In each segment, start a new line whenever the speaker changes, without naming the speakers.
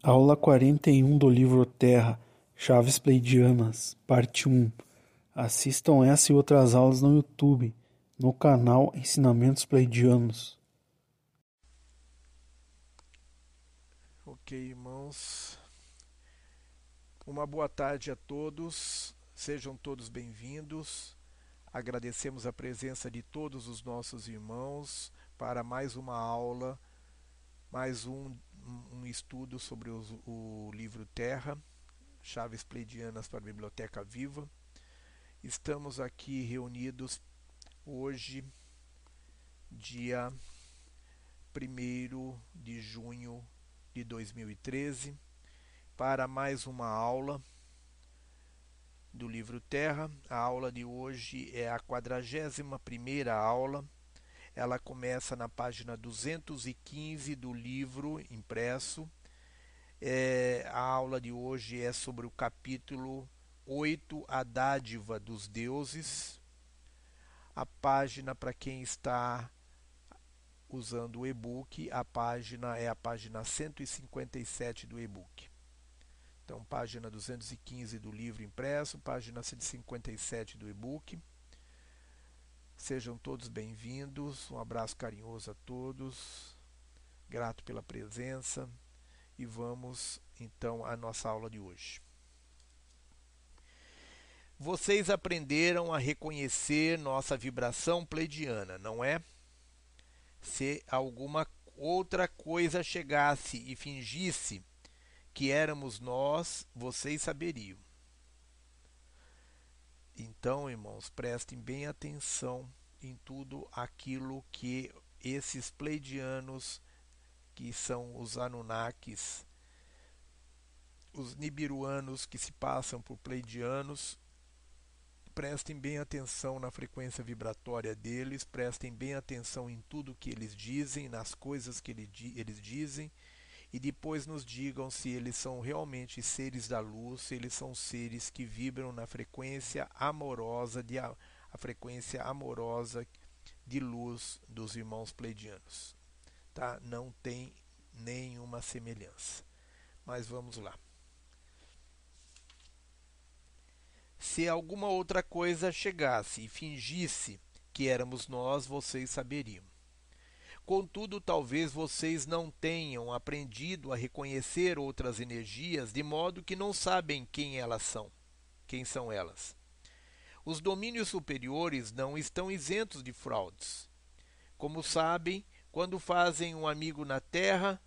Aula quarenta e um do livro Terra, Chaves Pleidianas, parte um. Assistam essa e outras aulas no YouTube, no canal Ensinamentos Pleidianos.
Ok, irmãos. Uma boa tarde a todos. Sejam todos bem-vindos. Agradecemos a presença de todos os nossos irmãos para mais uma aula, mais um um estudo sobre os, o livro Terra, Chaves Pleidianas para a Biblioteca Viva. Estamos aqui reunidos hoje, dia 1 de junho de 2013, para mais uma aula do livro Terra. A aula de hoje é a 41 primeira aula ela começa na página 215 do livro impresso. É, a aula de hoje é sobre o capítulo 8, A Dádiva dos Deuses. A página, para quem está usando o e-book, a página é a página 157 do e-book. Então, página 215 do livro impresso, página 157 do e-book. Sejam todos bem-vindos. Um abraço carinhoso a todos. Grato pela presença. E vamos então à nossa aula de hoje. Vocês aprenderam a reconhecer nossa vibração pleidiana, não é? Se alguma outra coisa chegasse e fingisse que éramos nós, vocês saberiam. Então, irmãos, prestem bem atenção em tudo aquilo que esses pleidianos, que são os Anunnakis, os Nibiruanos que se passam por pleidianos, prestem bem atenção na frequência vibratória deles, prestem bem atenção em tudo que eles dizem, nas coisas que eles dizem e depois nos digam se eles são realmente seres da luz, se eles são seres que vibram na frequência amorosa de a, a frequência amorosa de luz dos irmãos pleidianos. Tá? Não tem nenhuma semelhança. Mas vamos lá. Se alguma outra coisa chegasse e fingisse que éramos nós, vocês saberiam. Contudo, talvez vocês não tenham aprendido a reconhecer outras energias de modo que não sabem quem elas são, quem são elas. Os domínios superiores não estão isentos de fraudes. Como sabem, quando fazem um amigo na Terra,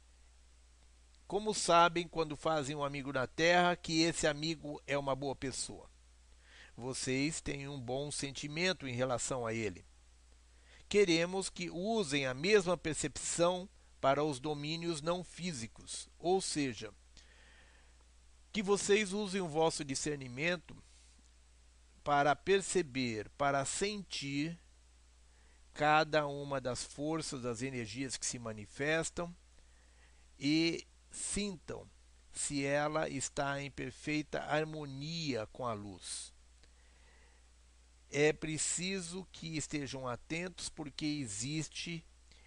como sabem quando fazem um amigo na Terra que esse amigo é uma boa pessoa? Vocês têm um bom sentimento em relação a ele queremos que usem a mesma percepção para os domínios não físicos, ou seja, que vocês usem o vosso discernimento para perceber, para sentir cada uma das forças, das energias que se manifestam e sintam se ela está em perfeita harmonia com a luz é preciso que estejam atentos porque existe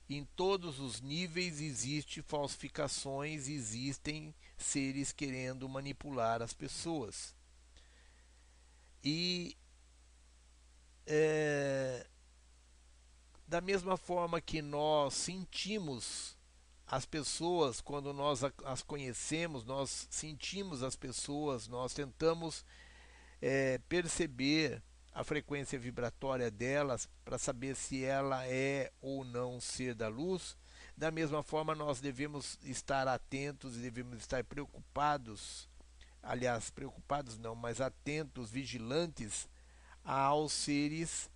em todos os níveis existe falsificações, existem seres querendo manipular as pessoas. E é, da mesma forma que nós sentimos as pessoas quando nós as conhecemos, nós sentimos as pessoas, nós tentamos é, perceber a frequência vibratória delas para saber se ela é ou não ser da luz. Da mesma forma, nós devemos estar atentos e devemos estar preocupados, aliás, preocupados não, mas atentos, vigilantes aos seres,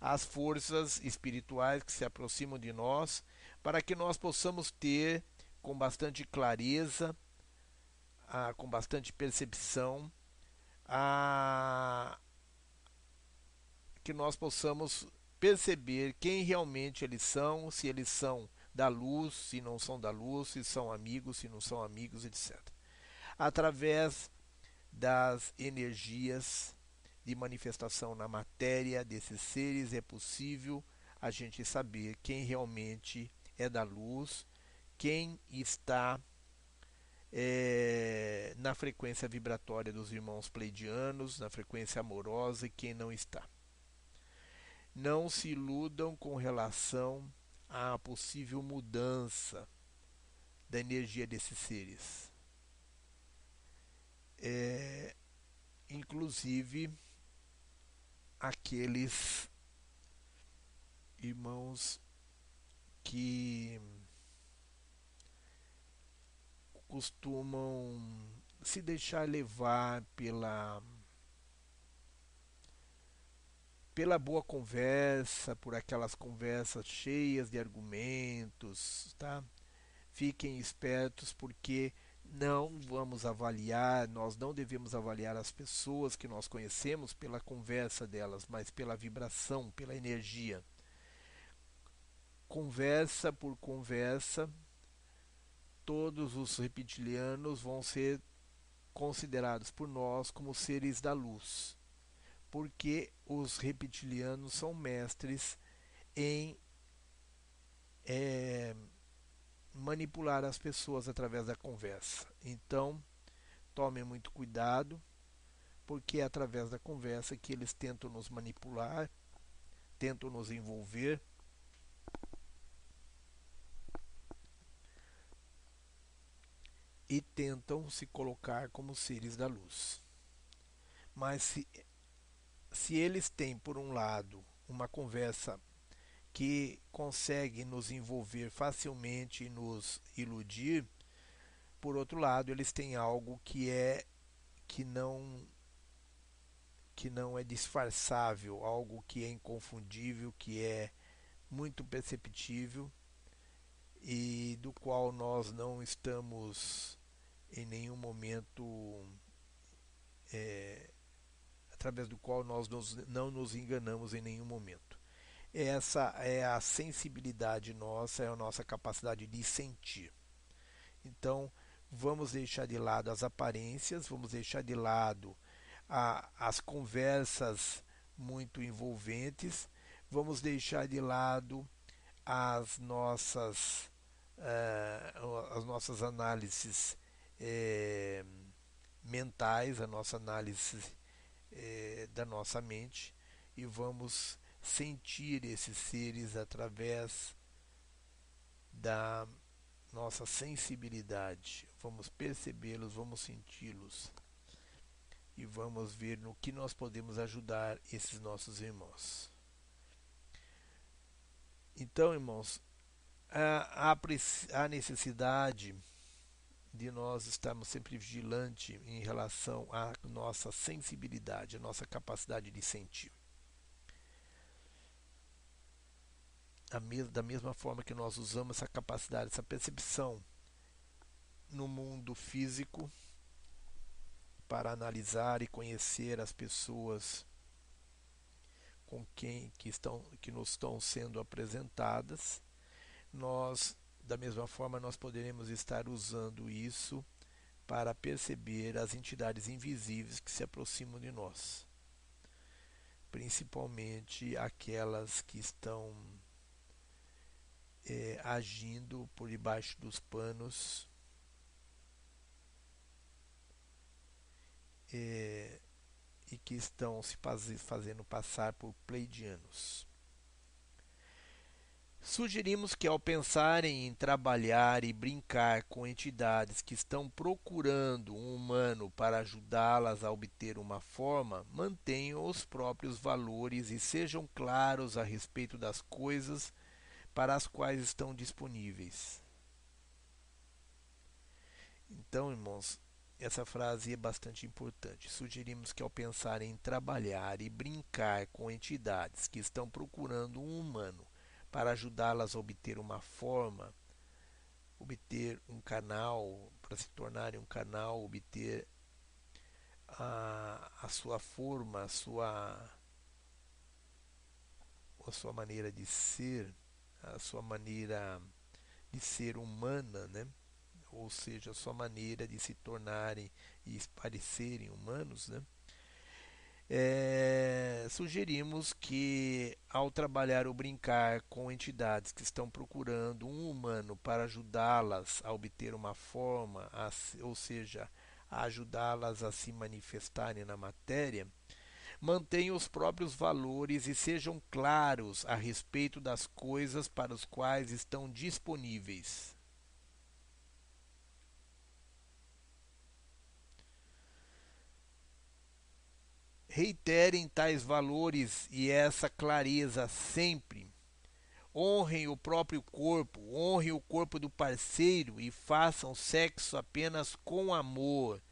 às forças espirituais que se aproximam de nós, para que nós possamos ter com bastante clareza, ah, com bastante percepção, a, que nós possamos perceber quem realmente eles são, se eles são da luz, se não são da luz, se são amigos, se não são amigos, etc. Através das energias de manifestação na matéria desses seres é possível a gente saber quem realmente é da luz, quem está é, na frequência vibratória dos irmãos pleidianos, na frequência amorosa e quem não está. Não se iludam com relação à possível mudança da energia desses seres. É, inclusive aqueles irmãos que costumam se deixar levar pela pela boa conversa, por aquelas conversas cheias de argumentos, tá? Fiquem espertos porque não vamos avaliar, nós não devemos avaliar as pessoas que nós conhecemos pela conversa delas, mas pela vibração, pela energia. Conversa por conversa, todos os reptilianos vão ser considerados por nós como seres da luz, porque os reptilianos são mestres em é, manipular as pessoas através da conversa. Então, tomem muito cuidado, porque é através da conversa que eles tentam nos manipular, tentam nos envolver e tentam se colocar como seres da luz. Mas se, se eles têm, por um lado, uma conversa que consegue nos envolver facilmente e nos iludir, por outro lado, eles têm algo que é que não que não é disfarçável, algo que é inconfundível, que é muito perceptível e do qual nós não estamos em nenhum momento é, através do qual nós nos, não nos enganamos em nenhum momento. Essa é a sensibilidade nossa, é a nossa capacidade de sentir. Então, vamos deixar de lado as aparências, vamos deixar de lado a, as conversas muito envolventes, vamos deixar de lado as nossas uh, as nossas análises uh, mentais, a nossa análise uh, da nossa mente e vamos sentir esses seres através da nossa sensibilidade. Vamos percebê-los, vamos senti-los e vamos ver no que nós podemos ajudar esses nossos irmãos. Então, irmãos, há, há necessidade de nós estarmos sempre vigilantes em relação à nossa sensibilidade, à nossa capacidade de sentir. Da mesma forma que nós usamos essa capacidade, essa percepção no mundo físico para analisar e conhecer as pessoas com quem que estão que nos estão sendo apresentadas nós, da mesma forma, nós poderemos estar usando isso para perceber as entidades invisíveis que se aproximam de nós, principalmente aquelas que estão é, agindo por debaixo dos panos. É, e que estão se fazendo passar por pleidianos. Sugerimos que, ao pensarem em trabalhar e brincar com entidades que estão procurando um humano para ajudá-las a obter uma forma, mantenham os próprios valores e sejam claros a respeito das coisas para as quais estão disponíveis. Então, irmãos, essa frase é bastante importante. Sugerimos que, ao pensarem em trabalhar e brincar com entidades que estão procurando um humano para ajudá-las a obter uma forma, obter um canal, para se tornarem um canal, obter a, a sua forma, a sua, a sua maneira de ser, a sua maneira de ser humana, né? ou seja, a sua maneira de se tornarem e parecerem humanos, né? É, sugerimos que, ao trabalhar ou brincar com entidades que estão procurando um humano para ajudá-las a obter uma forma, a, ou seja, ajudá-las a se manifestarem na matéria, mantenham os próprios valores e sejam claros a respeito das coisas para as quais estão disponíveis. Reiterem tais valores e essa clareza sempre. Honrem o próprio corpo, honrem o corpo do parceiro e façam sexo apenas com amor.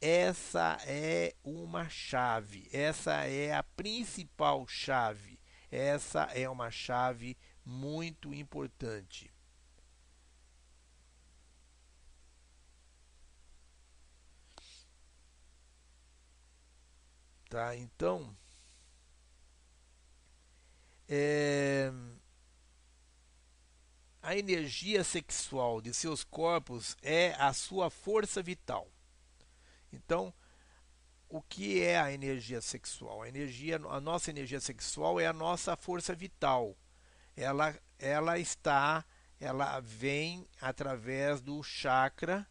Essa é uma chave, essa é a principal chave. Essa é uma chave muito importante. Tá? Então, é, a energia sexual de seus corpos é a sua força vital. Então, o que é a energia sexual? A energia, a nossa energia sexual é a nossa força vital. Ela, ela está, ela vem através do chakra,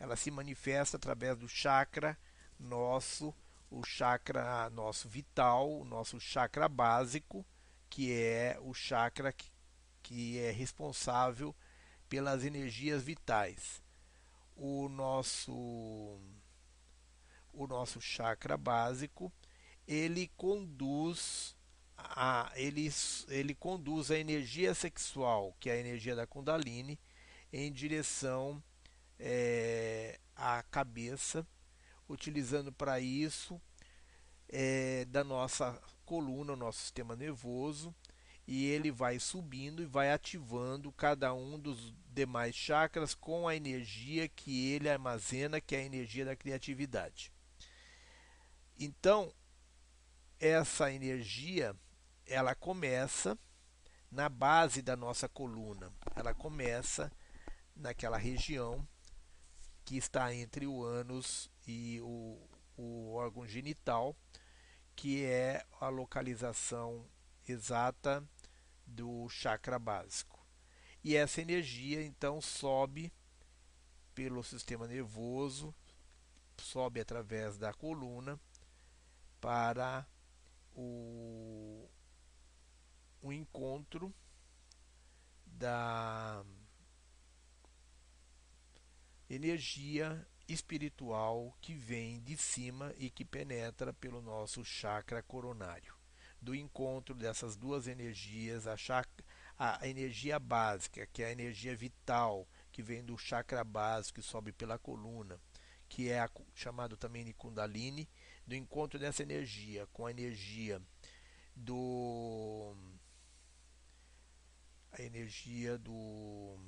ela se manifesta através do chakra nosso o chakra nosso vital, o nosso chakra básico, que é o chakra que, que é responsável pelas energias vitais. O nosso o nosso chakra básico, ele conduz a, ele, ele conduz a energia sexual, que é a energia da Kundalini, em direção é, à cabeça utilizando para isso é, da nossa coluna, o nosso sistema nervoso, e ele vai subindo e vai ativando cada um dos demais chakras com a energia que ele armazena, que é a energia da criatividade. Então, essa energia, ela começa na base da nossa coluna. Ela começa naquela região que está entre o ânus e o, o órgão genital, que é a localização exata do chakra básico. E essa energia então sobe pelo sistema nervoso, sobe através da coluna para o, o encontro da energia espiritual que vem de cima e que penetra pelo nosso chakra coronário. Do encontro dessas duas energias, a, chakra, a energia básica, que é a energia vital, que vem do chakra básico e sobe pela coluna, que é a, chamado também de Kundalini, do encontro dessa energia com a energia do a energia do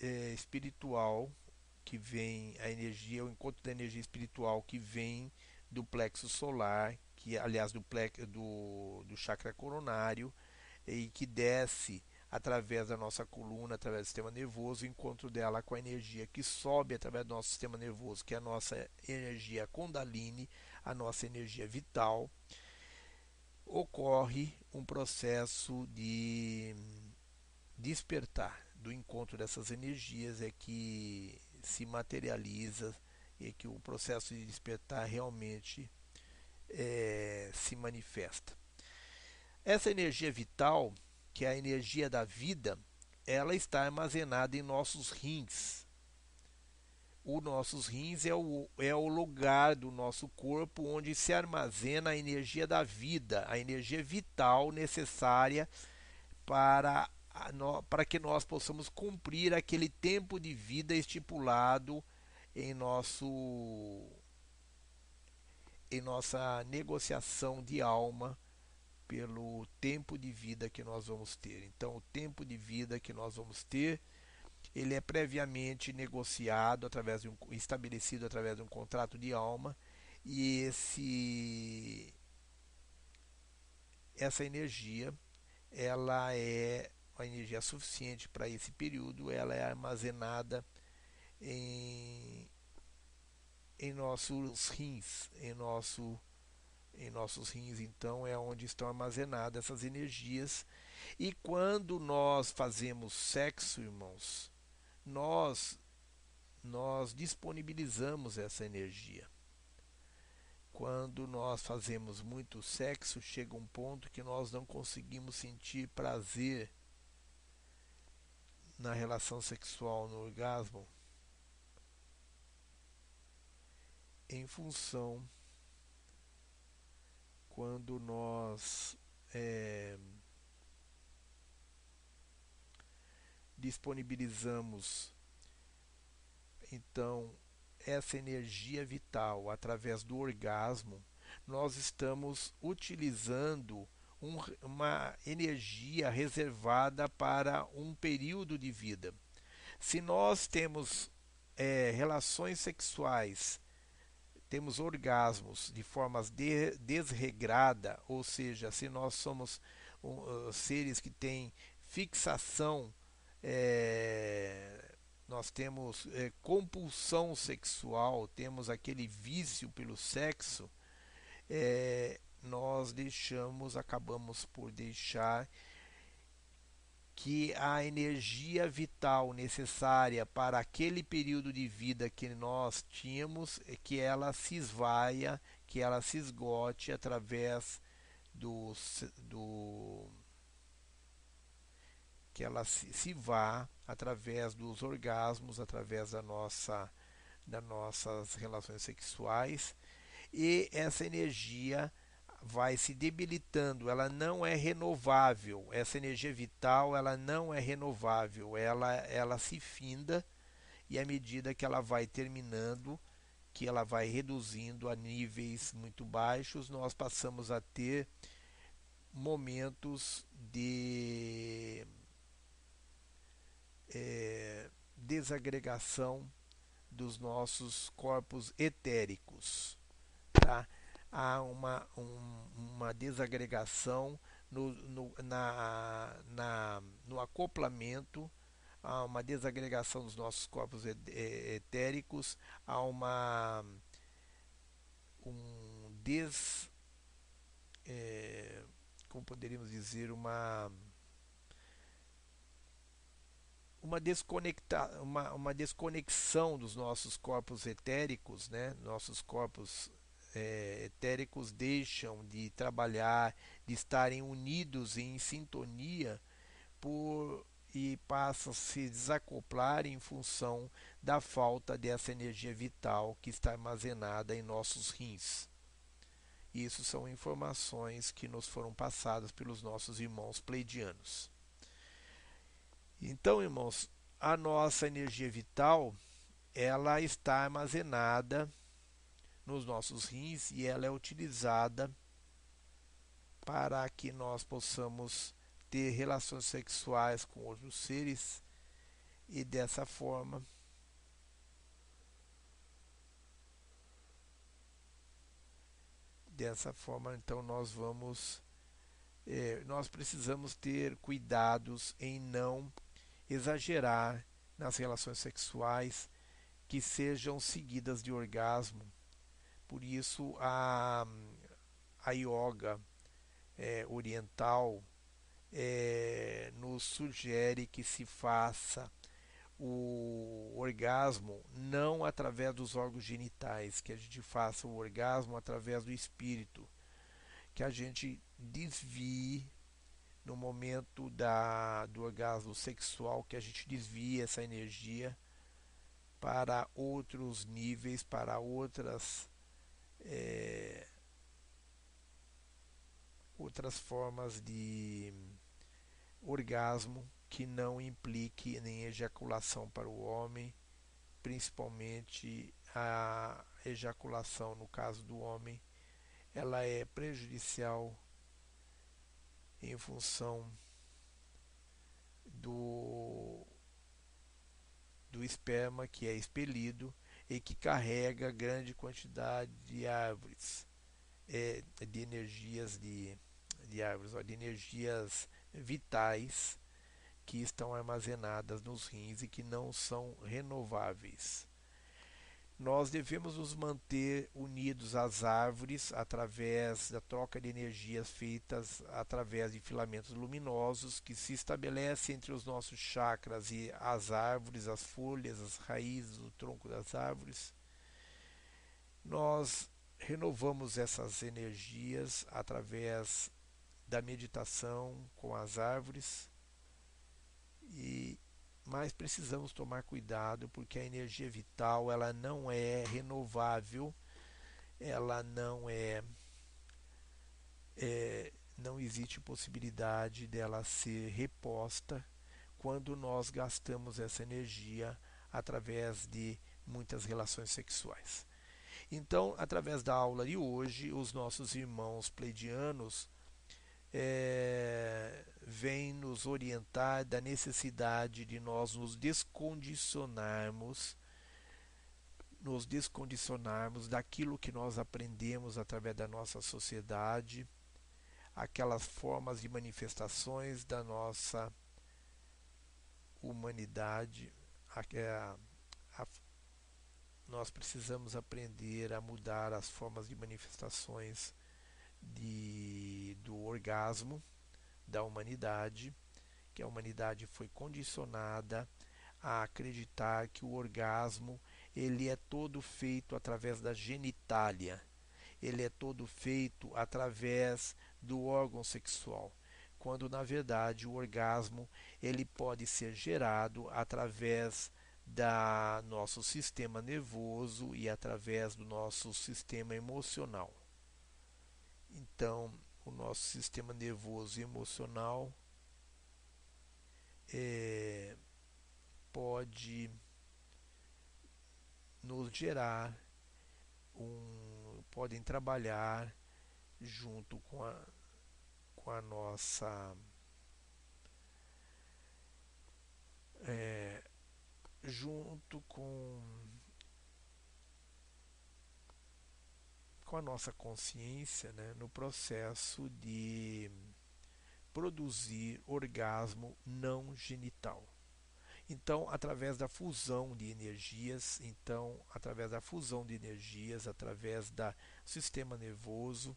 é, espiritual que vem a energia, o encontro da energia espiritual que vem do plexo solar, que aliás do plexo, do, do chakra coronário e que desce através da nossa coluna, através do sistema nervoso, o encontro dela com a energia que sobe através do nosso sistema nervoso, que é a nossa energia Kundalini, a nossa energia vital, ocorre um processo de despertar do encontro dessas energias é que se materializa e que o processo de despertar realmente é, se manifesta. Essa energia vital, que é a energia da vida, ela está armazenada em nossos rins. Os nossos rins é o, é o lugar do nosso corpo onde se armazena a energia da vida, a energia vital necessária para para que nós possamos cumprir aquele tempo de vida estipulado em nosso em nossa negociação de alma pelo tempo de vida que nós vamos ter. Então, o tempo de vida que nós vamos ter, ele é previamente negociado através de um estabelecido através de um contrato de alma e esse essa energia ela é a energia suficiente para esse período, ela é armazenada em, em nossos rins, em nosso em nossos rins, então é onde estão armazenadas essas energias. E quando nós fazemos sexo, irmãos, nós nós disponibilizamos essa energia. Quando nós fazemos muito sexo, chega um ponto que nós não conseguimos sentir prazer na relação sexual, no orgasmo, em função quando nós é, disponibilizamos então essa energia vital através do orgasmo, nós estamos utilizando um, uma energia reservada para um período de vida. Se nós temos é, relações sexuais, temos orgasmos de formas de, desregrada, ou seja, se nós somos uh, seres que têm fixação, é, nós temos é, compulsão sexual, temos aquele vício pelo sexo, é, nós deixamos, acabamos por deixar que a energia vital necessária para aquele período de vida que nós tínhamos, é que ela se esvaia, que ela se esgote através do, do que ela se, se vá através dos orgasmos, através da nossa das nossas relações sexuais. E essa energia vai se debilitando, ela não é renovável. Essa energia vital, ela não é renovável, ela ela se finda e à medida que ela vai terminando, que ela vai reduzindo a níveis muito baixos, nós passamos a ter momentos de é, desagregação dos nossos corpos etéricos. Tá? Há uma, um, uma desagregação no, no, na, na, no acoplamento, há uma desagregação dos nossos corpos etéricos, há uma um des é, como poderíamos dizer uma uma, desconecta, uma, uma desconexão dos nossos corpos etéricos, né? nossos corpos é, etéricos deixam de trabalhar, de estarem unidos em sintonia por e passam a se desacoplar em função da falta dessa energia vital que está armazenada em nossos rins. Isso são informações que nos foram passadas pelos nossos irmãos pleidianos. Então, irmãos, a nossa energia vital, ela está armazenada nos nossos rins e ela é utilizada para que nós possamos ter relações sexuais com outros seres e dessa forma dessa forma então nós vamos é, nós precisamos ter cuidados em não exagerar nas relações sexuais que sejam seguidas de orgasmo. Por isso a, a yoga é, oriental é, nos sugere que se faça o orgasmo não através dos órgãos genitais, que a gente faça o orgasmo através do espírito, que a gente desvie no momento da, do orgasmo sexual que a gente desvia essa energia para outros níveis, para outras é, outras formas de orgasmo que não implique nem ejaculação para o homem, principalmente a ejaculação no caso do homem, ela é prejudicial em função do, do esperma que é expelido e que carrega grande quantidade de árvores, é, de energias de, de árvores, ó, de energias vitais que estão armazenadas nos rins e que não são renováveis. Nós devemos nos manter unidos às árvores através da troca de energias feitas através de filamentos luminosos que se estabelecem entre os nossos chakras e as árvores, as folhas, as raízes, o tronco das árvores. Nós renovamos essas energias através da meditação com as árvores e mas precisamos tomar cuidado porque a energia vital ela não é renovável, ela não é, é não existe possibilidade dela ser reposta quando nós gastamos essa energia através de muitas relações sexuais. Então, através da aula de hoje, os nossos irmãos pleidianos é, vem nos orientar da necessidade de nós nos descondicionarmos, nos descondicionarmos daquilo que nós aprendemos através da nossa sociedade, aquelas formas de manifestações da nossa humanidade. A, a, nós precisamos aprender a mudar as formas de manifestações de, do orgasmo da humanidade, que a humanidade foi condicionada a acreditar que o orgasmo ele é todo feito através da genitália, ele é todo feito através do órgão sexual, quando na verdade o orgasmo ele pode ser gerado através da nosso sistema nervoso e através do nosso sistema emocional. Então, o nosso sistema nervoso e emocional é, pode nos gerar um podem trabalhar junto com a, com a nossa é, junto com com a nossa consciência né, no processo de produzir orgasmo não genital. Então, através da fusão de energias, então, através da fusão de energias, através do sistema nervoso,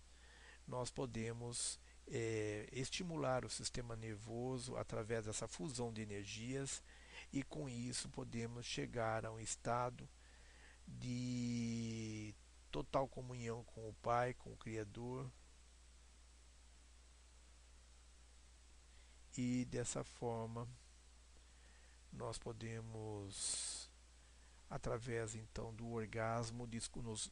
nós podemos é, estimular o sistema nervoso através dessa fusão de energias e com isso podemos chegar a um estado de total comunhão com o Pai, com o Criador. E dessa forma nós podemos, através então do orgasmo, nos,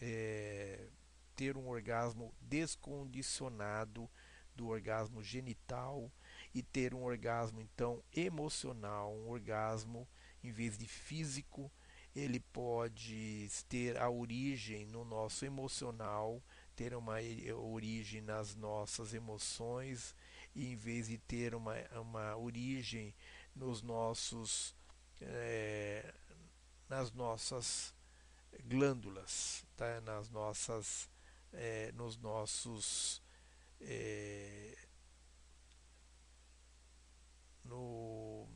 é, ter um orgasmo descondicionado do orgasmo genital e ter um orgasmo então emocional, um orgasmo em vez de físico ele pode ter a origem no nosso emocional, ter uma origem nas nossas emoções, e em vez de ter uma, uma origem nos nossos é, nas nossas glândulas, tá? nas nossas é, nos nossos é, no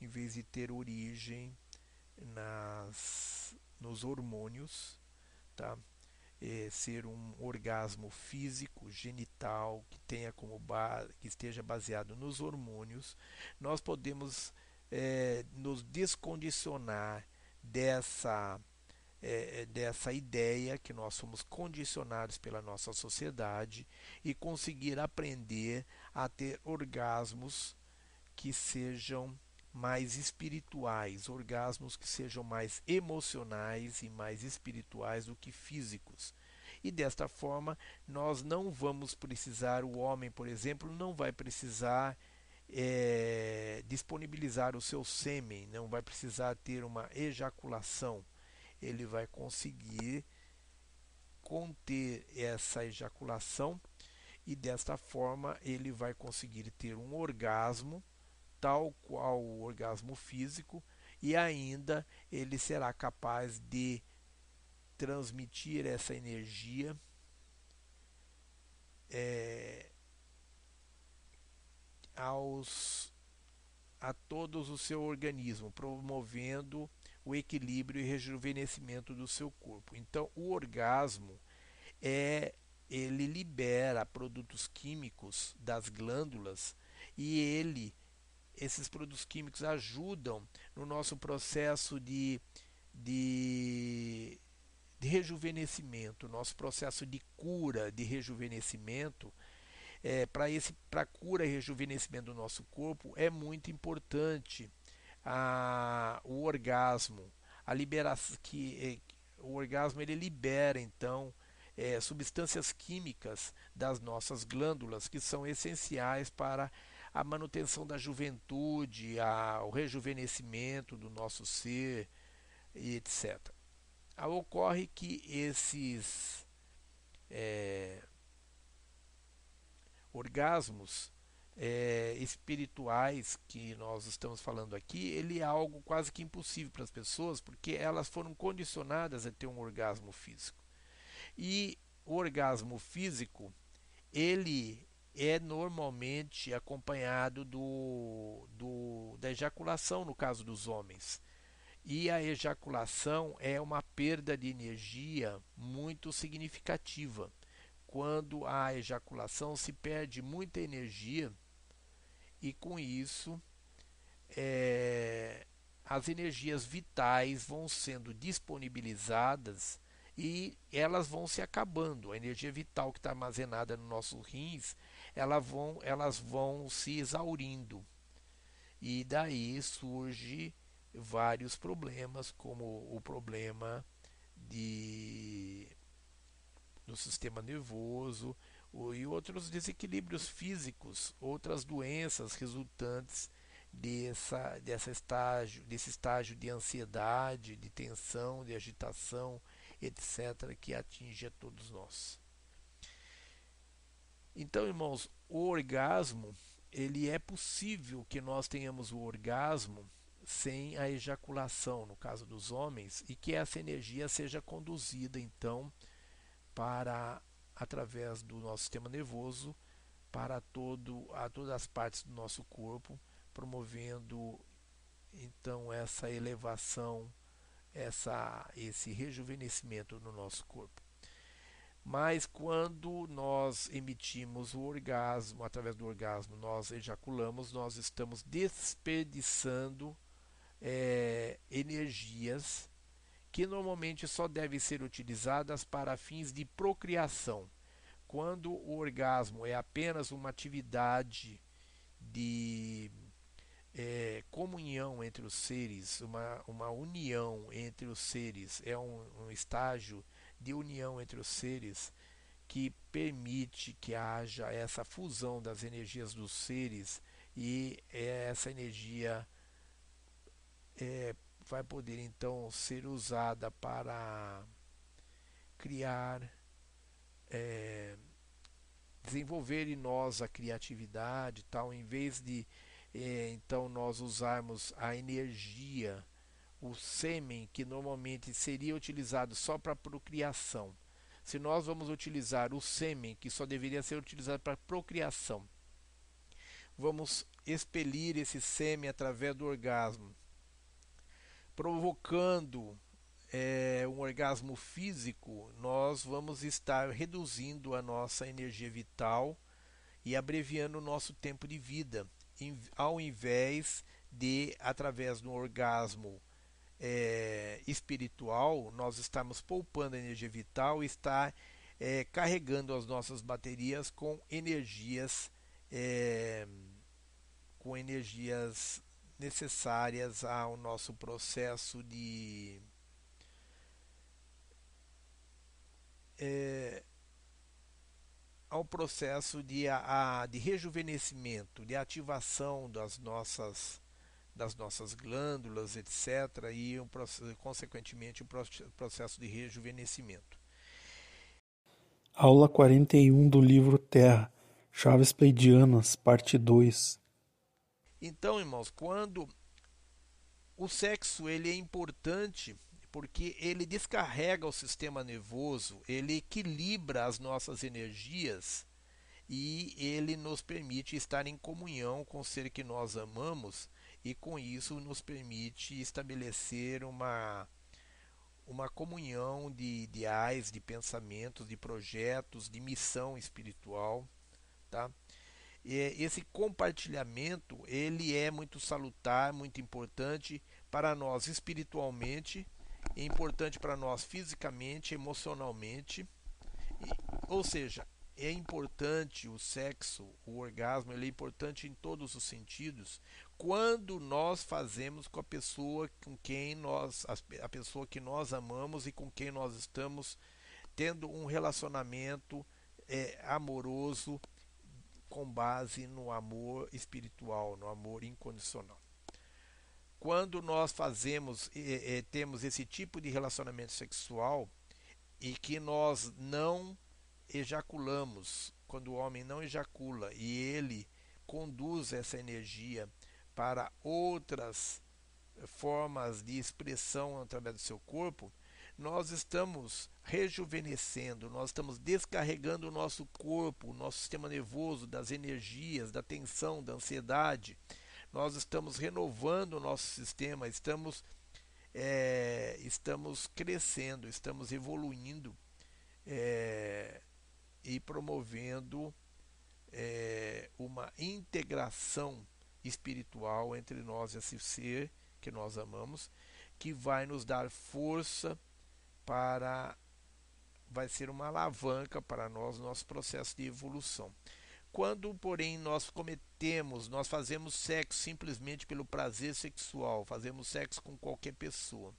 em vez de ter origem nas, nos hormônios, tá? É, ser um orgasmo físico, genital, que tenha como base, que esteja baseado nos hormônios, nós podemos é, nos descondicionar dessa é, é dessa ideia que nós somos condicionados pela nossa sociedade e conseguir aprender a ter orgasmos que sejam mais espirituais, orgasmos que sejam mais emocionais e mais espirituais do que físicos. E desta forma, nós não vamos precisar, o homem, por exemplo, não vai precisar é, disponibilizar o seu sêmen, não vai precisar ter uma ejaculação. Ele vai conseguir conter essa ejaculação e desta forma ele vai conseguir ter um orgasmo tal qual o orgasmo físico, e ainda ele será capaz de transmitir essa energia é, aos a todos o seu organismo, promovendo o equilíbrio e rejuvenescimento do seu corpo. Então, o orgasmo é ele libera produtos químicos das glândulas e ele esses produtos químicos ajudam no nosso processo de, de, de rejuvenescimento, nosso processo de cura, de rejuvenescimento. É, para esse para cura e rejuvenescimento do nosso corpo é muito importante a, o orgasmo, a liberação que é, o orgasmo ele libera então é, substâncias químicas das nossas glândulas que são essenciais para a manutenção da juventude, a, o rejuvenescimento do nosso ser e etc. Ocorre que esses é, orgasmos é, espirituais que nós estamos falando aqui, ele é algo quase que impossível para as pessoas, porque elas foram condicionadas a ter um orgasmo físico. E o orgasmo físico, ele é normalmente acompanhado do, do, da ejaculação, no caso dos homens. E a ejaculação é uma perda de energia muito significativa. Quando a ejaculação se perde muita energia, e com isso é, as energias vitais vão sendo disponibilizadas e elas vão se acabando. A energia vital que está armazenada nos nossos rins, elas vão, elas vão se exaurindo. E daí surge vários problemas, como o problema de do sistema nervoso, e outros desequilíbrios físicos, outras doenças resultantes dessa, dessa estágio, desse estágio de ansiedade, de tensão, de agitação, etc., que atinge a todos nós. Então, irmãos, o orgasmo, ele é possível que nós tenhamos o orgasmo sem a ejaculação, no caso dos homens, e que essa energia seja conduzida então para através do nosso sistema nervoso para todo, a todas as partes do nosso corpo, promovendo então essa elevação, essa, esse rejuvenescimento no nosso corpo. Mas quando nós emitimos o orgasmo, através do orgasmo, nós ejaculamos, nós estamos desperdiçando é, energias que normalmente só devem ser utilizadas para fins de procriação. Quando o orgasmo é apenas uma atividade de é, comunhão entre os seres, uma, uma união entre os seres, é um, um estágio de união entre os seres que permite que haja essa fusão das energias dos seres e essa energia é, vai poder então ser usada para criar, é, desenvolver em nós a criatividade, tal, em vez de é, então nós usarmos a energia, o sêmen que normalmente seria utilizado só para procriação. Se nós vamos utilizar o sêmen que só deveria ser utilizado para procriação, vamos expelir esse sêmen através do orgasmo provocando é, um orgasmo físico, nós vamos estar reduzindo a nossa energia vital e abreviando o nosso tempo de vida, em, ao invés de, através do orgasmo é, espiritual, nós estamos poupando energia vital está é, carregando as nossas baterias com energias é, com energias necessárias ao nosso processo de é, ao processo de, a, de rejuvenescimento, de ativação das nossas das nossas glândulas, etc., e um, consequentemente o um processo de rejuvenescimento.
Aula 41 do livro Terra, Chaves Pleidianas, parte 2
então, irmãos, quando o sexo ele é importante porque ele descarrega o sistema nervoso, ele equilibra as nossas energias e ele nos permite estar em comunhão com o ser que nós amamos e com isso nos permite estabelecer uma uma comunhão de ideais, de pensamentos, de projetos, de missão espiritual, tá? E esse compartilhamento ele é muito salutar, muito importante para nós espiritualmente, é importante para nós fisicamente, emocionalmente, e, ou seja, é importante o sexo, o orgasmo, ele é importante em todos os sentidos quando nós fazemos com a pessoa com quem nós a pessoa que nós amamos e com quem nós estamos tendo um relacionamento é, amoroso com base no amor espiritual, no amor incondicional. Quando nós fazemos, é, é, temos esse tipo de relacionamento sexual e que nós não ejaculamos, quando o homem não ejacula e ele conduz essa energia para outras formas de expressão através do seu corpo, nós estamos rejuvenescendo, nós estamos descarregando o nosso corpo, o nosso sistema nervoso das energias, da tensão, da ansiedade. Nós estamos renovando o nosso sistema, estamos, é, estamos crescendo, estamos evoluindo é, e promovendo é, uma integração espiritual entre nós e esse ser que nós amamos, que vai nos dar força para vai ser uma alavanca para nós nosso processo de evolução. Quando, porém, nós cometemos, nós fazemos sexo simplesmente pelo prazer sexual, fazemos sexo com qualquer pessoa,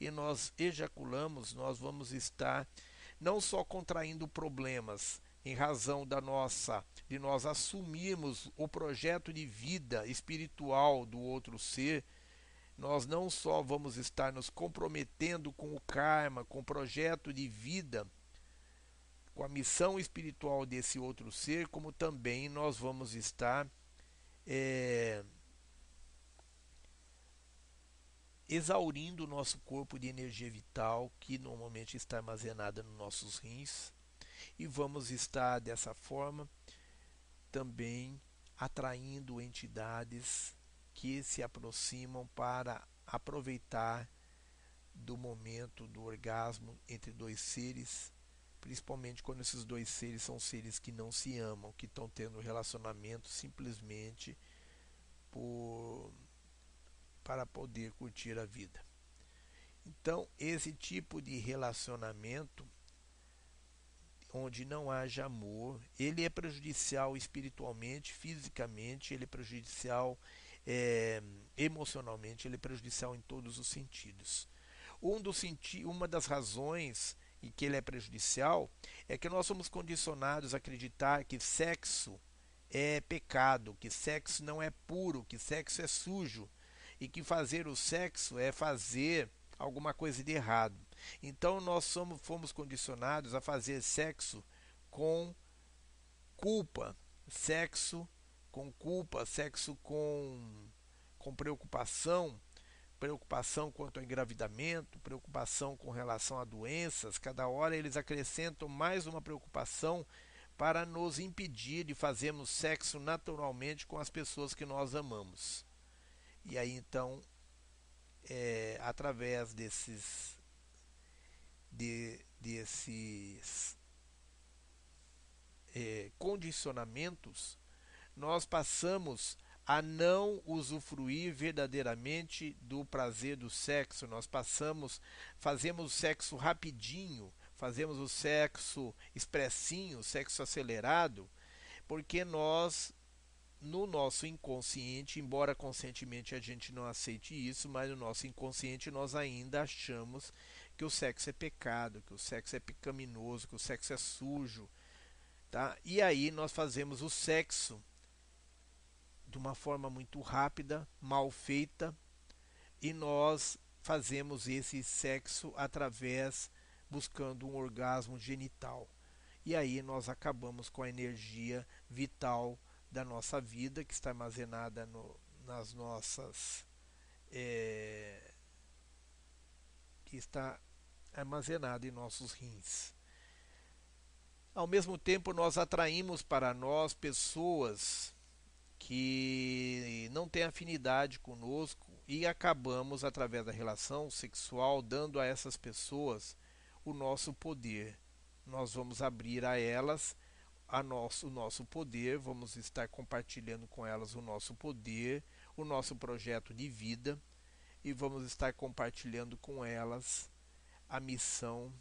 e nós ejaculamos, nós vamos estar não só contraindo problemas, em razão da nossa de nós assumirmos o projeto de vida espiritual do outro ser, nós não só vamos estar nos comprometendo com o karma, com o projeto de vida, com a missão espiritual desse outro ser, como também nós vamos estar é, exaurindo o nosso corpo de energia vital que normalmente está armazenada nos nossos rins e vamos estar dessa forma também atraindo entidades que se aproximam para aproveitar do momento do orgasmo entre dois seres, principalmente quando esses dois seres são seres que não se amam, que estão tendo relacionamento simplesmente por para poder curtir a vida. Então, esse tipo de relacionamento onde não haja amor, ele é prejudicial espiritualmente, fisicamente, ele é prejudicial é, emocionalmente, ele é prejudicial em todos os sentidos. Um dos senti uma das razões em que ele é prejudicial é que nós somos condicionados a acreditar que sexo é pecado, que sexo não é puro, que sexo é sujo e que fazer o sexo é fazer alguma coisa de errado. Então nós somos, fomos condicionados a fazer sexo com culpa, sexo com culpa, sexo com, com preocupação, preocupação quanto ao engravidamento, preocupação com relação a doenças. Cada hora eles acrescentam mais uma preocupação para nos impedir de fazermos sexo naturalmente com as pessoas que nós amamos. E aí então, é, através desses de, desses é, condicionamentos, nós passamos a não usufruir verdadeiramente do prazer do sexo. Nós passamos, fazemos o sexo rapidinho, fazemos o sexo expressinho, o sexo acelerado, porque nós no nosso inconsciente, embora conscientemente a gente não aceite isso, mas no nosso inconsciente nós ainda achamos que o sexo é pecado, que o sexo é pecaminoso, que o sexo é sujo, tá? E aí nós fazemos o sexo de uma forma muito rápida, mal feita, e nós fazemos esse sexo através buscando um orgasmo genital. E aí nós acabamos com a energia vital da nossa vida que está armazenada no, nas nossas é, que está armazenado em nossos rins. Ao mesmo tempo, nós atraímos para nós pessoas que não têm afinidade conosco e acabamos, através da relação sexual, dando a essas pessoas o nosso poder. Nós vamos abrir a elas a nosso, o nosso poder, vamos estar compartilhando com elas o nosso poder, o nosso projeto de vida e vamos estar compartilhando com elas a missão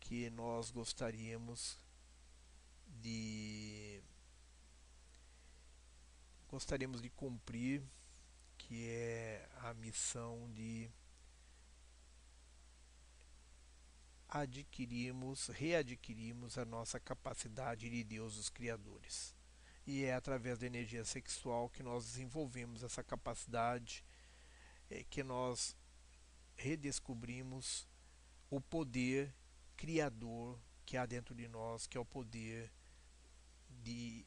que nós gostaríamos de gostaríamos de cumprir, que é a missão de adquirirmos, readquirirmos a nossa capacidade de Deus os criadores. E é através da energia sexual que nós desenvolvemos essa capacidade, é, que nós redescobrimos o poder criador que há dentro de nós, que é o poder de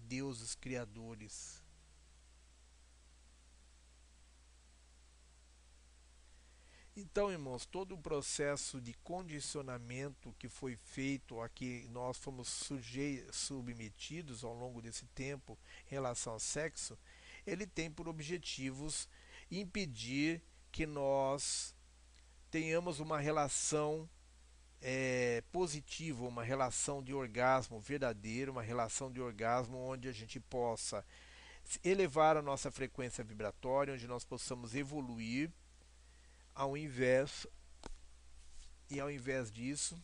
deuses criadores. Então, irmãos, todo o processo de condicionamento que foi feito, a que nós fomos submetidos ao longo desse tempo em relação ao sexo, ele tem por objetivos impedir que nós tenhamos uma relação é, positiva, uma relação de orgasmo verdadeiro, uma relação de orgasmo onde a gente possa elevar a nossa frequência vibratória, onde nós possamos evoluir, ao invés e ao invés disso,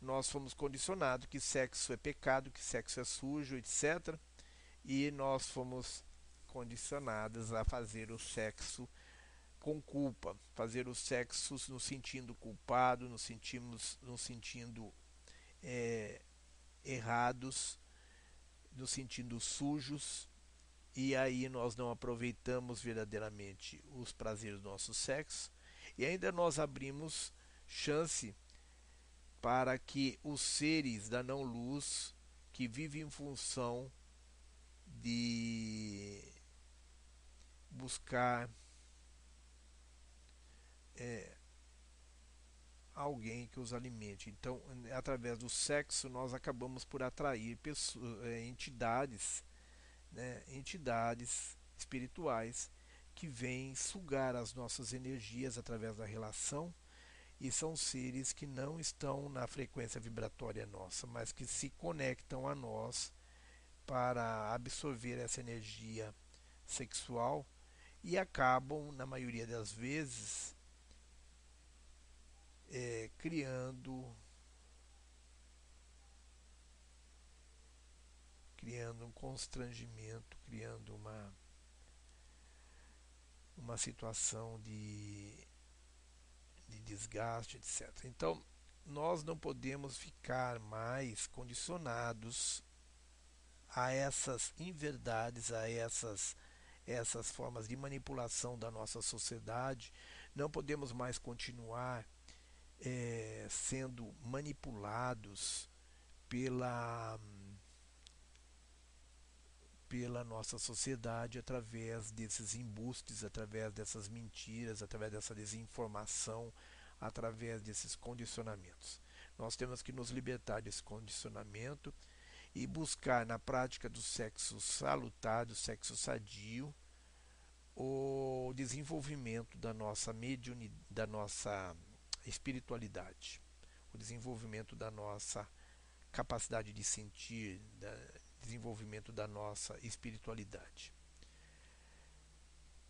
nós fomos condicionados que sexo é pecado, que sexo é sujo, etc. E nós fomos condicionados a fazer o sexo com culpa, fazer o sexo nos sentindo culpado, nos sentimos, nos sentindo é, errados, nos sentindo sujos, e aí nós não aproveitamos verdadeiramente os prazeres do nosso sexo, e ainda nós abrimos chance para que os seres da não-luz que vivem em função de buscar é, alguém que os alimente. Então, através do sexo, nós acabamos por atrair pessoas, é, entidades, né, entidades espirituais que vêm sugar as nossas energias através da relação e são seres que não estão na frequência vibratória nossa, mas que se conectam a nós para absorver essa energia sexual e acabam, na maioria das vezes, é, criando criando um constrangimento, criando uma uma situação de, de desgaste, etc. Então, nós não podemos ficar mais condicionados a essas inverdades, a essas essas formas de manipulação da nossa sociedade. Não podemos mais continuar é, sendo manipulados pela pela nossa sociedade através desses embustes, através dessas mentiras, através dessa desinformação, através desses condicionamentos. Nós temos que nos libertar desse condicionamento e buscar na prática do sexo salutar, do sexo sadio, o desenvolvimento da nossa mediunidade, da nossa espiritualidade, o desenvolvimento da nossa capacidade de sentir, da desenvolvimento da nossa espiritualidade.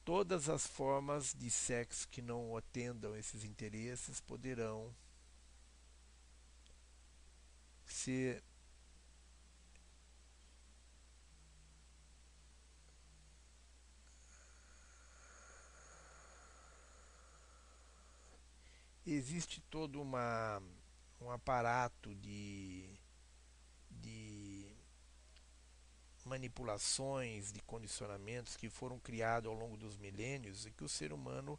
Todas as formas de sexo que não atendam esses interesses poderão ser existe todo uma, um aparato de, de manipulações, de condicionamentos que foram criados ao longo dos milênios e que o ser humano,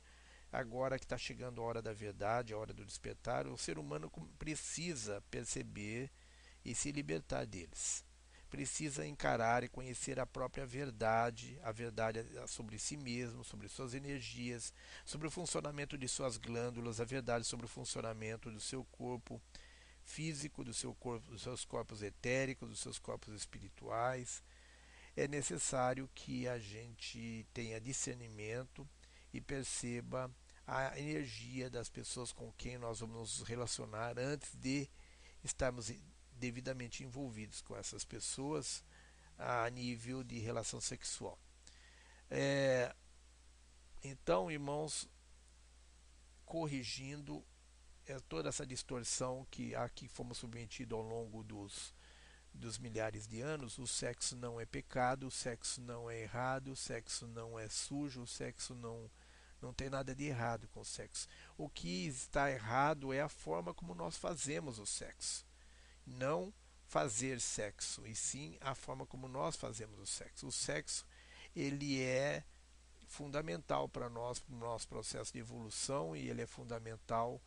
agora que está chegando a hora da verdade, a hora do despertar, o ser humano precisa perceber e se libertar deles precisa encarar e conhecer a própria verdade, a verdade sobre si mesmo, sobre suas energias, sobre o funcionamento de suas glândulas, a verdade sobre o funcionamento do seu corpo físico, do seu corpo, dos seus corpos etéricos, dos seus corpos espirituais. É necessário que a gente tenha discernimento e perceba a energia das pessoas com quem nós vamos nos relacionar antes de estarmos devidamente envolvidos com essas pessoas a nível de relação sexual. É, então, irmãos, corrigindo é, toda essa distorção que aqui fomos submetidos ao longo dos, dos milhares de anos, o sexo não é pecado, o sexo não é errado, o sexo não é sujo, o sexo não não tem nada de errado com o sexo. O que está errado é a forma como nós fazemos o sexo. Não fazer sexo, e sim a forma como nós fazemos o sexo. O sexo, ele é fundamental para nós, para o nosso processo de evolução, e ele é fundamental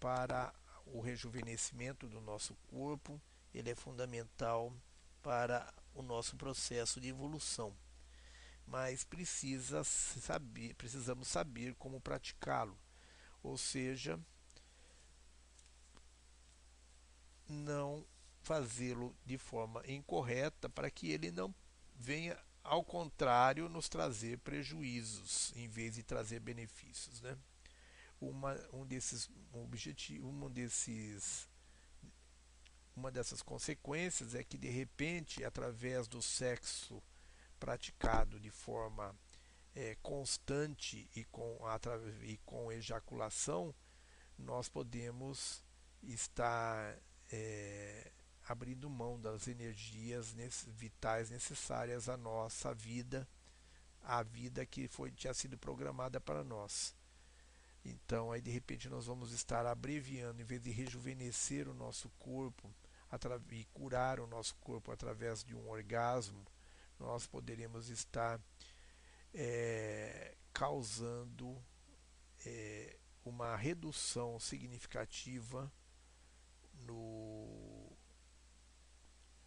para o rejuvenescimento do nosso corpo, ele é fundamental para o nosso processo de evolução mas precisa saber, precisamos saber como praticá-lo. Ou seja, não fazê-lo de forma incorreta para que ele não venha ao contrário nos trazer prejuízos em vez de trazer benefícios, né? Uma, um desses um um desses uma dessas consequências é que de repente, através do sexo praticado de forma é, constante e com, e com ejaculação, nós podemos estar é, abrindo mão das energias vitais necessárias à nossa vida, à vida que foi, tinha sido programada para nós. Então, aí de repente nós vamos estar abreviando, em vez de rejuvenescer o nosso corpo e curar o nosso corpo através de um orgasmo, nós poderíamos estar é, causando é, uma redução significativa no,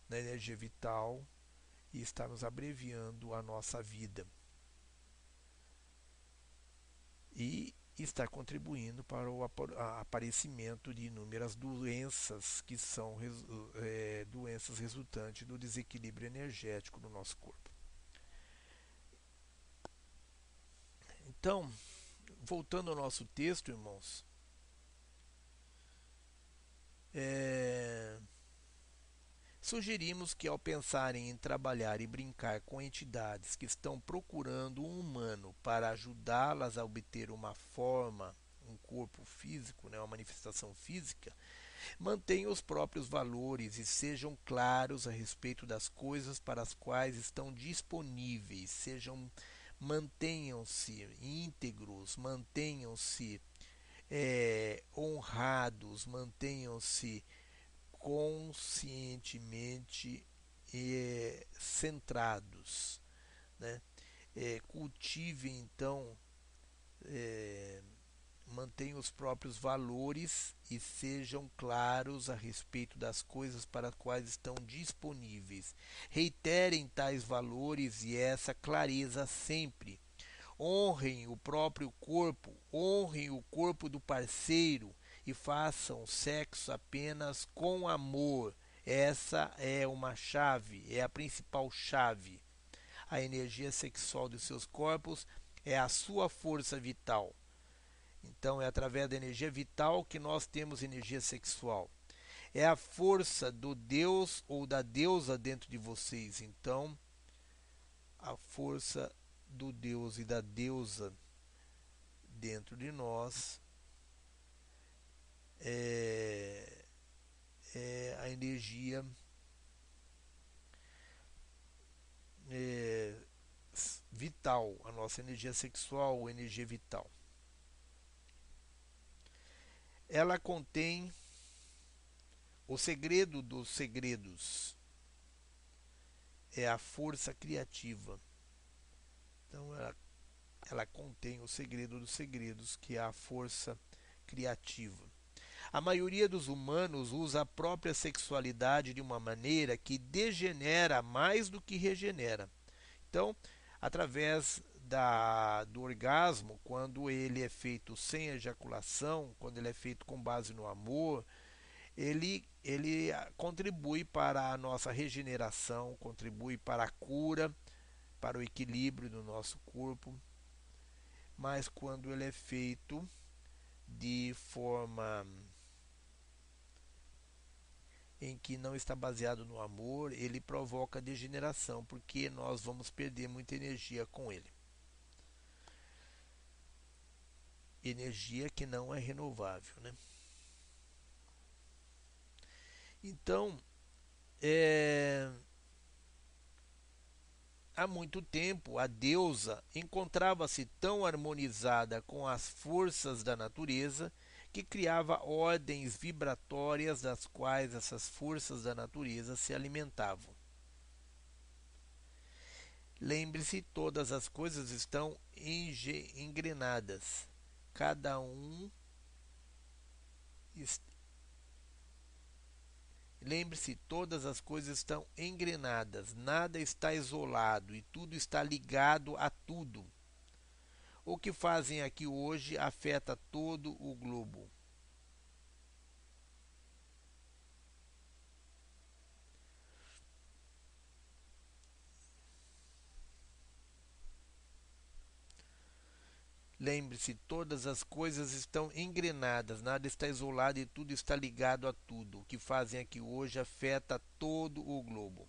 na energia vital e estarmos abreviando a nossa vida. E está contribuindo para o aparecimento de inúmeras doenças que são é, doenças resultantes do desequilíbrio energético do nosso corpo. Então, voltando ao nosso texto, irmãos, é, Sugerimos que, ao pensarem em trabalhar e brincar com entidades que estão procurando um humano para ajudá-las a obter uma forma, um corpo físico, né, uma manifestação física, mantenham os próprios valores e sejam claros a respeito das coisas para as quais estão disponíveis, sejam mantenham-se íntegros, mantenham-se é, honrados, mantenham-se conscientemente é, centrados. Né? É, cultive então, é, mantenham os próprios valores e sejam claros a respeito das coisas para as quais estão disponíveis. Reiterem tais valores e essa clareza sempre. Honrem o próprio corpo, honrem o corpo do parceiro e façam sexo apenas com amor. Essa é uma chave, é a principal chave. A energia sexual dos seus corpos é a sua força vital. Então, é através da energia vital que nós temos energia sexual. É a força do Deus ou da deusa dentro de vocês. Então, a força do Deus e da deusa dentro de nós é, é a energia é, vital, a nossa energia sexual ou energia vital. Ela contém o segredo dos segredos, é a força criativa. Então ela, ela contém o segredo dos segredos, que é a força criativa. A maioria dos humanos usa a própria sexualidade de uma maneira que degenera mais do que regenera. Então, através da, do orgasmo, quando ele é feito sem ejaculação, quando ele é feito com base no amor, ele, ele contribui para a nossa regeneração, contribui para a cura, para o equilíbrio do nosso corpo, mas quando ele é feito de forma em que não está baseado no amor, ele provoca degeneração, porque nós vamos perder muita energia com ele. Energia que não é renovável, né? Então, é, há muito tempo a deusa encontrava-se tão harmonizada com as forças da natureza que criava ordens vibratórias das quais essas forças da natureza se alimentavam. Lembre-se, todas as coisas estão engrenadas. Cada um Lembre-se, todas as coisas estão engrenadas, nada está isolado e tudo está ligado a tudo. O que fazem aqui hoje afeta todo o globo. Lembre-se, todas as coisas estão engrenadas, nada está isolado e tudo está ligado a tudo. O que fazem aqui hoje afeta todo o globo.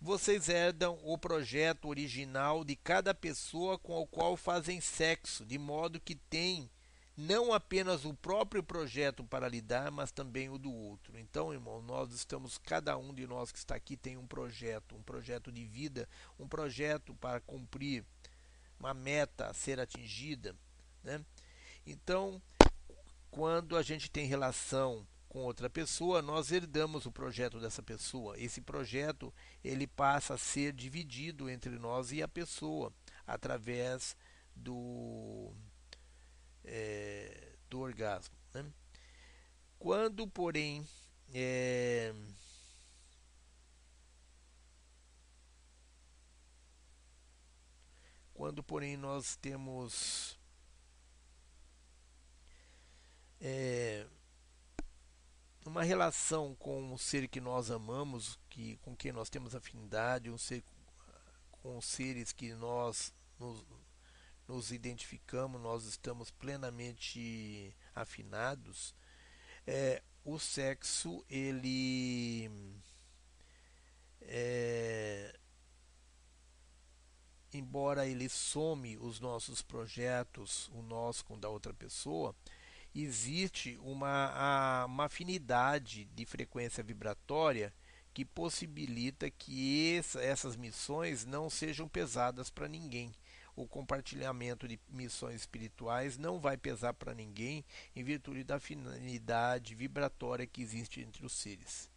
Vocês herdam o projeto original de cada pessoa com o qual fazem sexo, de modo que têm não apenas o próprio projeto para lidar, mas também o do outro. Então, irmão, nós estamos, cada um de nós que está aqui tem um projeto, um projeto de vida, um projeto para cumprir, uma meta a ser atingida. Né? Então, quando a gente tem relação com outra pessoa, nós herdamos o projeto dessa pessoa. Esse projeto ele passa a ser dividido entre nós e a pessoa através do é, do orgasmo. Né? Quando, porém, é, quando, porém, nós temos é, uma relação com o ser que nós amamos, que com quem nós temos afinidade, um ser com os seres que nós nos, nos identificamos, nós estamos plenamente afinados, é, o sexo ele é, embora ele some os nossos projetos, o nosso com o da outra pessoa, existe uma, uma afinidade de frequência vibratória que possibilita que essa, essas missões não sejam pesadas para ninguém. O compartilhamento de missões espirituais não vai pesar para ninguém em virtude da afinidade vibratória que existe entre os seres.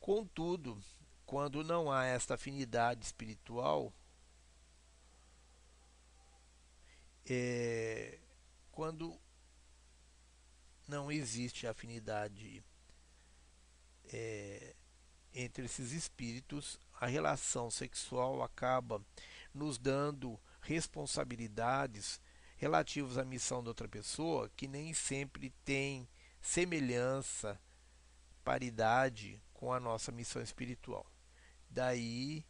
Contudo, quando não há esta afinidade espiritual, é, quando não existe afinidade é, entre esses espíritos, a relação sexual acaba nos dando responsabilidades relativas à missão da outra pessoa que nem sempre tem semelhança, paridade com a nossa missão espiritual. Daí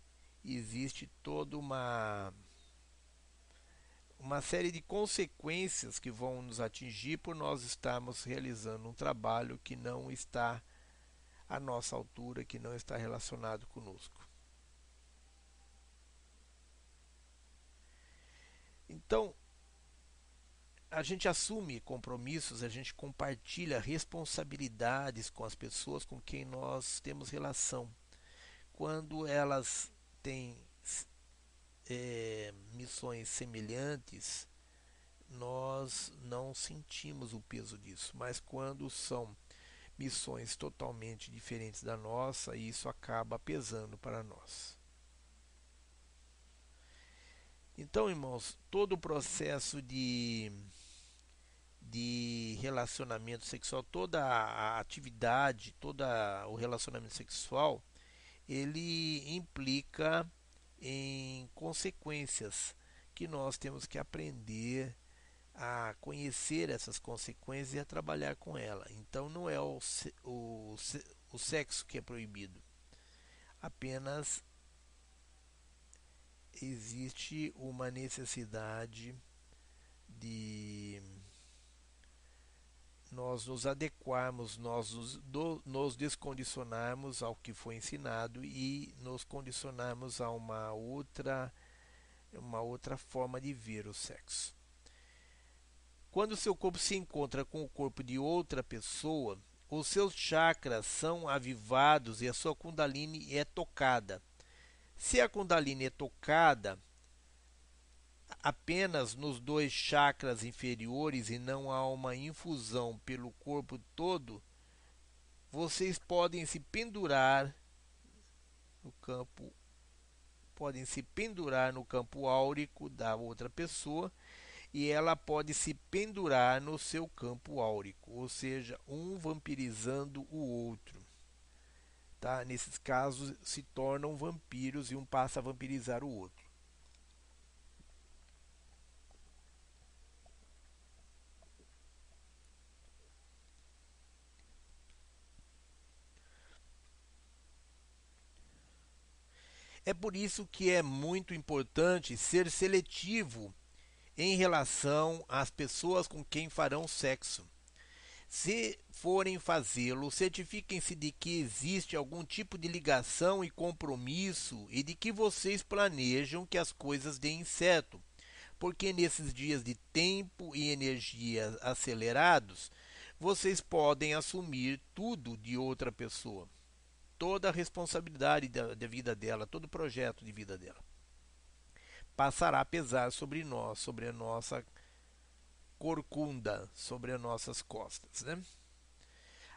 existe toda uma uma série de consequências que vão nos atingir por nós estarmos realizando um trabalho que não está à nossa altura, que não está relacionado conosco. Então, a gente assume compromissos, a gente compartilha responsabilidades com as pessoas com quem nós temos relação. Quando elas têm é, missões semelhantes, nós não sentimos o peso disso, mas quando são missões totalmente diferentes da nossa, isso acaba pesando para nós. Então, irmãos, todo o processo de, de relacionamento sexual, toda a atividade, todo o relacionamento sexual, ele implica em consequências que nós temos que aprender a conhecer essas consequências e a trabalhar com ela. Então não é o, o, o sexo que é proibido, apenas existe uma necessidade de nós nos adequarmos, nós nos, do, nos descondicionarmos ao que foi ensinado e nos condicionarmos a uma outra uma outra forma de ver o sexo. Quando seu corpo se encontra com o corpo de outra pessoa, os seus chakras são avivados e a sua Kundalini é tocada. Se a Kundalini é tocada apenas nos dois chakras inferiores e não há uma infusão pelo corpo todo, vocês podem se pendurar no campo podem se pendurar no campo áurico da outra pessoa e ela pode se pendurar no seu campo áurico, ou seja, um vampirizando o outro. Tá? Nesses casos se tornam vampiros e um passa a vampirizar o outro. É por isso que é muito importante ser seletivo em relação às pessoas com quem farão sexo. Se forem fazê-lo, certifiquem-se de que existe algum tipo de ligação e compromisso e de que vocês planejam que as coisas deem certo. Porque nesses dias de tempo e energia acelerados, vocês podem assumir tudo de outra pessoa. Toda a responsabilidade da, da vida dela, todo o projeto de vida dela passará a pesar sobre nós, sobre a nossa corcunda, sobre as nossas costas. Né?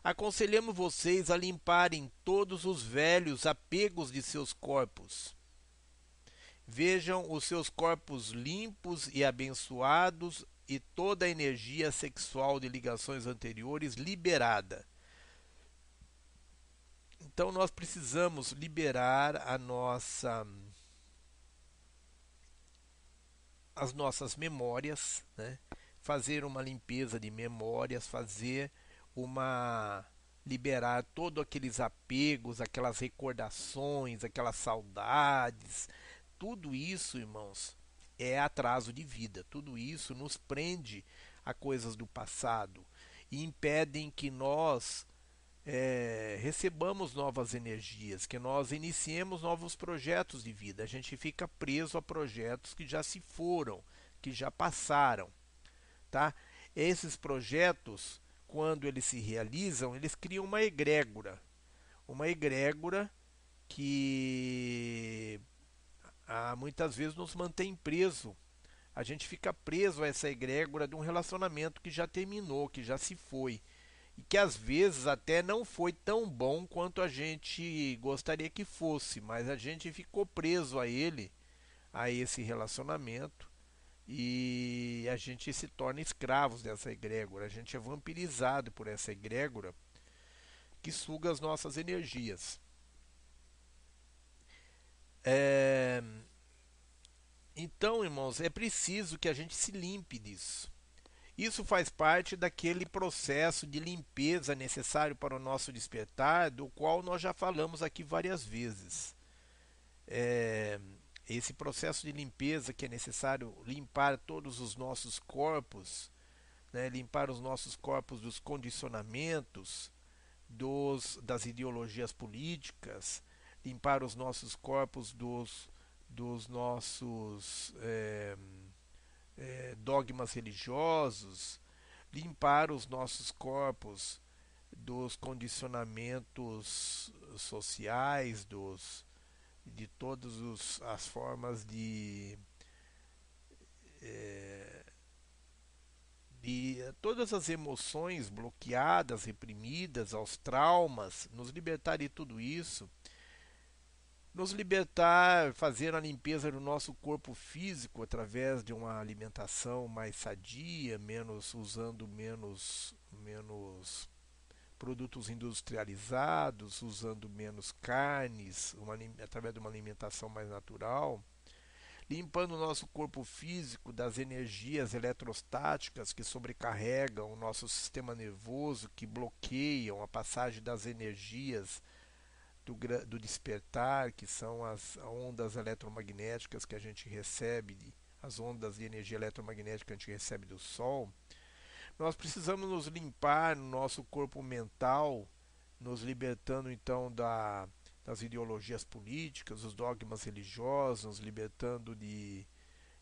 Aconselhamos vocês a limparem todos os velhos apegos de seus corpos. Vejam os seus corpos limpos e abençoados e toda a energia sexual de ligações anteriores liberada. Então nós precisamos liberar a nossa as nossas memórias, né? fazer uma limpeza de memórias, fazer uma liberar todos aqueles apegos, aquelas recordações, aquelas saudades, tudo isso, irmãos, é atraso de vida. Tudo isso nos prende a coisas do passado e impedem que nós é, recebamos novas energias, que nós iniciemos novos projetos de vida. A gente fica preso a projetos que já se foram, que já passaram, tá? Esses projetos, quando eles se realizam, eles criam uma egrégora, uma egrégora que ah, muitas vezes nos mantém preso. A gente fica preso a essa egrégora de um relacionamento que já terminou, que já se foi que às vezes até não foi tão bom quanto a gente gostaria que fosse, mas a gente ficou preso a ele, a esse relacionamento, e a gente se torna escravos dessa egrégora, a gente é vampirizado por essa egrégora que suga as nossas energias. É... Então, irmãos, é preciso que a gente se limpe disso. Isso faz parte daquele processo de limpeza necessário para o nosso despertar, do qual nós já falamos aqui várias vezes. É, esse processo de limpeza que é necessário limpar todos os nossos corpos, né, limpar os nossos corpos dos condicionamentos, dos, das ideologias políticas, limpar os nossos corpos dos, dos nossos. É, é, dogmas religiosos, limpar os nossos corpos dos condicionamentos sociais, dos, de todas as formas de, é, de todas as emoções bloqueadas, reprimidas, aos traumas, nos libertar de tudo isso nos libertar, fazer a limpeza do nosso corpo físico através de uma alimentação mais sadia, menos usando menos menos produtos industrializados, usando menos carnes, uma, através de uma alimentação mais natural, limpando o nosso corpo físico das energias eletrostáticas que sobrecarregam o nosso sistema nervoso, que bloqueiam a passagem das energias do, do despertar, que são as ondas eletromagnéticas que a gente recebe, as ondas de energia eletromagnética que a gente recebe do Sol, nós precisamos nos limpar no nosso corpo mental, nos libertando então da, das ideologias políticas, dos dogmas religiosos, nos libertando de,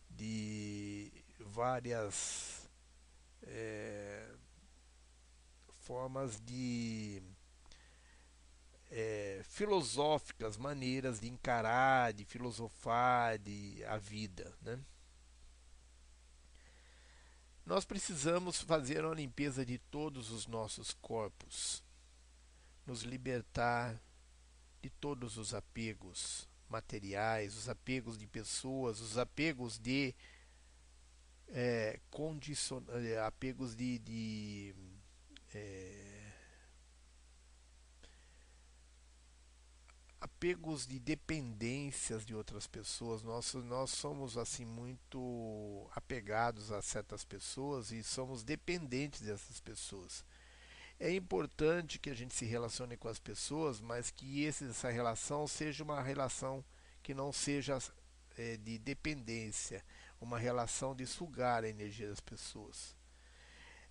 de várias é, formas de é, filosóficas, maneiras de encarar, de filosofar de, a vida. Né? Nós precisamos fazer uma limpeza de todos os nossos corpos, nos libertar de todos os apegos materiais, os apegos de pessoas, os apegos de é. É, apegos de, de é, apegos de dependências de outras pessoas. Nós, nós somos assim muito apegados a certas pessoas e somos dependentes dessas pessoas. É importante que a gente se relacione com as pessoas, mas que esse, essa relação seja uma relação que não seja é, de dependência, uma relação de sugar a energia das pessoas.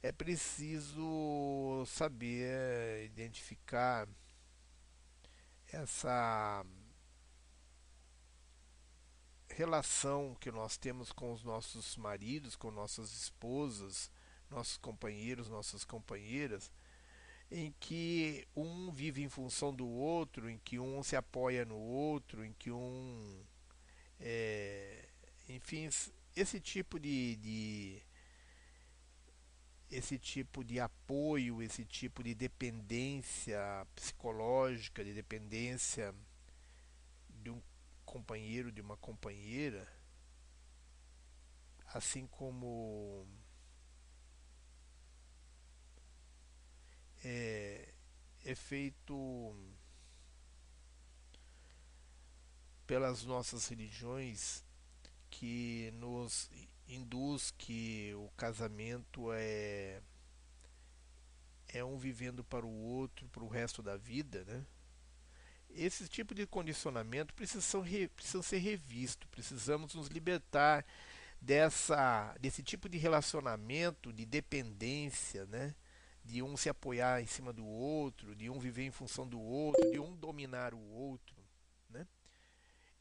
É preciso saber identificar essa relação que nós temos com os nossos maridos, com nossas esposas, nossos companheiros, nossas companheiras, em que um vive em função do outro, em que um se apoia no outro, em que um. É, enfim, esse tipo de, de esse tipo de apoio, esse tipo de dependência psicológica, de dependência de um companheiro, de uma companheira, assim como é, é feito pelas nossas religiões que nos induz que o casamento é é um vivendo para o outro para o resto da vida, né? Esse tipo de condicionamento precisa, precisa ser revisto, precisamos nos libertar dessa desse tipo de relacionamento de dependência, né? De um se apoiar em cima do outro, de um viver em função do outro, de um dominar o outro, né?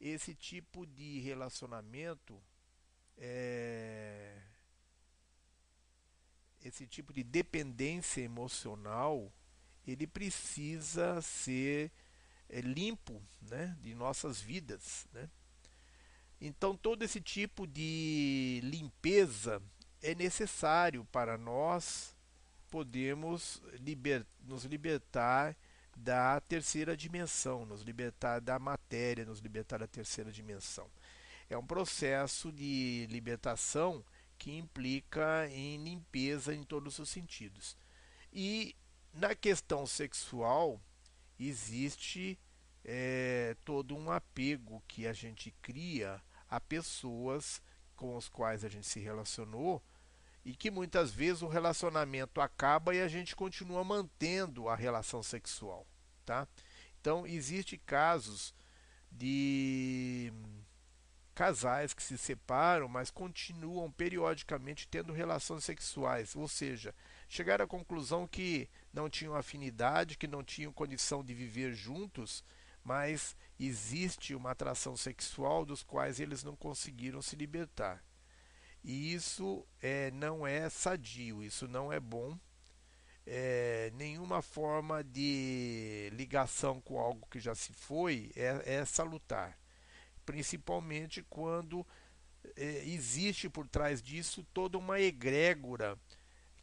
Esse tipo de relacionamento é, esse tipo de dependência emocional ele precisa ser é, limpo né, de nossas vidas. Né? Então, todo esse tipo de limpeza é necessário para nós podermos liber, nos libertar da terceira dimensão, nos libertar da matéria, nos libertar da terceira dimensão. É um processo de libertação que implica em limpeza em todos os sentidos. E na questão sexual existe é, todo um apego que a gente cria a pessoas com as quais a gente se relacionou e que muitas vezes o relacionamento acaba e a gente continua mantendo a relação sexual, tá? Então existe casos de casais que se separam, mas continuam periodicamente tendo relações sexuais, ou seja, chegaram à conclusão que não tinham afinidade, que não tinham condição de viver juntos, mas existe uma atração sexual dos quais eles não conseguiram se libertar. E isso é, não é sadio, isso não é bom. É, nenhuma forma de ligação com algo que já se foi é, é salutar principalmente quando é, existe por trás disso toda uma egrégora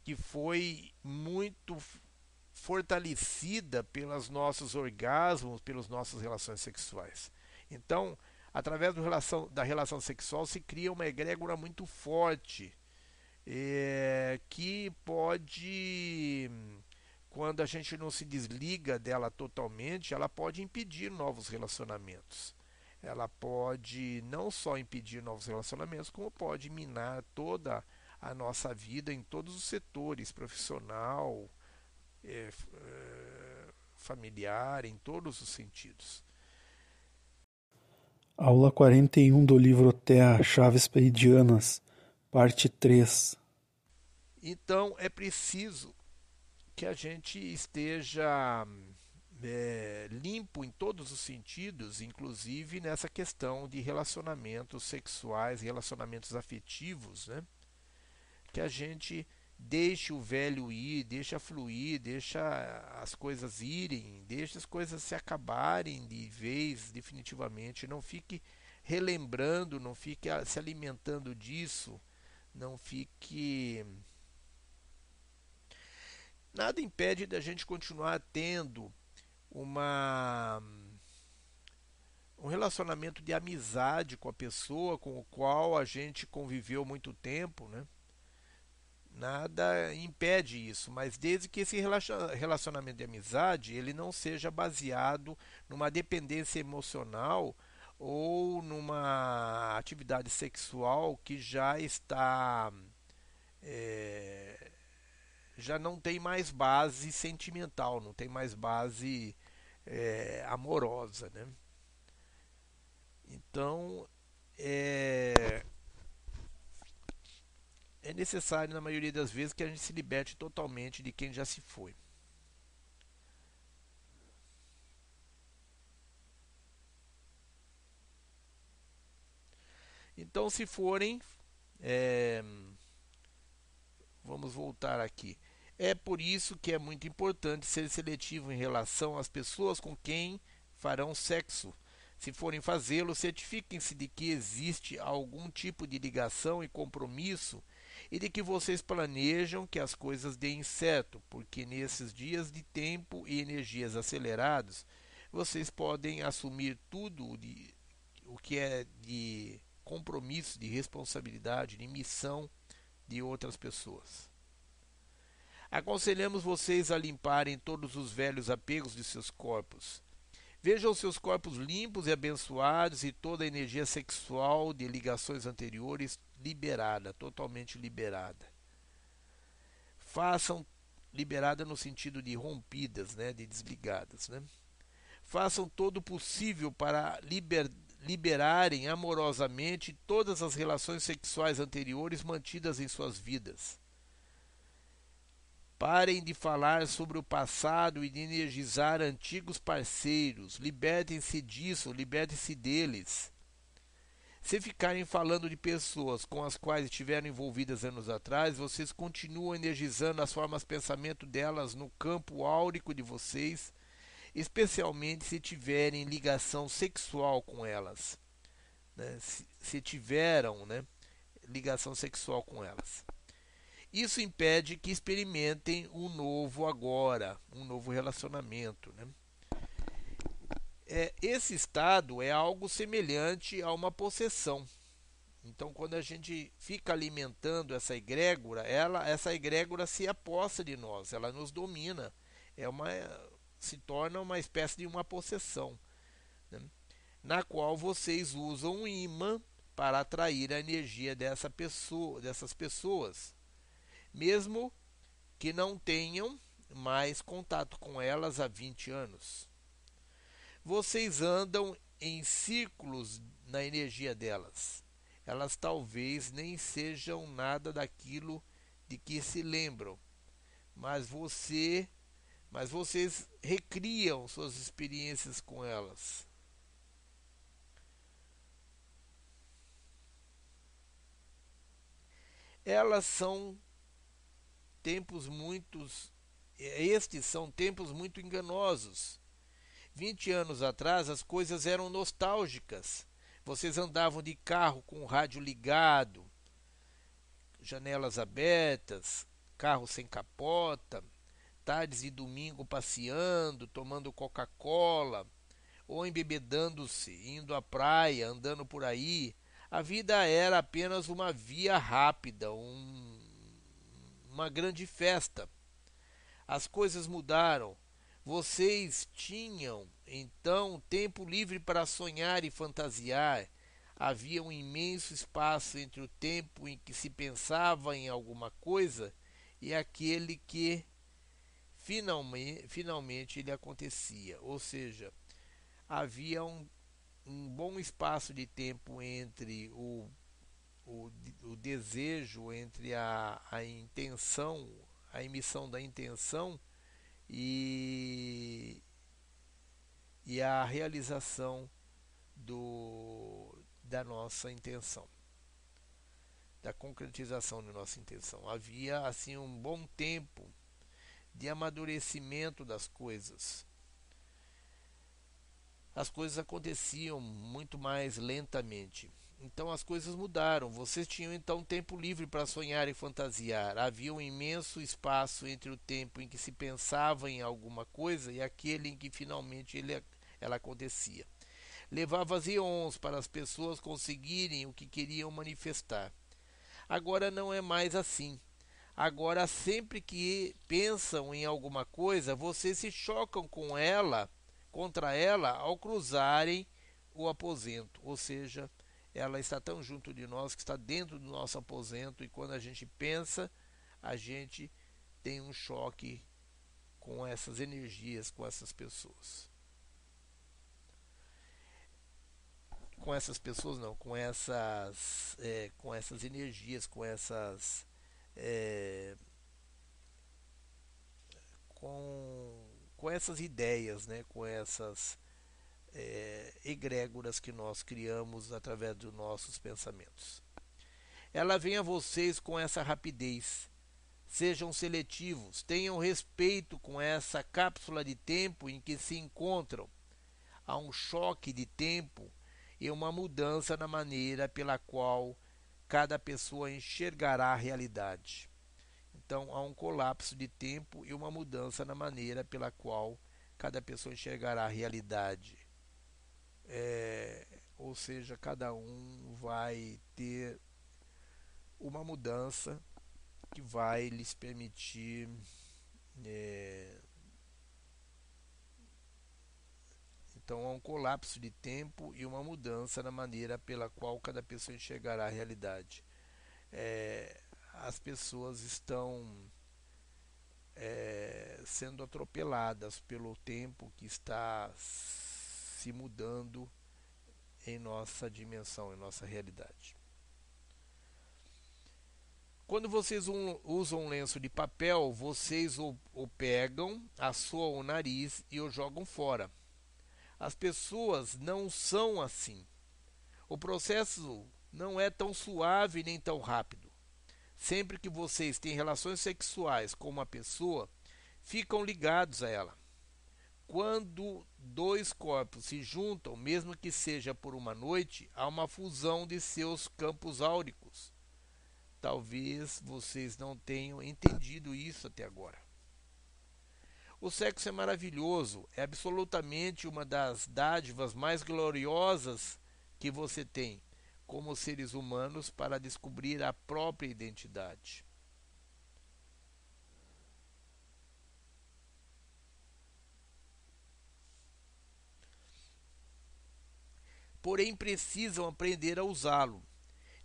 que foi muito fortalecida pelos nossos orgasmos, pelas nossas relações sexuais. Então, através relação, da relação sexual se cria uma egrégora muito forte é, que pode, quando a gente não se desliga dela totalmente, ela pode impedir novos relacionamentos ela pode não só impedir novos relacionamentos, como pode minar toda a nossa vida em todos os setores profissional, é, é, familiar, em todos os sentidos.
Aula 41 do livro Terra Chaves Peridianas, parte 3.
Então é preciso que a gente esteja é, limpo em todos os sentidos, inclusive nessa questão de relacionamentos sexuais, relacionamentos afetivos, né? que a gente deixe o velho ir, deixa fluir, deixa as coisas irem, deixa as coisas se acabarem de vez definitivamente, não fique relembrando, não fique se alimentando disso, não fique nada impede da gente continuar tendo uma um relacionamento de amizade com a pessoa com o qual a gente conviveu muito tempo, né? Nada impede isso, mas desde que esse relacionamento de amizade ele não seja baseado numa dependência emocional ou numa atividade sexual que já está é, já não tem mais base sentimental, não tem mais base é, amorosa, né? Então é, é necessário na maioria das vezes que a gente se liberte totalmente de quem já se foi. Então, se forem, é, vamos voltar aqui. É por isso que é muito importante ser seletivo em relação às pessoas com quem farão sexo. Se forem fazê-lo, certifiquem-se de que existe algum tipo de ligação e compromisso e de que vocês planejam que as coisas deem certo, porque nesses dias de tempo e energias acelerados, vocês podem assumir tudo de, o que é de compromisso, de responsabilidade, de missão de outras pessoas. Aconselhamos vocês a limparem todos os velhos apegos de seus corpos. Vejam seus corpos limpos e abençoados e toda a energia sexual de ligações anteriores liberada, totalmente liberada. Façam liberada no sentido de rompidas, né, de desligadas, né? Façam todo o possível para liber, liberarem amorosamente todas as relações sexuais anteriores mantidas em suas vidas. Parem de falar sobre o passado e de energizar antigos parceiros. Libertem-se disso, libertem-se deles. Se ficarem falando de pessoas com as quais estiveram envolvidas anos atrás, vocês continuam energizando as formas de pensamento delas no campo áurico de vocês, especialmente se tiverem ligação sexual com elas. Né? Se, se tiveram né, ligação sexual com elas. Isso impede que experimentem um novo agora, um novo relacionamento. Né? É, esse estado é algo semelhante a uma possessão. Então, quando a gente fica alimentando essa egrégora, ela, essa egrégora se aposta de nós, ela nos domina, é uma, se torna uma espécie de uma possessão, né? na qual vocês usam um imã para atrair a energia dessa pessoa, dessas pessoas mesmo que não tenham mais contato com elas há 20 anos. Vocês andam em círculos na energia delas. Elas talvez nem sejam nada daquilo de que se lembram, mas você, mas vocês recriam suas experiências com elas. Elas são tempos muitos estes são tempos muito enganosos. Vinte anos atrás as coisas eram nostálgicas. Vocês andavam de carro com o rádio ligado, janelas abertas, carro sem capota, tardes de domingo passeando, tomando Coca-Cola, ou embebedando-se, indo à praia, andando por aí. A vida era apenas uma via rápida, um uma grande festa. As coisas mudaram. Vocês tinham então tempo livre para sonhar e fantasiar. Havia um imenso espaço entre o tempo em que se pensava em alguma coisa e aquele que finalmente, finalmente ele acontecia. Ou seja, havia um, um bom espaço de tempo entre o, o, o desejo, entre a, a intenção, a emissão da intenção e, e a realização do, da nossa intenção, da concretização da nossa intenção. Havia assim um bom tempo de amadurecimento das coisas. As coisas aconteciam muito mais lentamente. Então as coisas mudaram. Vocês tinham então tempo livre para sonhar e fantasiar. Havia um imenso espaço entre o tempo em que se pensava em alguma coisa e aquele em que finalmente ele, ela acontecia. Levava eons para as pessoas conseguirem o que queriam manifestar. Agora não é mais assim. Agora, sempre que pensam em alguma coisa, vocês se chocam com ela, contra ela, ao cruzarem o aposento. Ou seja, ela está tão junto de nós que está dentro do nosso aposento, e quando a gente pensa, a gente tem um choque com essas energias, com essas pessoas. Com essas pessoas não, com essas, é, com essas energias, com essas é, com, com essas ideias, né, com essas é, egrégoras que nós criamos através dos nossos pensamentos. Ela vem a vocês com essa rapidez. Sejam seletivos, tenham respeito com essa cápsula de tempo em que se encontram. Há um choque de tempo e uma mudança na maneira pela qual cada pessoa enxergará a realidade. Então há um colapso de tempo e uma mudança na maneira pela qual cada pessoa enxergará a realidade. É, ou seja, cada um vai ter uma mudança que vai lhes permitir é, Então há um colapso de tempo e uma mudança na maneira pela qual cada pessoa enxergará a realidade. É, as pessoas estão é, sendo atropeladas pelo tempo que está se mudando em nossa dimensão, em nossa realidade. Quando vocês usam um lenço de papel, vocês o, o pegam, assoam o nariz e o jogam fora. As pessoas não são assim. O processo não é tão suave nem tão rápido. Sempre que vocês têm relações sexuais com uma pessoa, ficam ligados a ela. Quando dois corpos se juntam, mesmo que seja por uma noite, há uma fusão de seus campos áuricos. Talvez vocês não tenham entendido isso até agora. O sexo é maravilhoso, é absolutamente uma das dádivas mais gloriosas que você tem como seres humanos para descobrir a própria identidade. Porém, precisam aprender a usá-lo.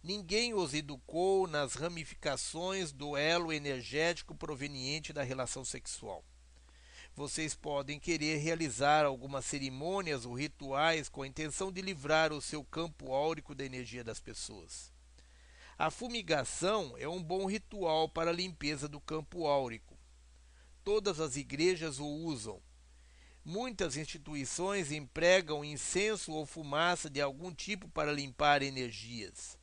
Ninguém os educou nas ramificações do elo energético proveniente da relação sexual vocês podem querer realizar algumas cerimônias ou rituais com a intenção de livrar o seu campo áurico da energia das pessoas. A fumigação é um bom ritual para a limpeza do campo áurico. Todas as igrejas o usam. Muitas instituições empregam incenso ou fumaça de algum tipo para limpar energias.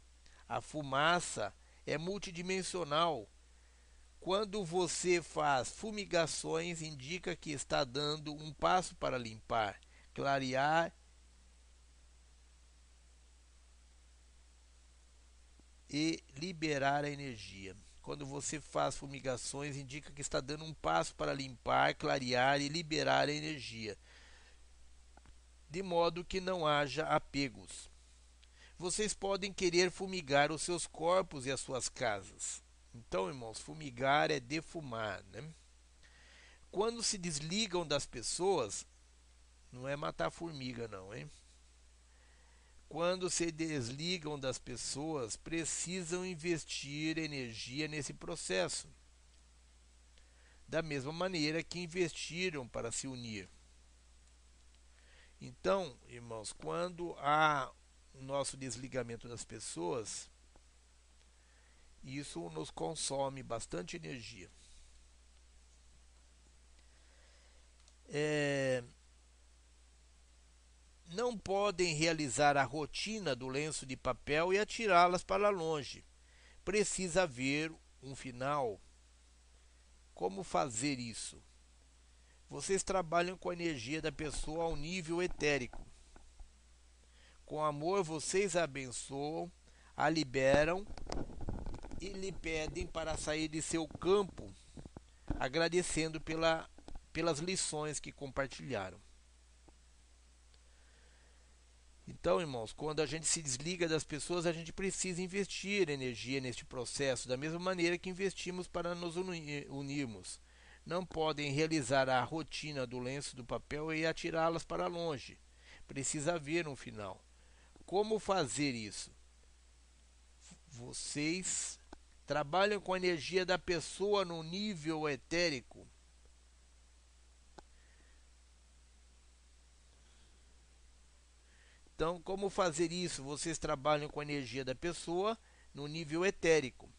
A fumaça é multidimensional quando você faz fumigações, indica que está dando um passo para limpar, clarear e liberar a energia. Quando você faz fumigações, indica que está dando um passo para limpar, clarear e liberar a energia, de modo que não haja apegos. Vocês podem querer fumigar os seus corpos e as suas casas. Então, irmãos, fumigar é defumar, né? Quando se desligam das pessoas, não é matar formiga não, hein? Quando se desligam das pessoas, precisam investir energia nesse processo. da mesma maneira que investiram para se unir. Então, irmãos, quando há o nosso desligamento das pessoas, isso nos consome bastante energia. É, não podem realizar a rotina do lenço de papel e atirá-las para longe. Precisa haver um final. Como fazer isso? Vocês trabalham com a energia da pessoa ao nível etérico. Com amor, vocês a abençoam, a liberam e lhe pedem para sair de seu campo, agradecendo pela, pelas lições que compartilharam. Então, irmãos, quando a gente se desliga das pessoas, a gente precisa investir energia neste processo, da mesma maneira que investimos para nos unirmos. Não podem realizar a rotina do lenço do papel e atirá-las para longe. Precisa haver um final. Como fazer isso? Vocês trabalham com a energia da pessoa no nível etérico. Então, como fazer isso? Vocês trabalham com a energia da pessoa no nível etérico.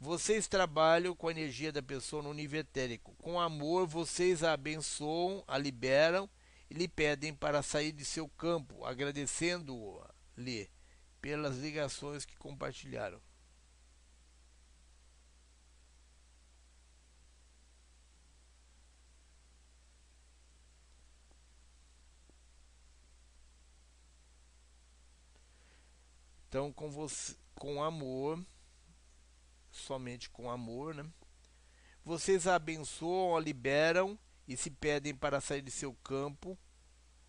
Vocês trabalham com a energia da pessoa no nível etérico. Com amor, vocês a abençoam, a liberam e lhe pedem para sair de seu campo, agradecendo-lhe pelas ligações que compartilharam. Então, com você, com amor, somente com amor, né? Vocês a abençoam, a liberam e se pedem para sair de seu campo,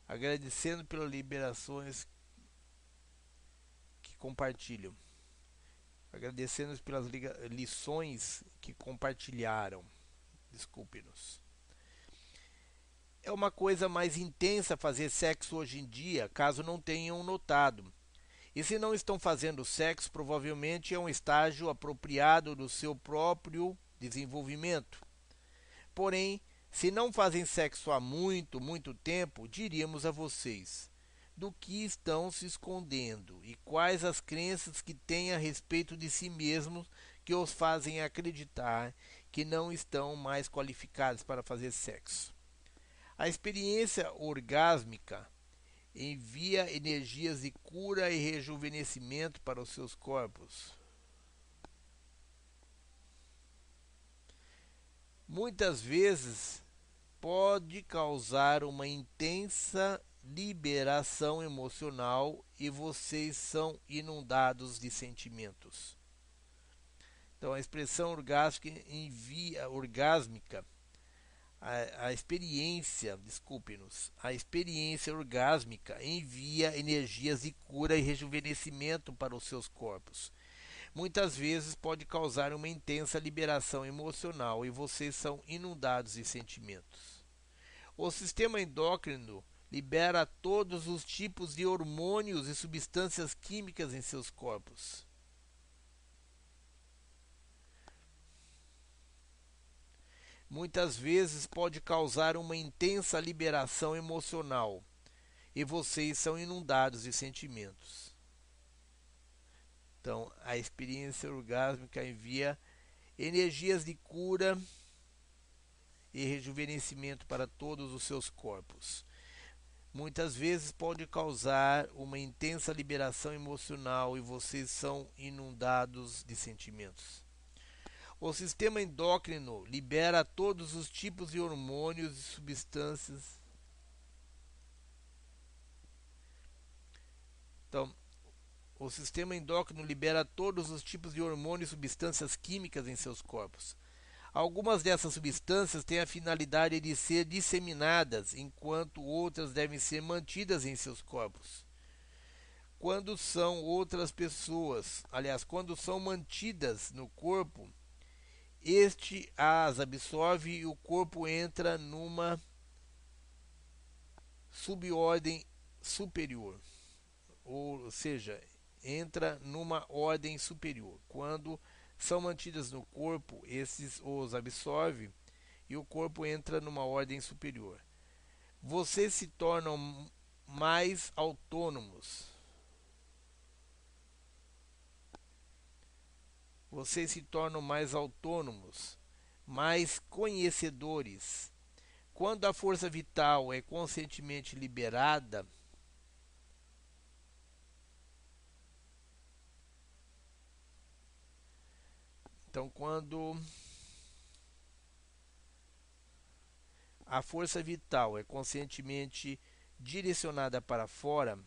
agradecendo pelas liberações que compartilham. Agradecendo pelas lições que compartilharam. Desculpe-nos. É uma coisa mais intensa fazer sexo hoje em dia, caso não tenham notado. E se não estão fazendo sexo, provavelmente é um estágio apropriado do seu próprio desenvolvimento. Porém, se não fazem sexo há muito, muito tempo, diríamos a vocês do que estão se escondendo e quais as crenças que têm a respeito de si mesmos que os fazem acreditar que não estão mais qualificados para fazer sexo. A experiência orgásmica envia energias de cura e rejuvenescimento para os seus corpos. Muitas vezes pode causar uma intensa liberação emocional e vocês são inundados de sentimentos. Então a expressão orgásmica envia orgásmica a, a experiência, desculpe-nos, a experiência orgásmica envia energias de cura e rejuvenescimento para os seus corpos. Muitas vezes pode causar uma intensa liberação emocional e vocês são inundados de sentimentos. O sistema endócrino libera todos os tipos de hormônios e substâncias químicas em seus corpos. Muitas vezes pode causar uma intensa liberação emocional e vocês são inundados de sentimentos. Então, a experiência orgásmica envia energias de cura e rejuvenescimento para todos os seus corpos. Muitas vezes pode causar uma intensa liberação emocional e vocês são inundados de sentimentos. O sistema endócrino libera todos os tipos de hormônios e substâncias. Então, o sistema endócrino libera todos os tipos de hormônios e substâncias químicas em seus corpos. Algumas dessas substâncias têm a finalidade de ser disseminadas, enquanto outras devem ser mantidas em seus corpos. Quando são outras pessoas, aliás, quando são mantidas no corpo, este as absorve e o corpo entra numa subordem superior, ou seja, entra numa ordem superior, quando são mantidas no corpo, esses os absorve e o corpo entra numa ordem superior. Vocês se tornam mais autônomos. Vocês se tornam mais autônomos, mais conhecedores. Quando a força vital é conscientemente liberada, Então, quando a força vital é conscientemente direcionada para fora,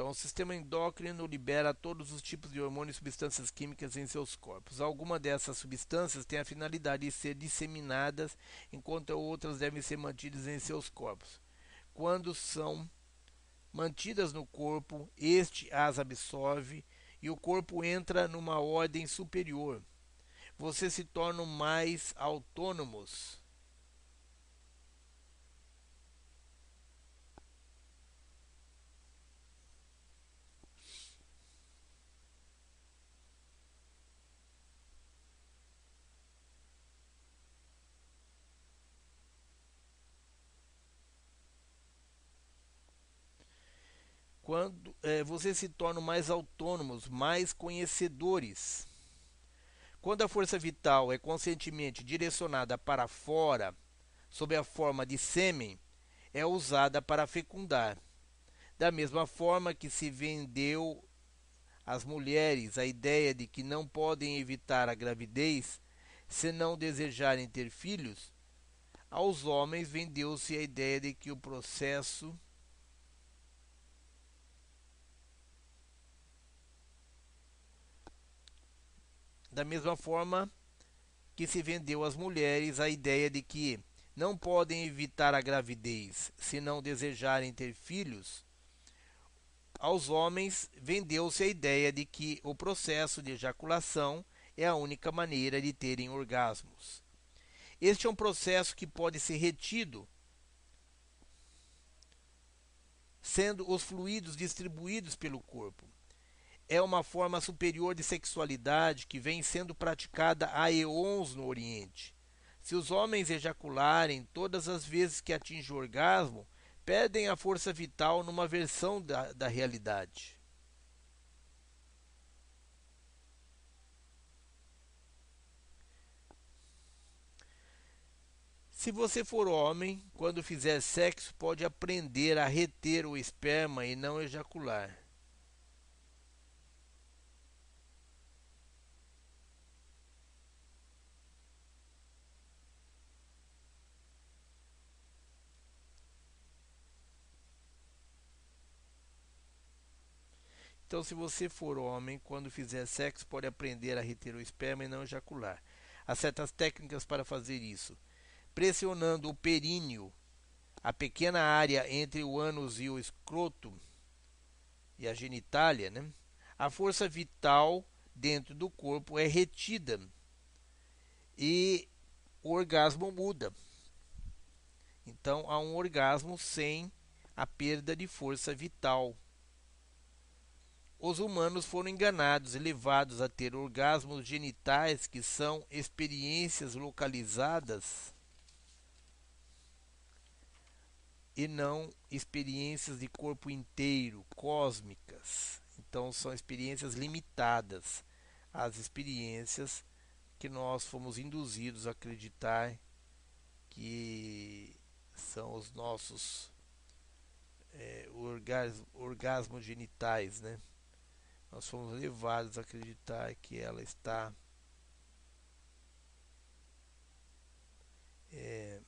Então, o sistema endócrino libera todos os tipos de hormônios e substâncias químicas em seus corpos. Alguma dessas substâncias tem a finalidade de ser disseminadas, enquanto outras devem ser mantidas em seus corpos. Quando são mantidas no corpo, este as absorve e o corpo entra numa ordem superior. Vocês se tornam mais autônomos. Quando é, vocês se tornam mais autônomos, mais conhecedores. Quando a força vital é conscientemente direcionada para fora, sob a forma de sêmen, é usada para fecundar. Da mesma forma que se vendeu às mulheres a ideia de que não podem evitar a gravidez se não desejarem ter filhos, aos homens vendeu-se a ideia de que o processo Da mesma forma que se vendeu às mulheres a ideia de que não podem evitar a gravidez se não desejarem ter filhos, aos homens vendeu-se a ideia de que o processo de ejaculação é a única maneira de terem orgasmos. Este é um processo que pode ser retido sendo os fluidos distribuídos pelo corpo é uma forma superior de sexualidade que vem sendo praticada há eons no Oriente. Se os homens ejacularem todas as vezes que atingem o orgasmo, perdem a força vital numa versão da, da realidade. Se você for homem, quando fizer sexo, pode aprender a reter o esperma e não ejacular. Então, se você for homem, quando fizer sexo, pode aprender a reter o esperma e não ejacular. Há certas técnicas para fazer isso. Pressionando o períneo, a pequena área entre o ânus e o escroto e a genitália, né? a força vital dentro do corpo é retida e o orgasmo muda. Então, há um orgasmo sem a perda de força vital os humanos foram enganados e levados a ter orgasmos genitais que são experiências localizadas e não experiências de corpo inteiro, cósmicas. Então são experiências limitadas às experiências que nós fomos induzidos a acreditar que são os nossos é, orgasmos, genitais, né? Nós fomos levados a acreditar que ela está é,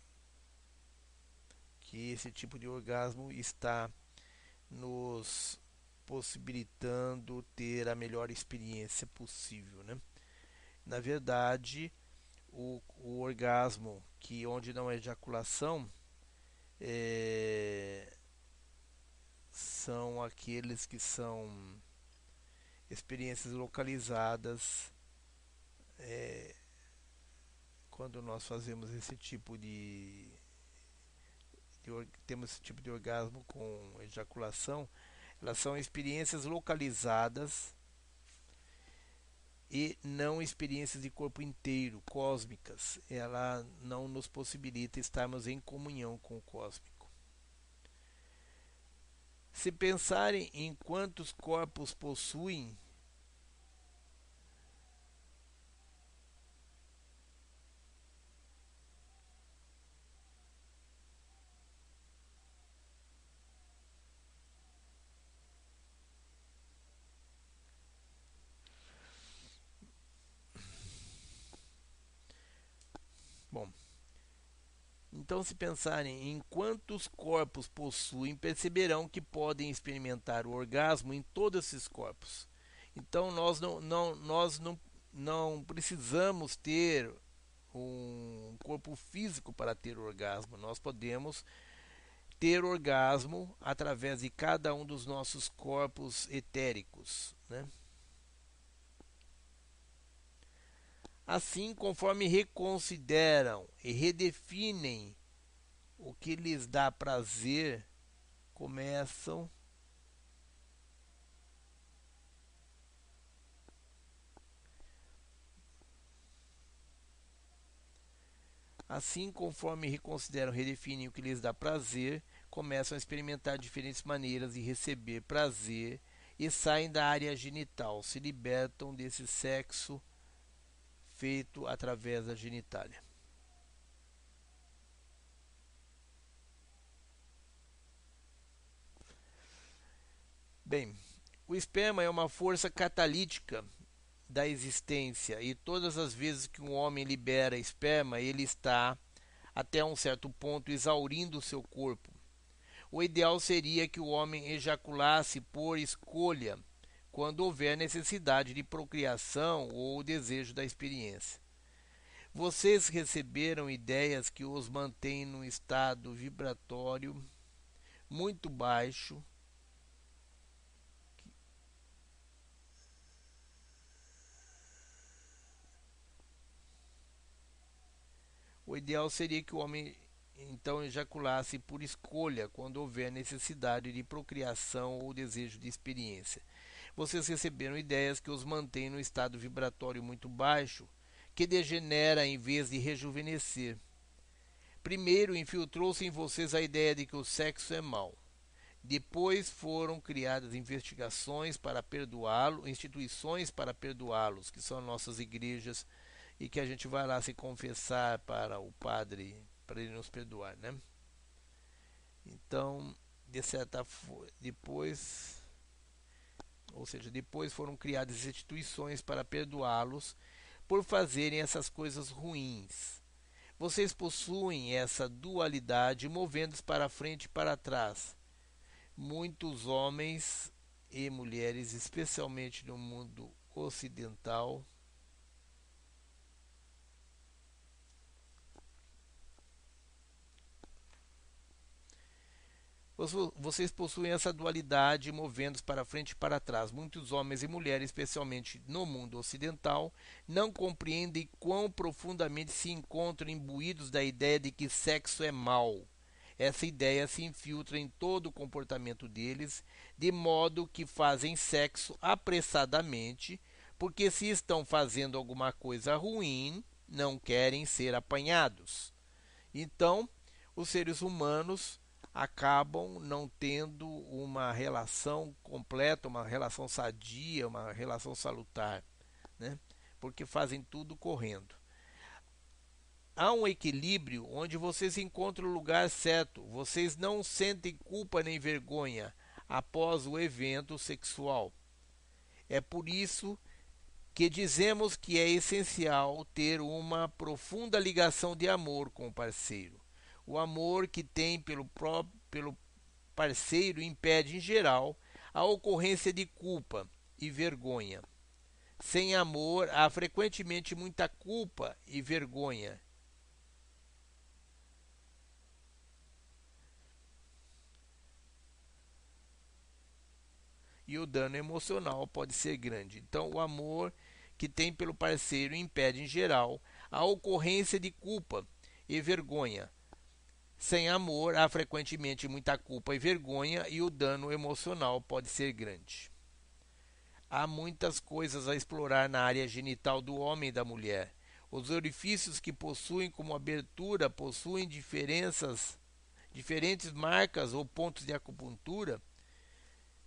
que esse tipo de orgasmo está nos possibilitando ter a melhor experiência possível, né? Na verdade, o, o orgasmo que onde não é ejaculação é, são aqueles que são experiências localizadas é, quando nós fazemos esse tipo de, de, temos esse tipo de orgasmo com ejaculação Elas são experiências localizadas e não experiências de corpo inteiro, cósmicas. Ela não nos possibilita estarmos em comunhão com o cósmico. Se pensarem em quantos corpos possuem, Bom, então, se pensarem em quantos corpos possuem, perceberão que podem experimentar o orgasmo em todos esses corpos. Então, nós não, não, nós não, não precisamos ter um corpo físico para ter orgasmo. Nós podemos ter orgasmo através de cada um dos nossos corpos etéricos. Né? Assim, conforme reconsideram e redefinem o que lhes dá prazer, começam Assim, conforme reconsideram, redefinem o que lhes dá prazer, começam a experimentar diferentes maneiras de receber prazer e saem da área genital, se libertam desse sexo feito através da genitália. Bem, o esperma é uma força catalítica da existência e todas as vezes que um homem libera esperma, ele está até um certo ponto exaurindo o seu corpo. O ideal seria que o homem ejaculasse por escolha quando houver necessidade de procriação ou desejo da experiência. Vocês receberam ideias que os mantêm num estado vibratório muito baixo. O ideal seria que o homem então ejaculasse por escolha quando houver necessidade de procriação ou desejo de experiência vocês receberam ideias que os mantêm no estado vibratório muito baixo, que degenera em vez de rejuvenescer. Primeiro infiltrou-se em vocês a ideia de que o sexo é mau. Depois foram criadas investigações para perdoá-lo, instituições para perdoá-los, que são nossas igrejas, e que a gente vai lá se confessar para o Padre, para ele nos perdoar, né? Então, de certa depois ou seja, depois foram criadas instituições para perdoá-los por fazerem essas coisas ruins. Vocês possuem essa dualidade movendo-se para frente e para trás. Muitos homens e mulheres, especialmente no mundo ocidental, Vocês possuem essa dualidade movendo-se para frente e para trás. Muitos homens e mulheres, especialmente no mundo ocidental, não compreendem quão profundamente se encontram imbuídos da ideia de que sexo é mal. Essa ideia se infiltra em todo o comportamento deles, de modo que fazem sexo apressadamente, porque se estão fazendo alguma coisa ruim, não querem ser apanhados. Então, os seres humanos acabam não tendo uma relação completa, uma relação sadia, uma relação salutar, né? porque fazem tudo correndo. Há um equilíbrio onde vocês encontram o lugar certo, vocês não sentem culpa nem vergonha após o evento sexual. É por isso que dizemos que é essencial ter uma profunda ligação de amor com o parceiro. O amor que tem pelo, próprio, pelo parceiro impede, em geral, a ocorrência de culpa e vergonha. Sem amor, há frequentemente muita culpa e vergonha. E o dano emocional pode ser grande. Então, o amor que tem pelo parceiro impede, em geral, a ocorrência de culpa e vergonha Sem amor, há frequentemente muita culpa e vergonha, e o dano emocional pode ser grande. Há muitas coisas a explorar na área genital do homem e da mulher. Os orifícios que possuem como abertura possuem diferenças, diferentes marcas ou pontos de acupuntura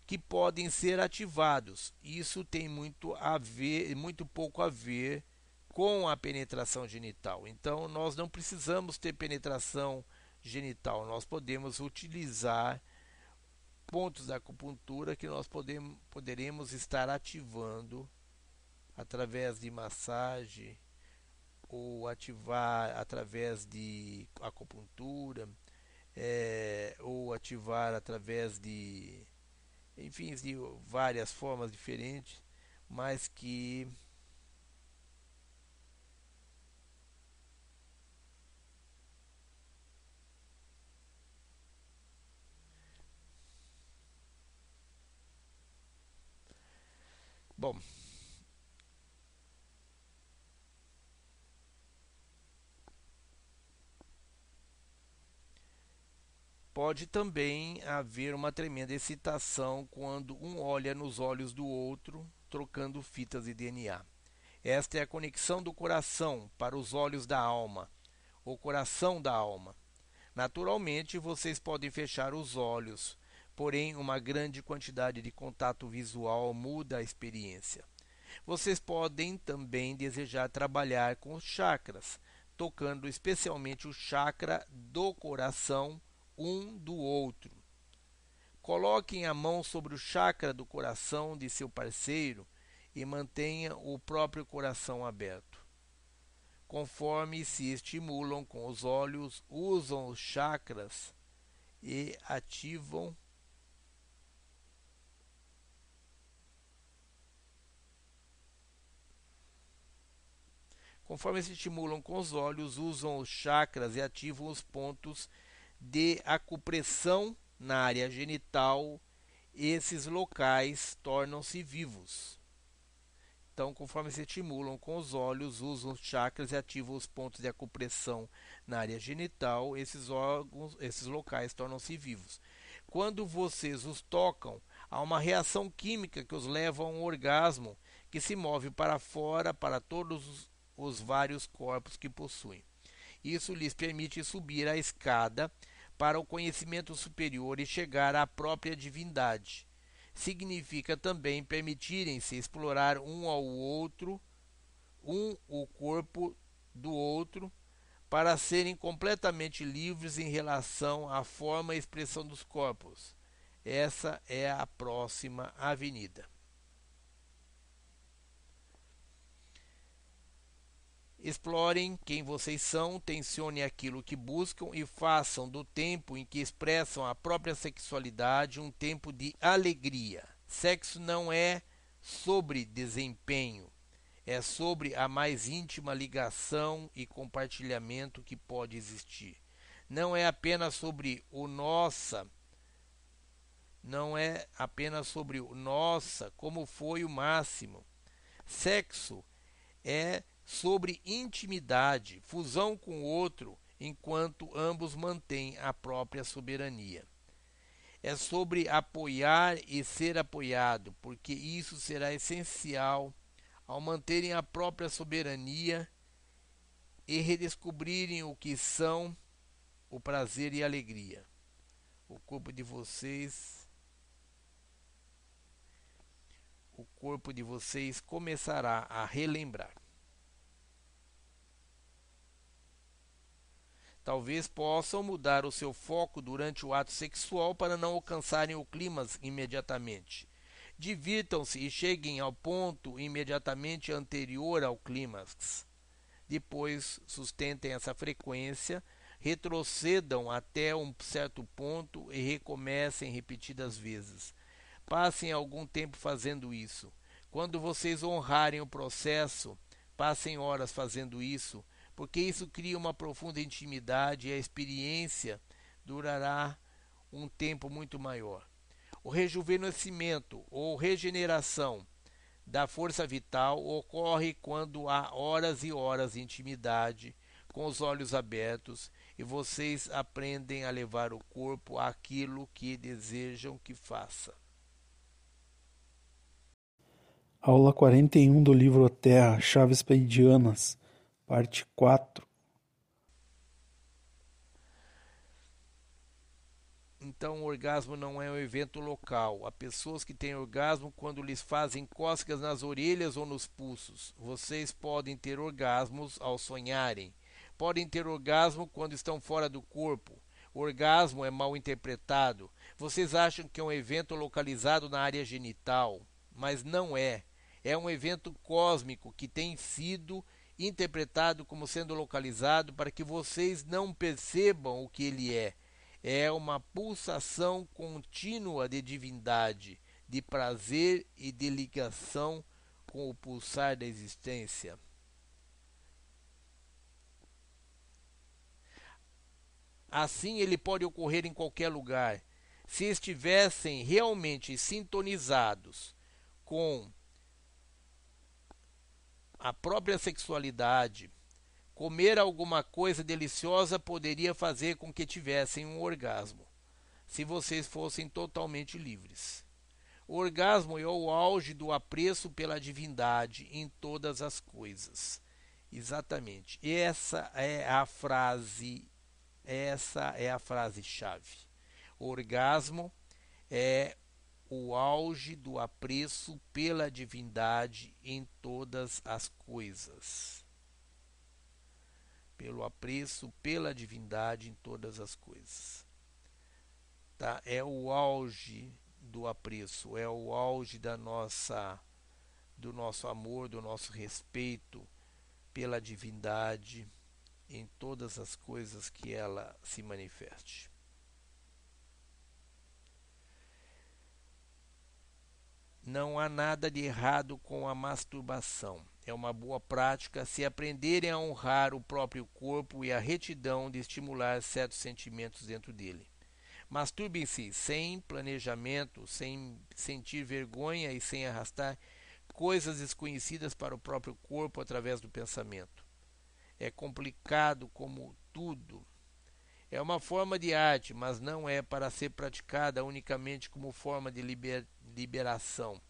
que podem ser ativados. Isso tem muito a ver, muito pouco a ver com a penetração genital. Então, nós não precisamos ter penetração genital. Nós podemos utilizar pontos da acupuntura que nós podemos, poderemos estar ativando através de massagem ou ativar através de acupuntura é, ou ativar através de enfim de várias formas diferentes mas que Bom, pode também haver uma tremenda excitação quando um olha nos olhos do outro, trocando fitas de DNA. Esta é a conexão do coração para os olhos da alma, o coração da alma. Naturalmente, vocês podem fechar os olhos, porém, uma grande quantidade de contato visual muda a experiência. Vocês podem também desejar trabalhar com os chakras, tocando especialmente o chakra do coração um do outro. Coloquem a mão sobre o chakra do coração de seu parceiro e mantenha o próprio coração aberto. Conforme se estimulam com os olhos, usam os chakras e ativam Conforme se estimulam com os olhos, usam os chakras e ativam os pontos de acupressão na área genital. Esses locais tornam-se vivos. Então, conforme se estimulam com os olhos, usam os chakras e ativam os pontos de acupressão na área genital, esses órgãos, esses locais tornam-se vivos. Quando vocês os tocam, há uma reação química que os leva a um orgasmo que se move para fora para todos os os vários corpos que possuem. Isso lhes permite subir a escada para o conhecimento superior e chegar à própria divindade. Significa também permitirem-se explorar um ao outro, um o corpo do outro, para serem completamente livres em relação à forma e expressão dos corpos. Essa é a próxima avenida. Explorem quem vocês são, tensionem aquilo que buscam e façam do tempo em que expressam a própria sexualidade um tempo de alegria. Sexo não é sobre desempenho, é sobre a mais íntima ligação e compartilhamento que pode existir. Não é apenas sobre o nossa, não é apenas sobre o nossa, como foi o máximo. Sexo é sobre intimidade, fusão com o outro, enquanto ambos mantêm a própria soberania. É sobre apoiar e ser apoiado, porque isso será essencial ao manterem a própria soberania e redescobrirem o que são o prazer e a alegria. O corpo de vocês o corpo de vocês começará a relembrar. Talvez possam mudar o seu foco durante o ato sexual para não alcançarem o clímax imediatamente. Divirtam-se e cheguem ao ponto imediatamente anterior ao clímax. Depois, sustentem essa frequência, retrocedam até um certo ponto e recomecem repetidas vezes. Passem algum tempo fazendo isso. Quando vocês honrarem o processo, passem horas fazendo isso porque isso cria uma profunda intimidade e a experiência durará um tempo muito maior. O rejuvenescimento ou regeneração da força vital ocorre quando há horas e horas de intimidade com os olhos abertos e vocês aprendem a levar o corpo àquilo que desejam que faça.
Aula 41 do livro Terra, Chaves Pleidianas, parte 4.
Então, o orgasmo não é um evento local. Há pessoas que têm orgasmo quando lhes fazem cócegas nas orelhas ou nos pulsos. Vocês podem ter orgasmos ao sonharem. Podem ter orgasmo quando estão fora do corpo. O orgasmo é mal interpretado. Vocês acham que é um evento localizado na área genital, mas não é. É um evento cósmico que tem sido interpretado como sendo localizado para que vocês não percebam o que ele é é uma pulsação contínua de divindade, de prazer e de ligação com o pulsar da existência. Assim, ele pode ocorrer em qualquer lugar. Se estivessem realmente sintonizados com a própria sexualidade, Comer alguma coisa deliciosa poderia fazer com que tivessem um orgasmo, se vocês fossem totalmente livres. O orgasmo é o auge do apreço pela divindade em todas as coisas. Exatamente. Essa é a frase, essa é a frase chave. O orgasmo é o auge do apreço pela divindade em todas as coisas pelo apreço pela divindade em todas as coisas. Tá? É o auge do apreço, é o auge da nossa do nosso amor, do nosso respeito pela divindade em todas as coisas que ela se manifeste. Não há nada de errado com a masturbação. É uma boa prática se aprenderem a honrar o próprio corpo e a retidão de estimular certos sentimentos dentro dele. Masturbem-se sem planejamento, sem sentir vergonha e sem arrastar coisas desconhecidas para o próprio corpo através do pensamento. É complicado como tudo. É uma forma de arte, mas não é para ser praticada unicamente como forma de liber liberação.